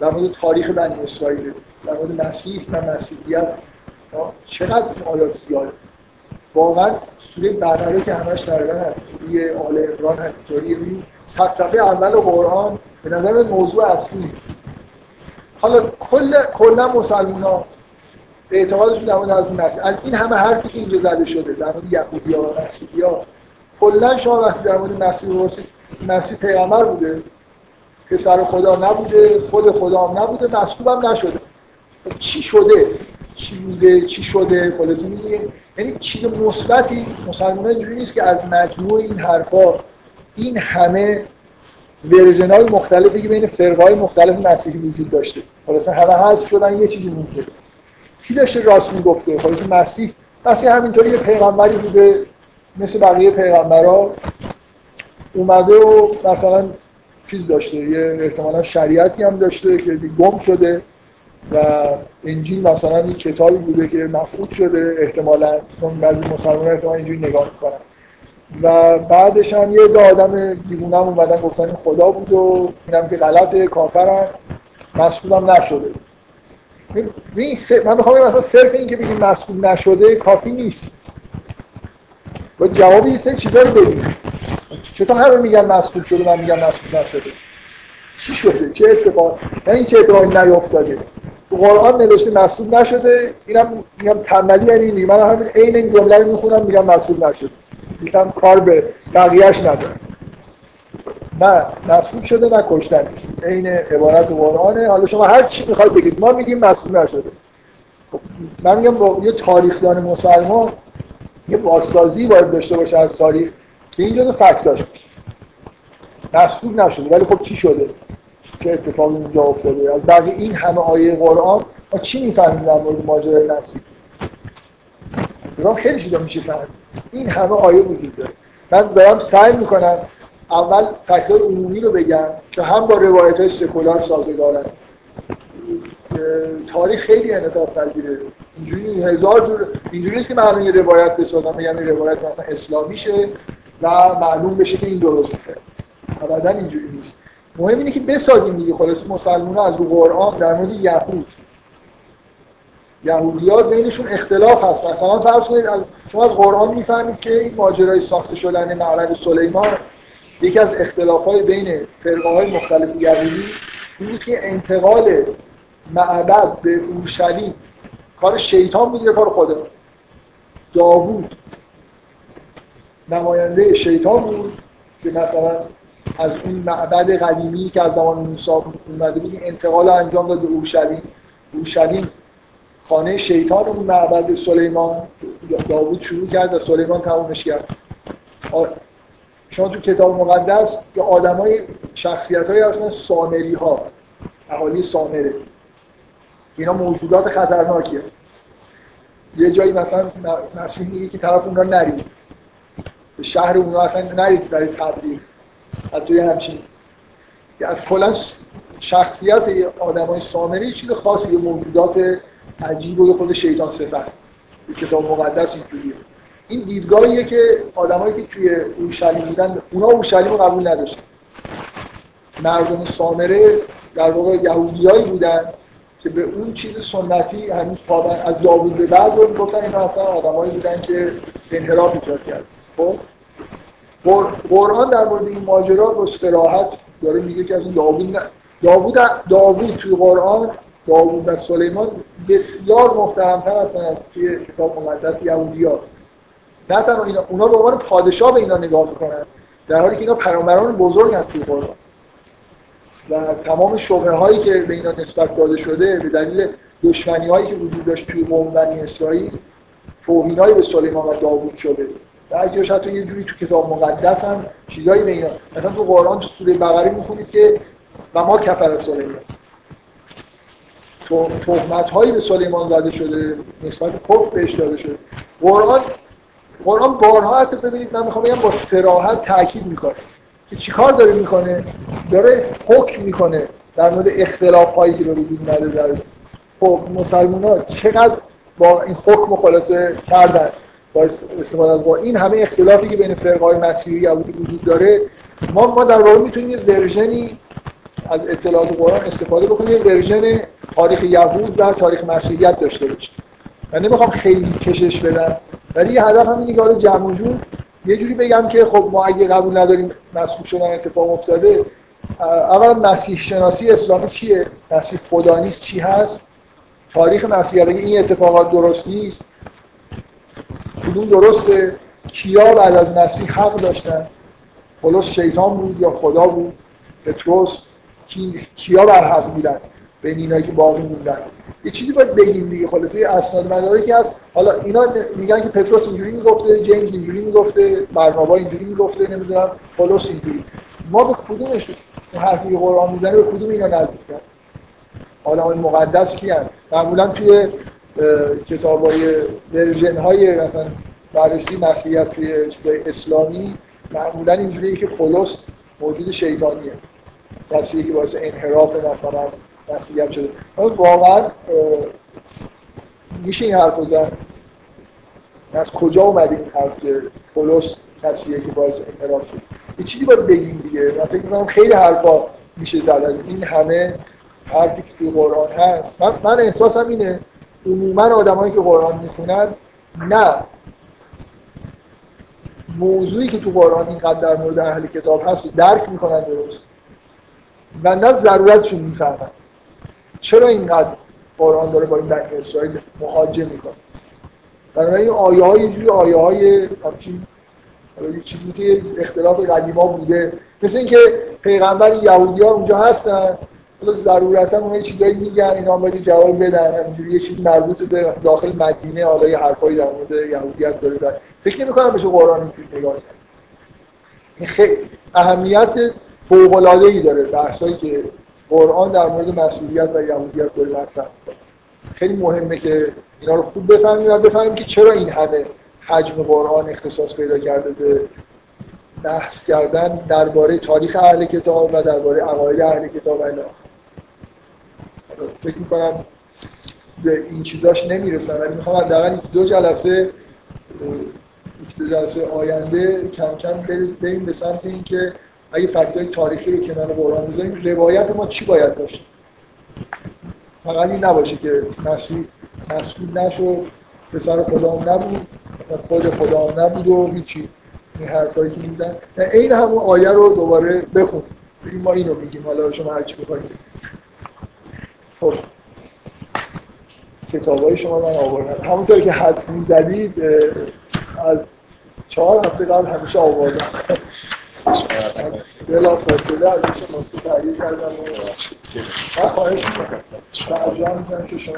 در مورد تاریخ بنی اسرائیل در مورد مسیح و مسیحیت چقدر این آیات زیاده؟ واقعا سوره بقره که همش تقریبا سوره آل عمران همینطوری روی صفحه اول قرآن به نظر موضوع اصلی. حالا کل کلا مسلمان ها اعتقادشون در مورد از مسیح از این همه حرفی که اینجا زده شده در مورد یهودی‌ها و مسیحی‌ها کلا شما وقتی در مورد مسیح بپرسید مسیح پیغمبر بوده پسر خدا نبوده خود خدا هم نبوده مصلوب هم نشده. چی شده؟ چی بوده چی شده خلاص یعنی چیز مثبتی مسلمان اینجوری نیست که از مجموع این حرفا این همه ورژن های مختلفی که بین فرقای مختلف مسیحی وجود داشته. خلاص همه هست شدن یه چیزی مونده. کی داشته راست می‌گفته؟ خلاص مسیح. مسیح همینطوری یه پیغمبری بوده مثل بقیه پیغمبرا. اومده و مثلا چیز داشته یه احتمالا شریعتی هم داشته که گم شده. و انجیل مثلا یه کتابی بوده که مفقود شده احتمالا چون بعضی مسلمان احتمالا اینجوری نگاه می‌کنن. و بعدش هم یه دو آدم دیگونه هم اومدن گفتن خدا بود و اینم که غلط کافرن. مسئول نشده. من می‌خوام مثلا صرف این که بگیم مسئول نشده کافی نیست. و جواب یه سری چیزا رو بدیم. چطور همه میگن مسئول شده من میگم مسئول نشده؟ چی شده؟ چه اتفاق؟ نه چه اتفاقی نیافتاده. تو قرآن نوشته مسئول نشده. اینم میگم تنبلی یعنی من همین عین این جمله رو می‌خونم میگم مسئول نشده. میگم کار به بقیه‌اش نداره. نه مسئول شده نه کشتنش. عین عبارت قرآنه. حالا شما هر چی می‌خواید بگید. ما میگیم مسئول نشده. خب، من میگم با یه تاریخدان مسلمان یه بازسازی باید داشته باشه از تاریخ که اینجا فکت داشت مسئول نشده. ولی خب چی شده؟ چه اتفاقی اونجا افتاده. از بقیه این همه آیه قرآن ما چی می‌فهمیم در مورد ماجرای نسلی راه خیلی چیزا میشه فهمید. این همه آیه وجود داره. من دارم سعی می‌کنم اول فکتور عمومی رو بگم که هم با روایت های سکولار سازگارن. تاریخ خیلی انعطاف پذیره. اینجوری هزار جور اینجوری نیست که من یه روایت بسازم بگم این روایت مثلا اسلامیشه و معلوم بشه که این درسته. ابدا اینجوری نیست. مهم اینه که بسازیم دیگه. خلاص مسلمان از قرآن در مورد یهود. یهودی‌ها بینشون اختلاف هست. مثلا فرض کنید شما از قرآن می‌فهمید که این ماجرای ساخته شدن معبد سلیمان یکی از اختلافات بین فرقه مختلف یهودی این بود که انتقال معبد به اورشلیم کار شیطان بود یا کار خدا داوود نماینده شیطان بود که مثلا از اون معبد قدیمی که از زمان موسی اومده بود انتقال انجام داد به اورشلیم. اورشلیم خانه شیطان اون معبد سلیمان داوود شروع کرد و سلیمان تمومش کرد. شما تو کتاب مقدس که آدمای شخصیت های هستن سامری ها اهالی سامره. اینا موجودات خطرناکیه. یه جایی مثلا مسیح میگه که طرف اون را نرید. به شهر اونها اصلا نرید برای تبلیغ. حتی همچین که از کلا شخصیت آدم های سامری چیز خاصی یه موجودات عجیب و خود شیطان صفت. کتاب مقدس اینجوریه. این دیدگاهیه که آدمایی که توی اورشلیم بودن اونا اورشلیم رو قبول نداشتن. مردم سامره در واقع یهودیایی بودن که به اون چیز سنتی هنوز پابند از داوود به بعد رو گفتن اینا اصلا آدمایی بودن که انحراف ایجاد کرد خب؟ قرآن در مورد این ماجرا با استراحت داره میگه که از این داوود داوود داوود توی قرآن داوود و سلیمان بسیار محترمتر هستن از توی کتاب مقدس یهودی‌ها. نه تنها اینا اونا به عنوان پادشاه به اینا نگاه می‌کنن در حالی که اینا پیامبران بزرگ هستن توی قرآن. و تمام شبه هایی که به اینا نسبت داده شده به دلیل دشمنی هایی که وجود داشت توی قوم بنی اسرائیل توهین به سلیمان و داوود شده. بعضیش حتی یه جوری تو کتاب مقدس هم چیزایی به اینا. مثلا تو قرآن تو سوره بقره می‌خونید که و ما کفر سلیمان تهمت هایی به سلیمان زده شده نسبت کفر بهش داده شده. قرآن قرآن بارها حتی ببینید من می‌خوام بگم با سراحت تاکید می‌کنه. که چیکار داره می‌کنه؟ داره حکم می‌کنه در مورد اختلاف هایی که به وجود در خب مسلمان ها چقدر با این حکم خلاصه کردن؟ استفاده با این همه اختلافی که بین فرقای مسیحی یهودی وجود داره ما ما در واقع می‌تونیم یه ورژنی از اطلاعات قرآن استفاده بکنیم یه ورژن تاریخ یهود و تاریخ مسیحیت داشته باشیم. من نمی‌خوام خیلی کشش بدم ولی یه هدف همینه که جمع جور. یه جوری بگم که خب ما اگه قبول نداریم مسئول شدن اتفاق افتاده اولا مسیح شناسی اسلامی چیه؟ مسیح خدا نیست چی هست؟ تاریخ مسیحیت این اتفاقات درست نیست کدوم درسته؟ کیا بعد از مسیح حق داشتن؟ پولس شیطان بود یا خدا بود؟ پتروس کیا بر حق بودن؟ بین اینایی که باقی موندن؟ یه چیزی باید بگیم دیگه. خلاصه اسناد مدارکی هست. حالا اینا میگن که پتروس اینجوری می‌گفته جیمز اینجوری می‌گفته برنابا اینجوری می‌گفته نمی‌دونم پولس اینجوری. ما به کدومش حرفی قرآن می‌زنه به کدوم اینا نزدیک آدم مقدس کی هست معمولا توی کتاب های ورژن های مثلا بررسی مسیحیت توی اسلامی معمولا اینجوریه که پولس موجود شیطانیه. کسی که باعث انحراف مثلا مسیحیت شده. واقعا میشه این حرف زن از کجا اومده این حرف که پولس کسیه که باعث انحراف شد؟ یه چیزی باید بگیم دیگه. من فکر می‌کنم خیلی حرفا میشه زد این همه حرفی که توی قرآن هست. من, من احساسم اینه عموما آدمایی که قرآن می‌خونن نه. موضوعی که تو قرآن اینقدر در مورد اهل کتاب هست و درک می‌کنن درست. و نه ضرورتشون می‌فهمن. چرا اینقدر قرآن داره با این بنی اسرائیل مهاجه می‌کنه؟ بنابراین آیه های اینجوری آیه های همچین چیزی اختلاف قدیما بوده. مثل اینکه پیغمبر یهودی ها اونجا هستن. حالا ضرورتا اون چیزایی میگن اینا باید جواب بدن. همینجوری یه چیز مربوط به داخل مدینه حالا یه حرفایی در مورد یهودیت داره. داره فکر نمی کنم بشه قرآن اینجوری نگاه کرد. این خیلی اهمیت فوق العاده ای داره بحثایی که قرآن در مورد مسئولیت و یهودیت داره مطرح خیلی مهمه که اینا رو خوب بفهمیم و بفهمیم که چرا این همه حجم قرآن اختصاص پیدا کرده به بحث کردن درباره تاریخ اهل کتاب و درباره عقاید اهل کتاب و فکر می‌کنم به این چیزاش نمی‌رسن. ولی می‌خوام حداقل دو جلسه دو جلسه آینده کم کم بریم به سمت اینکه اگه فکتای تاریخی رو کنار قرآن بذاریم روایت ما چی باید باشه؟ فقط این نباشه که مسیح مسئول نشد پسر خدا هم نبود خود خدا هم نبود و هیچی. این حرفایی که میزن این همون آیه رو دوباره بخون. ما اینو میگیم. حالا شما هرچی بخواید. خب. کتاب های شما من آوردم. همونطور که حدس می‌زدید از چهار هفته قبل همیشه آوردم. بلا فاصله از ایش ماسک تحریر کردم و من خواهش می‌کنم. تعجیه می‌کنم که شما